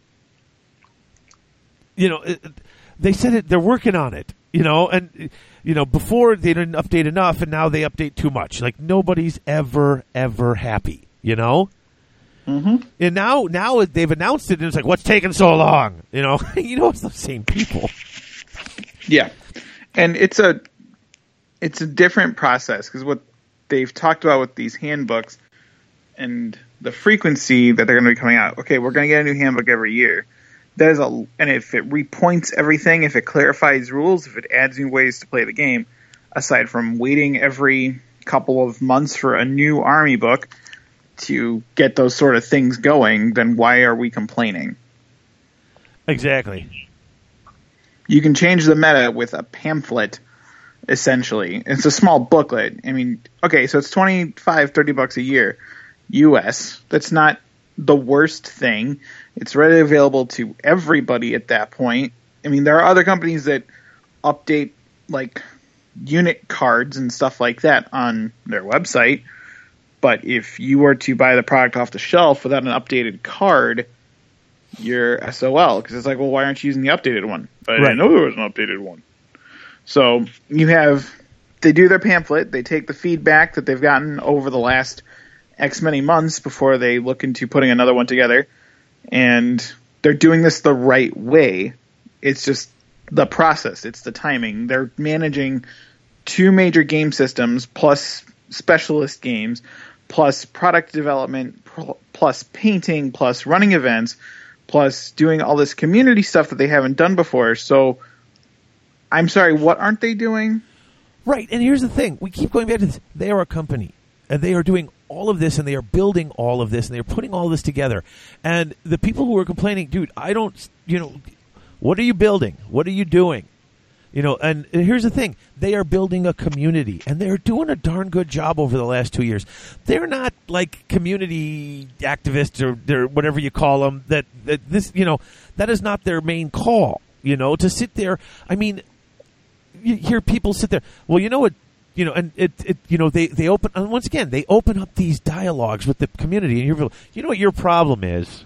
you know, they said it. They're working on it. You know, and you know before they didn't update enough, and now they update too much. Like nobody's ever ever happy. You know. Mm-hmm. And now, now they've announced it, and it's like, what's taking so long? You know, <laughs> you know, it's the same people. Yeah, and it's a it's a different process because what they've talked about with these handbooks and the frequency that they're going to be coming out. Okay, we're going to get a new handbook every year. That is a and if it repoints everything, if it clarifies rules, if it adds new ways to play the game, aside from waiting every couple of months for a new army book to get those sort of things going, then why are we complaining? Exactly. you can change the meta with a pamphlet essentially. It's a small booklet. I mean okay so it's 25 30 bucks a year us that's not the worst thing. It's readily available to everybody at that point. I mean there are other companies that update like unit cards and stuff like that on their website but if you were to buy the product off the shelf without an updated card you're SOL because it's like, well, why aren't you using the updated one? But I Right. didn't know there was an updated one. So you have they do their pamphlet, they take the feedback that they've gotten over the last X many months before they look into putting another one together, and they're doing this the right way. It's just the process, it's the timing. They're managing two major game systems plus specialist games plus product development plus painting plus running events plus doing all this community stuff that they haven't done before. So I'm sorry, what aren't they doing? Right. And here's the thing: we keep going back to this. They are a company, and they are doing all of this, and they are building all of this, and they're putting all this together. And the people who are complaining, dude, I don't, you know, what are you building? What are you doing? You know, and here's the thing: they are building a community, and they're doing a darn good job over the last two years. They're not like community activists or whatever you call them. That, that this, you know, that is not their main call. You know, to sit there. I mean, you hear people sit there. Well, you know what? You know, and it, it you know, they they open and once again they open up these dialogues with the community, and you're, you know what your problem is.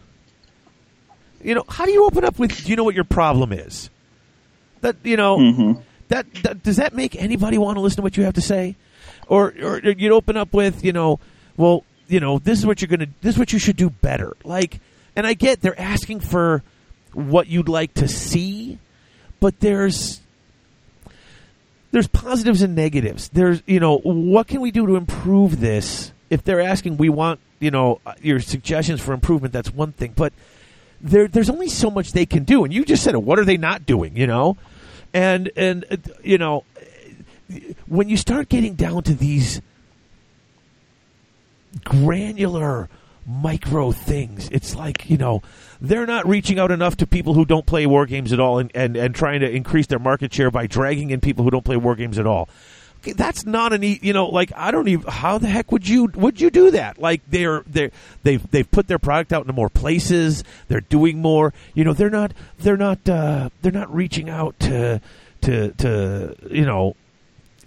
You know, how do you open up with? Do you know what your problem is? That you know, that, that does that make anybody want to listen to what you have to say, or or you'd open up with, you know, well, you know, this is what you're gonna, this is what you should do better. Like, and I get they're asking for what you'd like to see, but there's there's positives and negatives. There's, you know, what can we do to improve this? If they're asking, we want, you know, uh, your suggestions for improvement. That's one thing, but there, there's only so much they can do. And you just said it. What are they not doing? You know, and and uh, you know, when you start getting down to these granular micro things. It's like, you know, they're not reaching out enough to people who don't play war games at all and, and, and trying to increase their market share by dragging in people who don't play war games at all. That's not an you know like I don't even how the heck would you would you do that? Like they're they they've they've put their product out into more places. They're doing more. You know they're not they're not uh, they're not reaching out to to to you know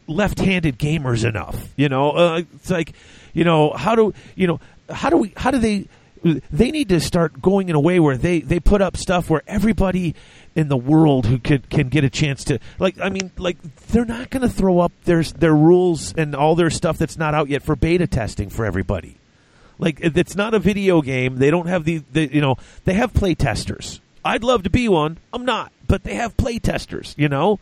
left-handed gamers enough. You know, uh, it's like, you know, how do you know how do we how do they they need to start going in a way where they they put up stuff where everybody in the world who could can get a chance to like I mean like they're not going to throw up their their rules and all their stuff that's not out yet for beta testing for everybody. Like it's not a video game. They don't have the, the you know they have play testers. I'd love to be one. I'm not, but they have play testers. You know,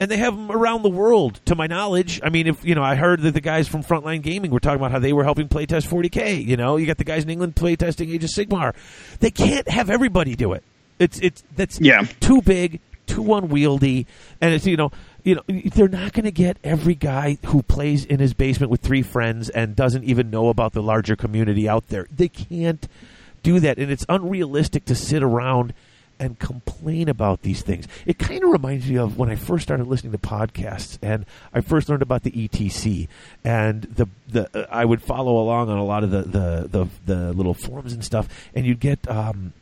and they have them around the world. To my knowledge, I mean, if you know, I heard that the guys from Frontline Gaming were talking about how they were helping playtest 40k. You know, you got the guys in England playtesting Age of Sigmar. They can't have everybody do it. It's it's that's Yeah. too big, too unwieldy, and it's you know you know they're not going to get every guy who plays in his basement with three friends and doesn't even know about the larger community out there. They can't do that, and it's unrealistic to sit around and complain about these things. It kind of reminds me of when I first started listening to podcasts and I first learned about the ETC and the the uh, I would follow along on a lot of the the the, the little forums and stuff, and you'd get. Um,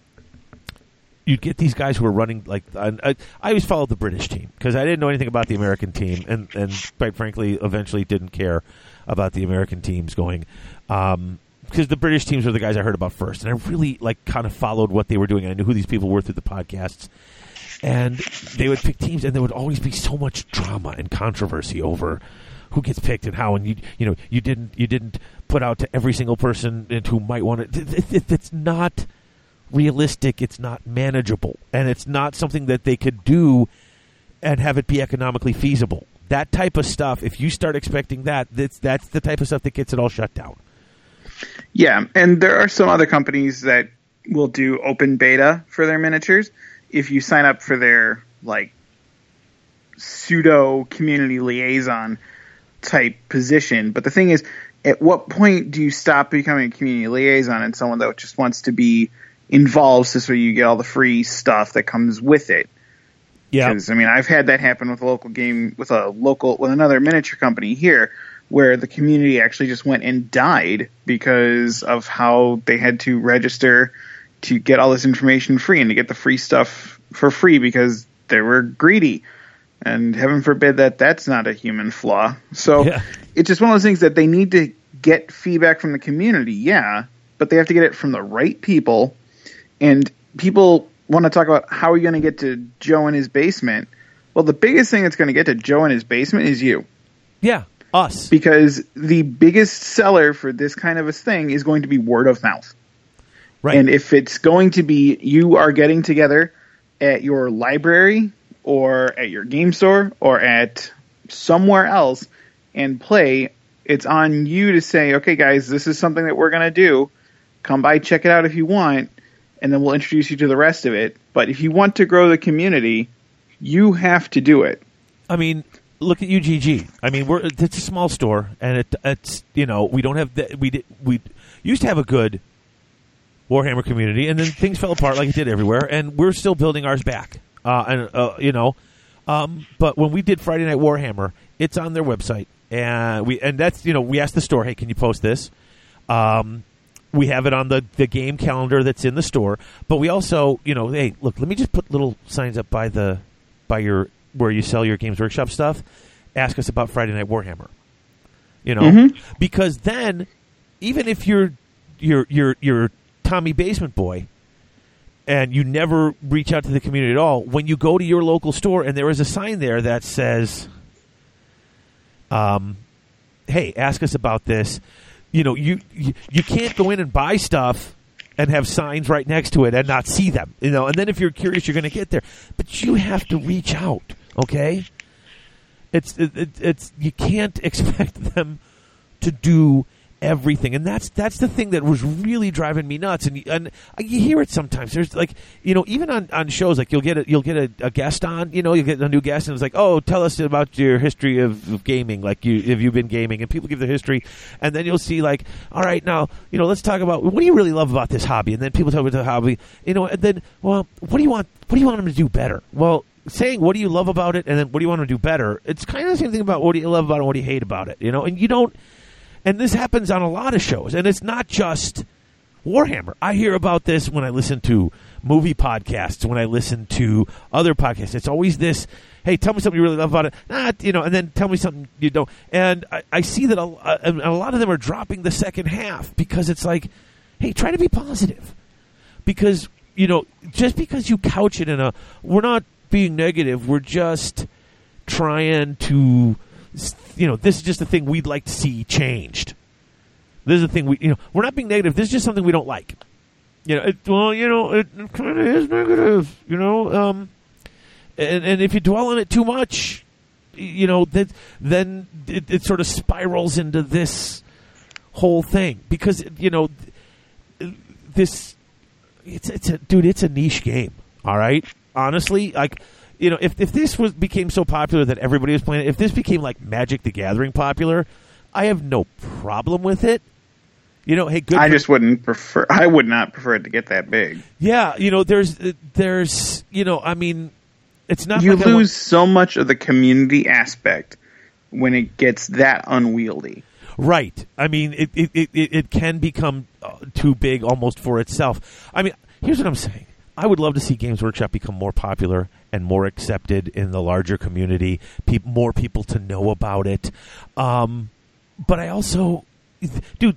You'd get these guys who were running like I, I, always followed the British team because I didn't know anything about the American team, and and quite frankly, eventually didn't care about the American teams going. Um, because the British teams were the guys I heard about first, and I really like kind of followed what they were doing. I knew who these people were through the podcasts, and they would pick teams, and there would always be so much drama and controversy over who gets picked and how. And you you know you didn't you didn't put out to every single person and who might want it- It's not realistic. It's not manageable, and it's not something that they could do and have it be economically feasible. That type of stuff. If you start expecting that, that's that's the type of stuff that gets it all shut down. Yeah, and there are some other companies that will do open beta for their miniatures. If you sign up for their like pseudo community liaison type position, but the thing is, at what point do you stop becoming a community liaison and someone that just wants to be involved, so so you get all the free stuff that comes with it? Yeah, I mean, I've had that happen with a local game, with a local, with another miniature company here, where the community actually just went and died because of how they had to register to get all this information free and to get the free stuff for free because they were greedy. And heaven forbid that that's not a human flaw. So Yeah. it's just one of those things that they need to get feedback from the community, yeah, but they have to get it from the right people. And people want to talk about how are you going to get to Joe in his basement. Well, the biggest thing that's going to get to Joe in his basement is you yeah, us. because the biggest seller for this kind of a thing is going to be word of mouth. Right. And if it's going to be you are getting together at your library or at your game store or at somewhere else and play, it's on you to say, okay, guys, this is something that we're going to do. Come by, check it out if you want, and then we'll introduce you to the rest of it. But if you want to grow the community, you have to do it. I mean, look at UGG. I mean, we're it's a small store, and it it's you know we don't have the, we we used to have a good Warhammer community, and then things fell apart like it did everywhere, and we're still building ours back. Uh, and uh, you know, um, but when we did Friday Night Warhammer, it's on their website, and we and that's you know we asked the store, hey, can you post this? Um, we have it on the, the game calendar that's in the store, but we also, you know, hey, look, let me just put little signs up by the by your where you sell your Games Workshop stuff. Ask us about Friday Night Warhammer. You know, because then even if you're you're you're you're Tommy Basement Boy and you never reach out to the community at all, when you go to your local store and there is a sign there that says um hey, ask us about this. You know, you, you can't go in and buy stuff and have signs right next to it and not see them. You know, and then if you're curious, you're going to get there. But you have to reach out. Okay, it's it, it, it's you can't <laughs> expect them to do everything, and that's that's the thing that was really driving me nuts. And you- and you hear it sometimes. There's like you know even on, on shows like you'll get a, you'll get a, a guest on. You know you'll get a new guest, and it's like oh tell us about your history of, of gaming. Like you have you been gaming, and people give their history, and then you'll see like all right now you know let's talk about what do you really love about this hobby, and then people talk about the hobby. You know, and then well what do you want what do you want them to do better? Well saying what do you love about it and then what do you want to do better it's kind of the same thing about what do you love about it and what do you hate about it you know and you don't and this happens on a lot of shows and it's not just warhammer. I hear about this when i listen to movie podcasts when i listen to other podcasts. It's always this hey tell me something you really love about it. Not you know and then tell me something you don't. And i, I see that a, a, a lot of them are dropping the second half because it's like hey, try to be positive. Because you know just because you couch it in a we're not being negative, we're just trying to you know this is just a thing we'd like to see changed. This is a thing we you know we're not being negative. This is just something we don't like. You know, it, well, you know, it, kind of is negative. You know, um, and and if you dwell on it too much, you know, that then it, it sort of spirals into this whole thing because you know this it's it's a dude it's a niche game all right honestly like you know if if this was became so popular that everybody was playing it if this became like magic the gathering popular i have no problem with it you know hey good I for- just wouldn't prefer. <laughs> I would not prefer it to get that big. yeah you know there's there's you know i mean it's not You like I want- lose so much of the community aspect when it gets that unwieldy. Right. I mean, it it, it, it it can become uh, too big almost for itself. I mean, here's what I'm saying. I would love to see Games Workshop become more popular and more accepted in the larger community. Peop more people to know about it. Um, but I also, dude,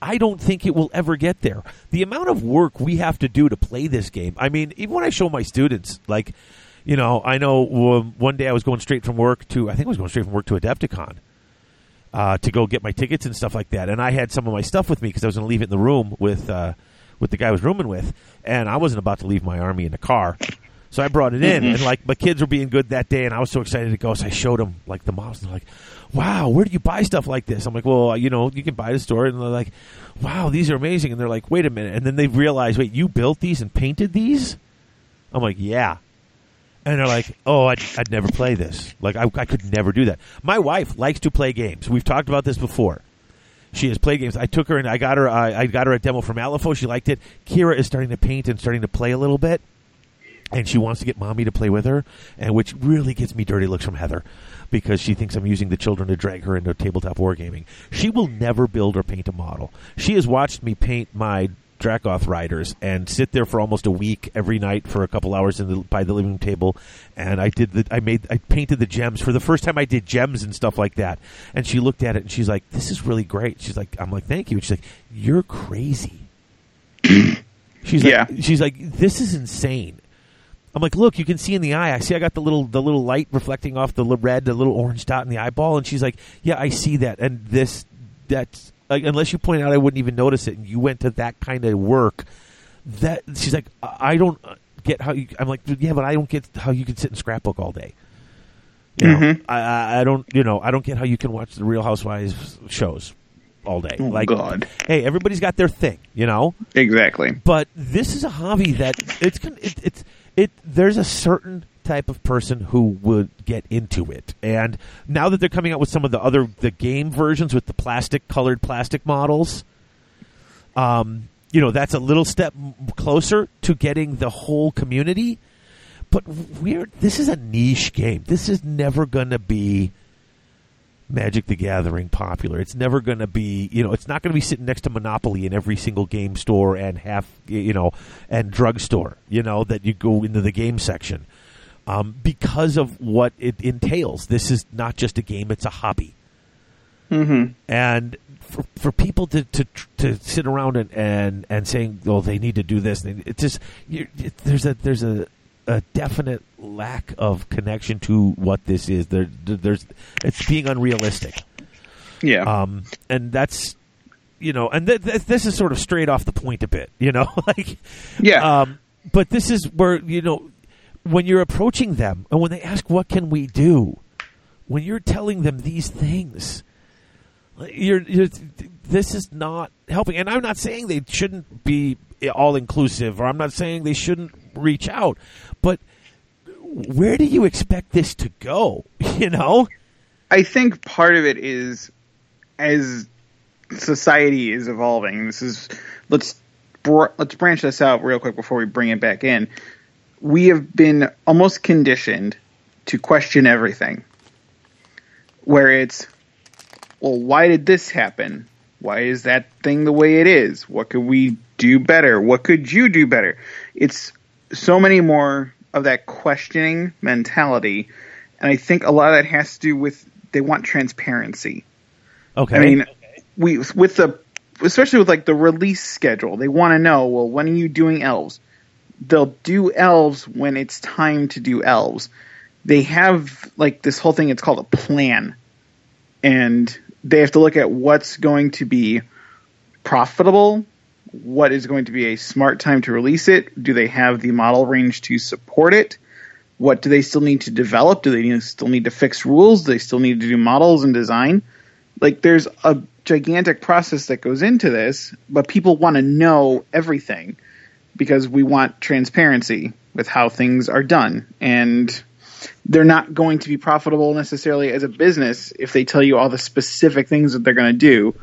I don't think it will ever get there. The amount of work we have to do to play this game. I mean, even when I show my students, like, you know, I know um, one day I was going straight from work to, I think I was going straight from work to Adepticon uh, to go get my tickets and stuff like that. And I had some of my stuff with me because I was going to leave it in the room with uh, with the guy I was rooming with, and I wasn't about to leave my army in the car. So I brought it in, and like my kids were being good that day, and I was so excited to go. So I showed them like the models, and they're like, "Wow, where do you buy stuff like this?" I'm like, "Well, you know, you can buy at the store." And they're like, "Wow, these are amazing!" And they're like, "Wait a minute!" And then they realize, "Wait, you built these and painted these?" I'm like, "Yeah." And they're like, "Oh, I'd, I'd never play this. Like, I, I could never do that." My wife likes to play games. We've talked about this before. She has played games. I took her and I got her. Uh, I got her a demo from Alifo. She liked it. Kira is starting to paint and starting to play a little bit, and she wants to get mommy to play with her, and which really gets me dirty looks from Heather because she thinks I'm using the children to drag her into tabletop wargaming. She will never build or paint a model. She has watched me paint my Dracoth riders and sit there for almost a week every night for a couple hours in the, by the living room table. And I did the, I made, I painted the gems for the first time. I did gems and stuff like that. And she looked at it and she's like, "This is really great." She's like, "I'm like, thank you." And she's like, "You're crazy." <clears throat> she's Yeah. like, she's like, "This is insane." I'm like, look, you can see in the eye. I see I got the little the little light reflecting off the red, the little orange dot in the eyeball, and she's like, yeah, I see that. And this, that's like, unless you point out, I wouldn't even notice it. And you went to that kind of work. That she's like, I don't get how you. I'm like, yeah, but I don't get how you can sit and scrapbook all day. You know, Mhm. I, I don't, you know, I don't get how you can watch the Real Housewives shows all day. Oh, like, God. hey, everybody's got their thing, you know Exactly. but this is a hobby that it's it, it's it there's a certain type of person who would get into it. And now that they're coming out with some of the other the game versions with the plastic colored plastic models um you know that's a little step closer to getting the whole community. But we're this is a niche game. This is never going to be Magic the Gathering popular. It's never going to be, you know, it's not going to be sitting next to Monopoly in every single game store and half, you know, and drugstore, you know, that you go into the game section um, because of what it entails. This is not just a game; it's a hobby. Mm-hmm. And for, for people to, to to sit around and, and, and saying, "Well, they need to do this," it's just it, there's a there's a a definite lack of connection to what this is. There, there's it's being unrealistic. Yeah. Um, and that's you know, and th- th- this is sort of straight off the point a bit, <laughs> you know, like yeah. um, but this is where you know when you're approaching them and when they ask what can we do, when you're telling them these things, you're, you're this is not helping. And I'm not saying they shouldn't be all inclusive, or I'm not saying they shouldn't reach out, where do you expect this to go? <laughs> You know. I think part of it is as society is evolving. This is let's br- let's branch this out real quick before we bring it back in. We have been almost conditioned to question everything. Where it's, well, why did this happen? Why is that thing the way it is? What could we do better? What could you do better? It's so many more of that questioning mentality. And I think a lot of that has to do with they want transparency. Okay. I mean, we with the especially with like the release schedule, they want to know, well, when are you doing elves? They'll do elves when it's time to do elves. They have like this whole thing. It's called a plan, and they have to look at what's going to be profitable, what is going to be a smart time to release it. Do they have the model range to support it? What do they still need to develop? Do they still need to fix rules? Do they still need to do models and design? Like, there's a gigantic process that goes into this, but people want to know everything because we want transparency with how things are done. And they're not going to be profitable necessarily as a business if they tell you all the specific things that they're going to do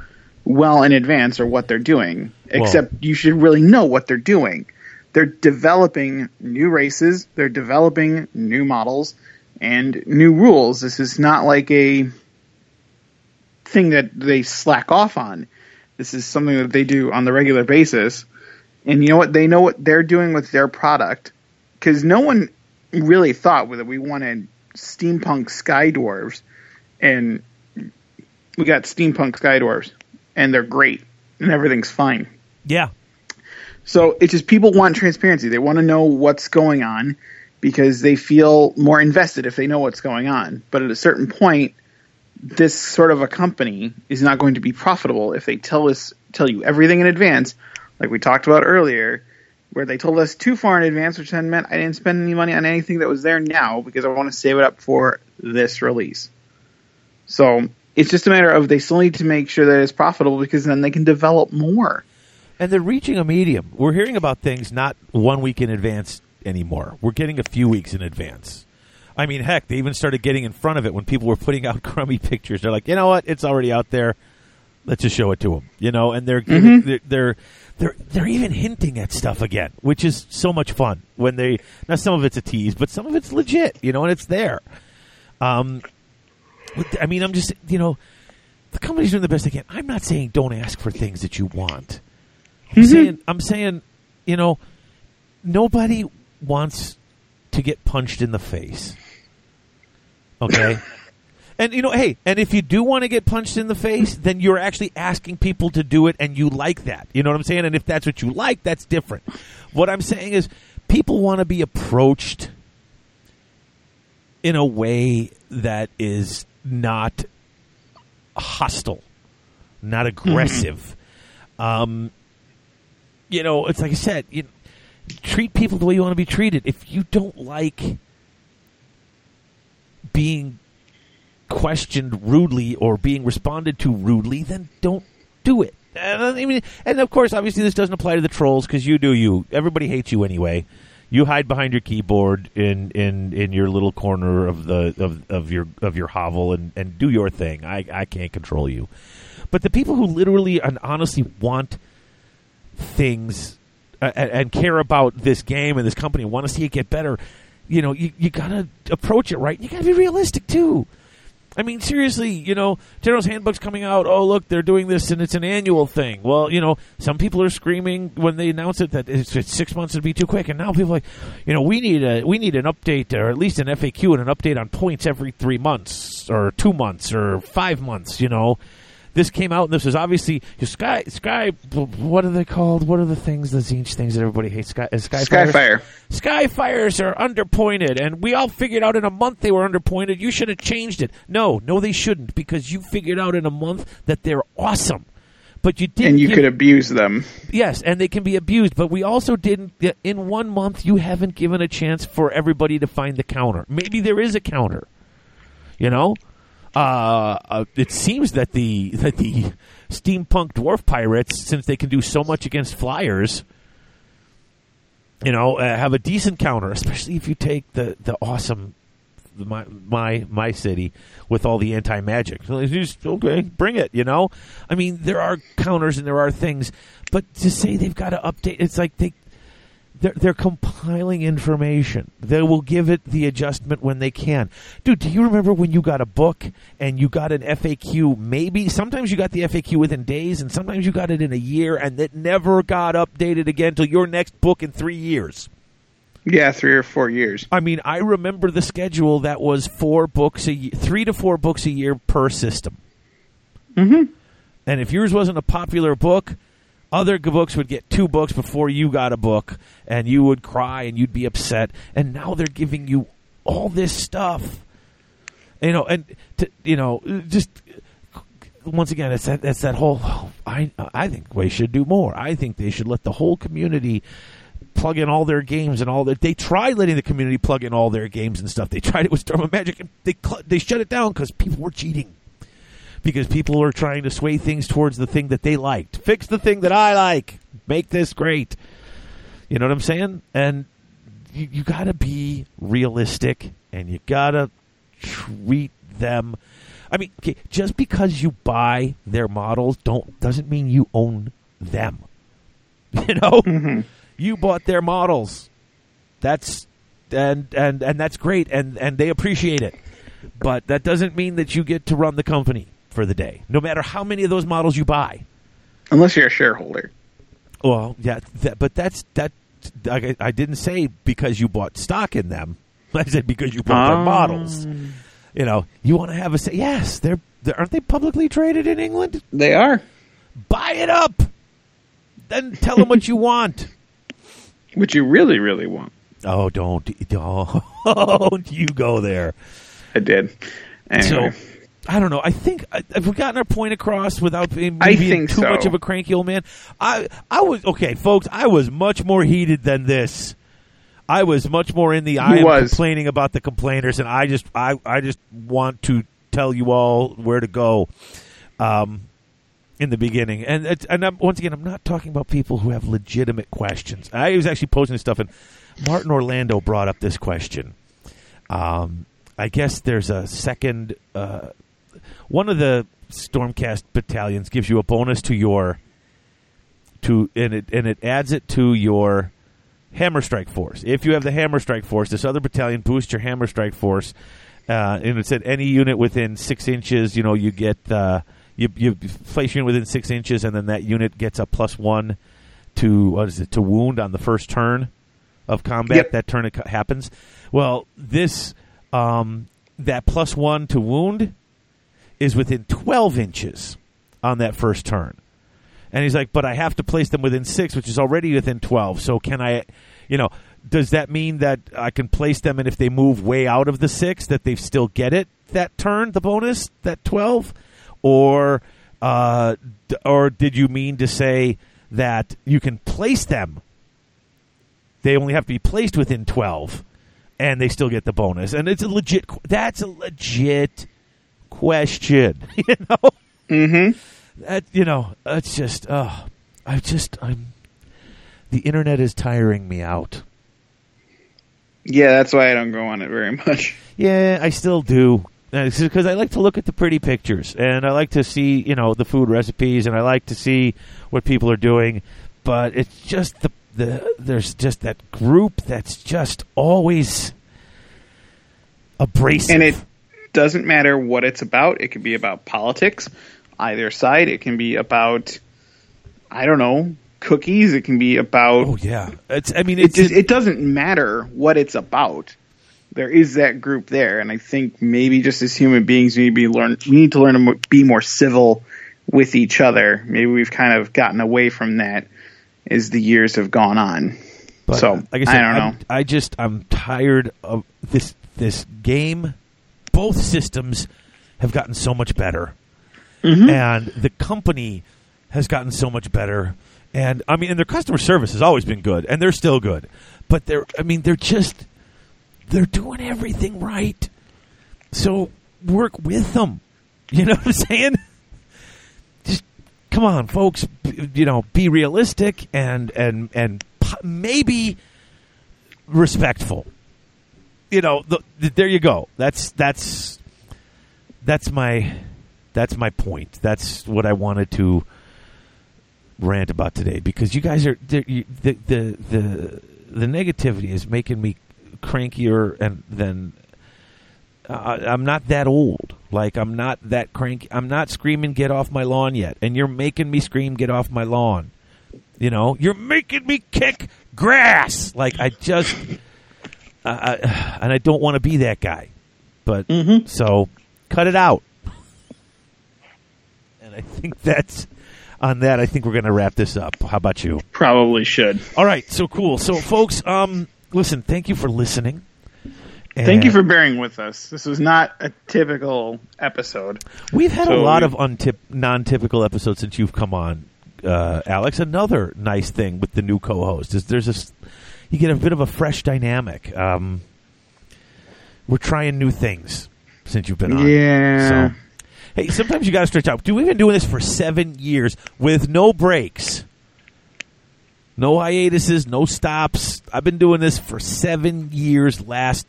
well in advance or what they're doing. Except you should really know what they're doing. They're developing new races, they're developing new models and new rules. This is not like a thing that they slack off on. This is something that they do on the regular basis. And you know what? They know what they're doing with their product because no one really thought that we wanted steampunk sky dwarves, and we got steampunk sky dwarves, and they're great, and everything's fine. Yeah. So it's just people want transparency. They want to know what's going on because they feel more invested if they know what's going on. But at a certain point, this sort of a company is not going to be profitable if they tell us tell you everything in advance, like we talked about earlier, where they told us too far in advance, which then meant I didn't spend any money on anything that was there now because I want to save it up for this release. So it's just a matter of they still need to make sure that it's profitable because then they can develop more. And they're reaching a medium. We're hearing about things not one week in advance anymore. We're getting a few weeks in advance. I mean, heck, they even started getting in front of it when people were putting out <laughs> crummy pictures. They're like, you know what? It's already out there. Let's just show it to them. You know, and they're giving, they're, they're they're they're even hinting at stuff again, which is so much fun. When they now some of it's a tease, but some of it's legit. You know, and it's there. Um, I mean, I'm just you know, the company's doing the best they can. I'm not saying don't ask for things that you want. I'm mm-hmm. saying I'm saying, you know, nobody wants to get punched in the face. Okay? <laughs> and you know, hey, and if you do want to get punched in the face, then you're actually asking people to do it and you like that. You know what I'm saying? And if that's what you like, that's different. What I'm saying is people want to be approached in a way that is not hostile, not aggressive. Um, you know, it's like I said, you treat people the way you want to be treated. If you don't like being questioned rudely or being responded to rudely, then don't do it. And, I mean, and of course, obviously, this doesn't apply to the trolls because you do you. Everybody hates you anyway. You hide behind your keyboard in, in, in your little corner of the of, of your of your hovel and, and do your thing. I, I can't control you. But the people who literally and honestly want things uh, and, and care about this game and this company and want to see it get better, you know, you, you got to approach it right. You got to be realistic too. I mean, seriously, you know, General's Handbook's coming out. Oh, look, they're doing this, and it's an annual thing. Well, you know, some people are screaming when they announce it that it's, it's six months would be too quick, and now people are like, you know, we need a we need an update or at least an FAQ and an update on points every three months or two months or five months. You know, this came out, and this was obviously Sky Sky. What are they called? What are the things, the Tzeentch things that everybody hates? Sky uh, is Skyfire. Skyfire. Skyfires are underpointed, and we all figured out in a month they were underpointed. You should have changed it. No, no, they shouldn't, because you figured out in a month that they're awesome. But you didn't. And you give- could abuse them. yes, and they can be abused. But we also didn't. In one month, you haven't given a chance for everybody to find the counter. Maybe there is a counter. You know, uh, uh, it seems that the that the steampunk dwarf pirates, since they can do so much against flyers, you know, uh, have a decent counter, especially if you take the the awesome my my my city with all the anti magic. Okay, bring it. You know, I mean, there are counters and there are things, but to say they've got to update, it's like they. They're, they're compiling information. They will give it the adjustment when they can. Dude, do you remember when you got a book and you got an FAQ? Maybe sometimes you got the FAQ within days, and sometimes you got it in a year, and it never got updated again till your next book in three years. Yeah, three or four years. I mean, I remember the schedule that was four books a year, three to four books a year per system. Mm-hmm. And if yours wasn't a popular book, other books would get two books before you got a book, and you would cry and you'd be upset. And now they're giving you all this stuff, you know, and to, you know, just once again, it's that it's that whole. I I think we should do more. I think they should let the whole community plug in all their games and all that. They tried letting the community plug in all their games and stuff. They tried it with Storm of Magic, and they they shut it down because people were cheating. Because people are trying to sway things towards the thing that they liked. Fix the thing that I like. Make this great. You know what I'm saying? And you, you got to be realistic, and you got to treat them. I mean, okay, just because you buy their models don't doesn't mean you own them. <laughs> You know, mm-hmm. you bought their models. That's and and and that's great, and and they appreciate it. But that doesn't mean that you get to run the company for the day, no matter how many of those models you buy. Unless you're a shareholder. Well, yeah, that, but that's that. I, I didn't say because you bought stock in them. <laughs> I said because you bought their Oh. models. Um. You know, you want to have a say. Yes, they're, they're aren't they publicly traded in England? They are. Buy it up. Then tell them what you <laughs> want. What you really, really want. Oh, don't don't <laughs> you go there. I did. Anyway. So I don't know. I think I- have we gotten our point across without being, being too so. much of a cranky old man. I I was okay, folks. I was much more heated than this. I was much more in the I was. complaining about the complainers, and I just I I just want to tell you all where to go. Um, in the beginning, and it's, and I'm, once again, I'm not talking about people who have legitimate questions. I was actually posting this stuff, and Martin Orlando brought up this question. Um, I guess there's a second. Uh, one of the Stormcast battalions gives you a bonus to your to and it and it adds it to your Hammer Strike Force. If you have the Hammer Strike Force, this other battalion boosts your Hammer Strike Force. Uh, and it said any unit within six inches, you know, you get uh, you you place your unit within six inches, and then that unit gets a plus one to what is it to wound on the first turn of combat. Yep. That turn it happens. Well, this um, that plus one to wound is within twelve inches on that first turn. And he's like, but I have to place them within six, which is already within 12. So can I, you know, does that mean that I can place them and if they move way out of the six, that they still get it that turn, the bonus, that 12? Or, uh, or did you mean to say that you can place them? They only have to be placed within 12 and they still get the bonus. And it's a legit, that's a legit question, <laughs> you know? Mm-hmm. that you know it's just oh i just i'm the internet is tiring me out Yeah, that's why I don't go on it very much. <laughs> yeah i still do because i like to look at the pretty pictures and i like to see you know the food recipes and i like to see what people are doing but it's just the the there's just that group that's just always abrasive And it doesn't matter what it's about. It could be about politics, either side. It can be about, I don't know, cookies. It can be about. oh yeah it's i mean it just it doesn't matter what it's about. There is that group there, and I think maybe just as human beings, we need to be learn. We need to learn to be more civil with each other. Maybe we've kind of gotten away from that as the years have gone on. But so like I, said, don't know. I'm- I just I'm tired of this this game. Both systems have gotten so much better, Mm-hmm. and the company has gotten so much better. And I mean, and their customer service has always been good, and they're still good. But they're I mean, they're just they're doing everything right. So work with them. You know what I'm saying? Just come on, folks. B- You know, be realistic and and and maybe respectful. You know, the, the, there you go. That's that's that's my that's my point. That's what I wanted to rant about today because you guys are you- the the the, the negativity is making me crankier and than uh, I'm not that old. Like I'm not that cranky. I'm not screaming "Get off my lawn" yet, and you're making me scream "Get off my lawn." You know, you're making me kick grass. Like I just, I, <sighs> and I don't want to be that guy. But so, cut it out. <laughs> And I think that's on that. I think we're going to wrap this up. How about you? Probably should. All right, so cool. So, folks, um, listen. Thank you for listening. Thank you for bearing with us. This was not a typical episode. We've had a lot we- of untip, non-typical episodes since you've come on, uh, Alex. Another nice thing with the new co-host is there's this you get a bit of a fresh dynamic. Um, we're trying new things since you've been on. Yeah. So, hey, sometimes you got to stretch out. Dude, we've been doing this for seven years with no breaks, no hiatuses, no stops. I've been doing this for seven years. Last,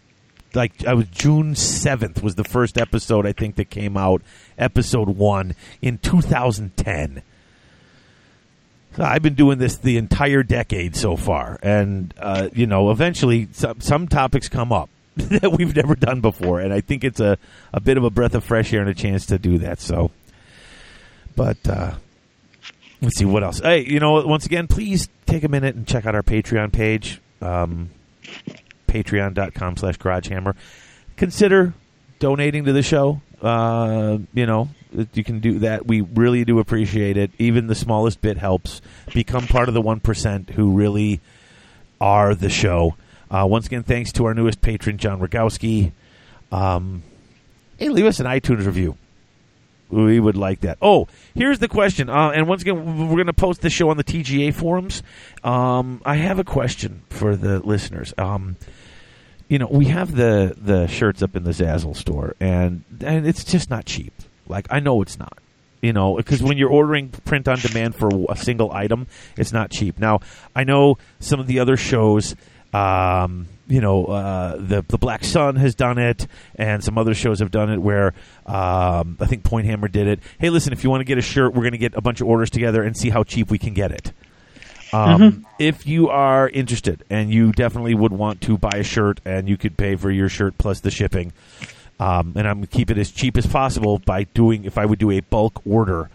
like, I was June seventh was the first episode I think that came out, episode one in 2010. I've been doing this the entire decade so far, and uh, you know, eventually some some topics come up <laughs> that we've never done before, and I think it's a a bit of a breath of fresh air and a chance to do that. So, but uh, let's see what else. Hey, you know, once again, please take a minute and check out our Patreon page, um, patreon.com slash garagehammer. Consider donating to the show. Uh, you know, you can do that. We really do appreciate it. Even the smallest bit helps. Become part of the 1% who really are the show. Uh, once again, thanks to our newest patron, John Rogowski. Um, hey, leave us an iTunes review. We would like that. Oh, here's the question. Uh, and once again, we're going to post the show on the TGA forums. Um, I have a question for the listeners. Um, you know, we have the the shirts up in the Zazzle store, and and it's just not cheap. Like I know it's not. You know, because when you're ordering print on demand for a single item, it's not cheap. Now, I know some of the other shows. Um, you know, uh, the the Black Sun has done it, and some other shows have done it. Where um, I think Point Hammer did it. Hey, listen, if you want to get a shirt, we're going to get a bunch of orders together and see how cheap we can get it. Um, If you are interested and you definitely would want to buy a shirt and you could pay for your shirt plus the shipping, um, and I'm going to keep it as cheap as possible by doing, if I would do a bulk order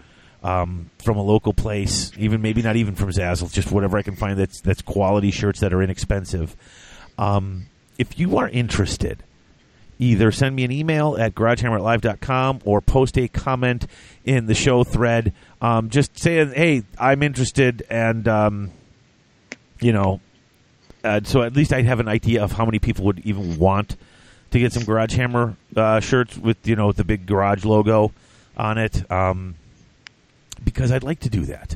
um, from a local place, even maybe not even from Zazzle, just whatever I can find that's, that's quality shirts that are inexpensive. Um, if you are interested, either send me an email at garagehammerlive.com or post a comment in the show thread um, just saying hey i'm interested and um, you know uh, so at least i'd have an idea of how many people would even want to get some garage hammer uh, shirts with you know with the big garage logo on it um, because i'd like to do that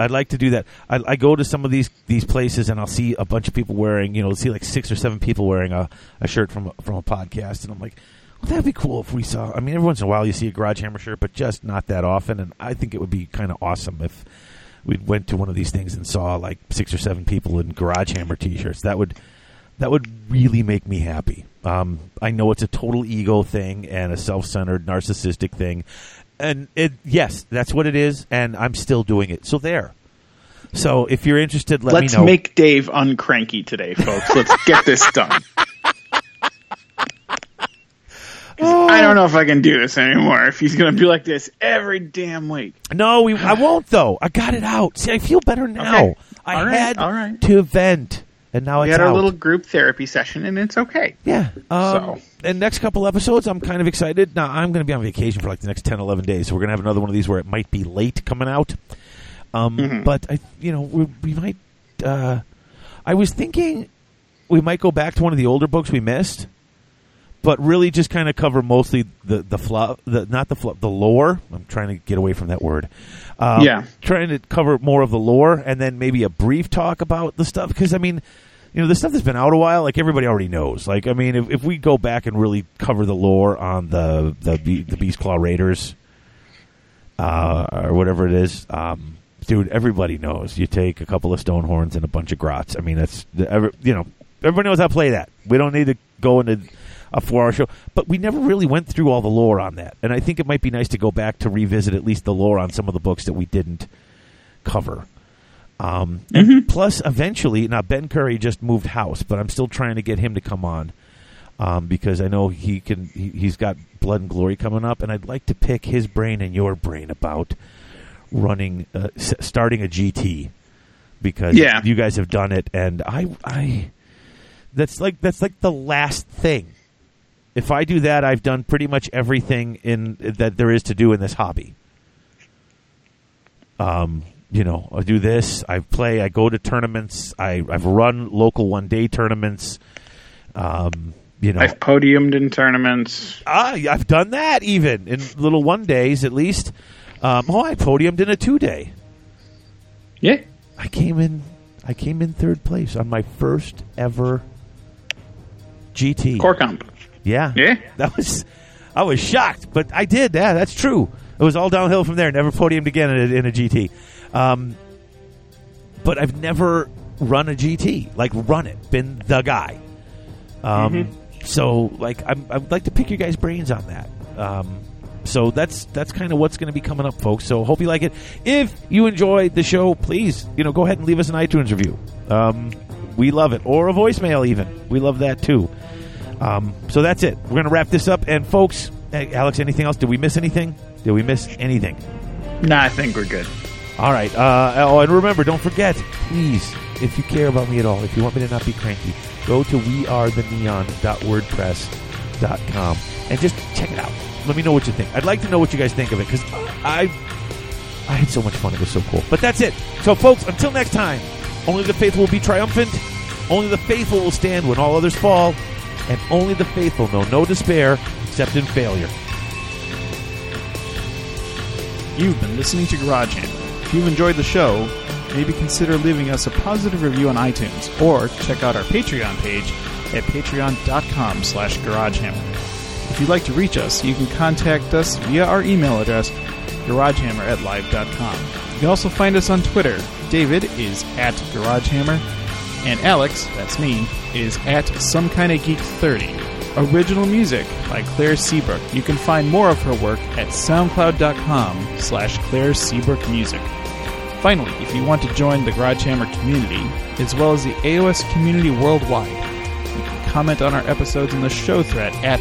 I'd like to do that. I, I go to some of these these places and I'll see a bunch of people wearing, you know, see like six or seven people wearing a, a shirt from a, from a podcast, and I'm like, well, that'd be cool if we saw. I mean, every once in a while you see a Garage Hammer shirt, but just not that often. And I think it would be kind of awesome if we went to one of these things and saw like six or seven people in Garage Hammer t-shirts. That would that would really make me happy. Um, I know it's a total ego thing and a self-centered, narcissistic thing, and it yes, that's what it is, and I'm still doing it. So there. So if you're interested, let Let's me know. make Dave uncranky today, folks. Let's get this done. I don't know if I can do this anymore. If he's going to be like this every damn week. no, we, I won't though. I got it out. See, I feel better now. Okay. I right, had all right. to vent, and now We it's had our out. little group therapy session, and it's okay. Yeah. Um, So. And next couple episodes, I'm kind of excited. Now, I'm going to be on vacation for like the next 10, 11 days, so we're going to have another one of these where it might be late coming out. Um, Mm-hmm. But, I, you know, we, we might. Uh, I was thinking we might go back to one of the older books we missed, but really just kind of cover mostly the the fluff, the not the fluff, the lore. I'm trying to get away from that word. Um, Yeah. trying to cover more of the lore, and then maybe a brief talk about the stuff. Because I mean, you know, the stuff that's been out a while, like everybody already knows. Like, I mean, if, if we go back and really cover the lore on the the the Beastclaw Raiders, uh, or whatever it is, um, dude, everybody knows. You take a couple of stone horns and a bunch of grots. I mean, that's you know, everybody knows how to play that. We don't need to go into a four-hour show, but we never really went through all the lore on that. And I think it might be nice to go back to revisit at least the lore on some of the books that we didn't cover. Um, and plus, eventually, now Ben Curry just moved house, but I'm still trying to get him to come on um, because I know he can. He, he's got Blood and Glory coming up, and I'd like to pick his brain and your brain about running, uh, s- starting a GT because Yeah. you guys have done it, and I, I, that's like that's like the last thing. If I do that, I've done pretty much everything in that there is to do in this hobby. Um, you know, I do this. I play. I go to tournaments. I, I've run local one day tournaments. Um, you know, I've podiumed in tournaments. Ah, I've done that even in little one days at least. Um, oh, I podiumed in a two day. Yeah. I came in. I came in third place on my first ever GT. Core comp. Yeah, Yeah. That was. I was shocked, but I did. Yeah, that's true. It was all downhill from there. Never podiumed again in a, in a GT. Um, but I've never run a GT. Like run it. Been the guy. Um, So like I'm, I'd like to pick your guys' brains on that. Um, so that's that's kind of what's going to be coming up, folks. So hope you like it. If you enjoyed the show, please you know go ahead and leave us an iTunes review. Um, we love it, or a voicemail even. We love that too. Um, so that's it. We're going to wrap this up. And folks, Alex, anything else? Did we miss anything? Did we miss anything? Nah, I think we're good. All right. Uh, oh, and remember, don't forget, please, if you care about me at all, if you want me to not be cranky, go to wearetheneon.wordpress.com and just check it out. Let me know what you think. I'd like to know what you guys think of it because I, I had so much fun. It was so cool. But that's it. So, folks, until next time, only the faithful will be triumphant. Only the faithful will stand when all others fall. And only the faithful know no despair except in failure. You've been listening to Garage Hammer. If you've enjoyed the show, maybe consider leaving us a positive review on iTunes or check out our Patreon page at patreon.com slash garagehammer. If you'd like to reach us, you can contact us via our email address, garagehammer at live.com. You can also find us on Twitter. David is at garagehammer, and Alex, that's me, is at some kind of geek 30. Original music by Claire Seabrook. You can find more of her work at soundcloud.com slash Claire Seabrook Music. Finally, if you want to join the Garage Hammer community, as well as the AOS community worldwide, you can comment on our episodes in the show thread at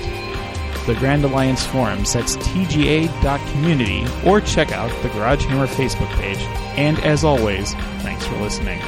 the Grand Alliance Forums. That's tga.community, or check out the Garage Hammer Facebook page. And as always, thanks for listening.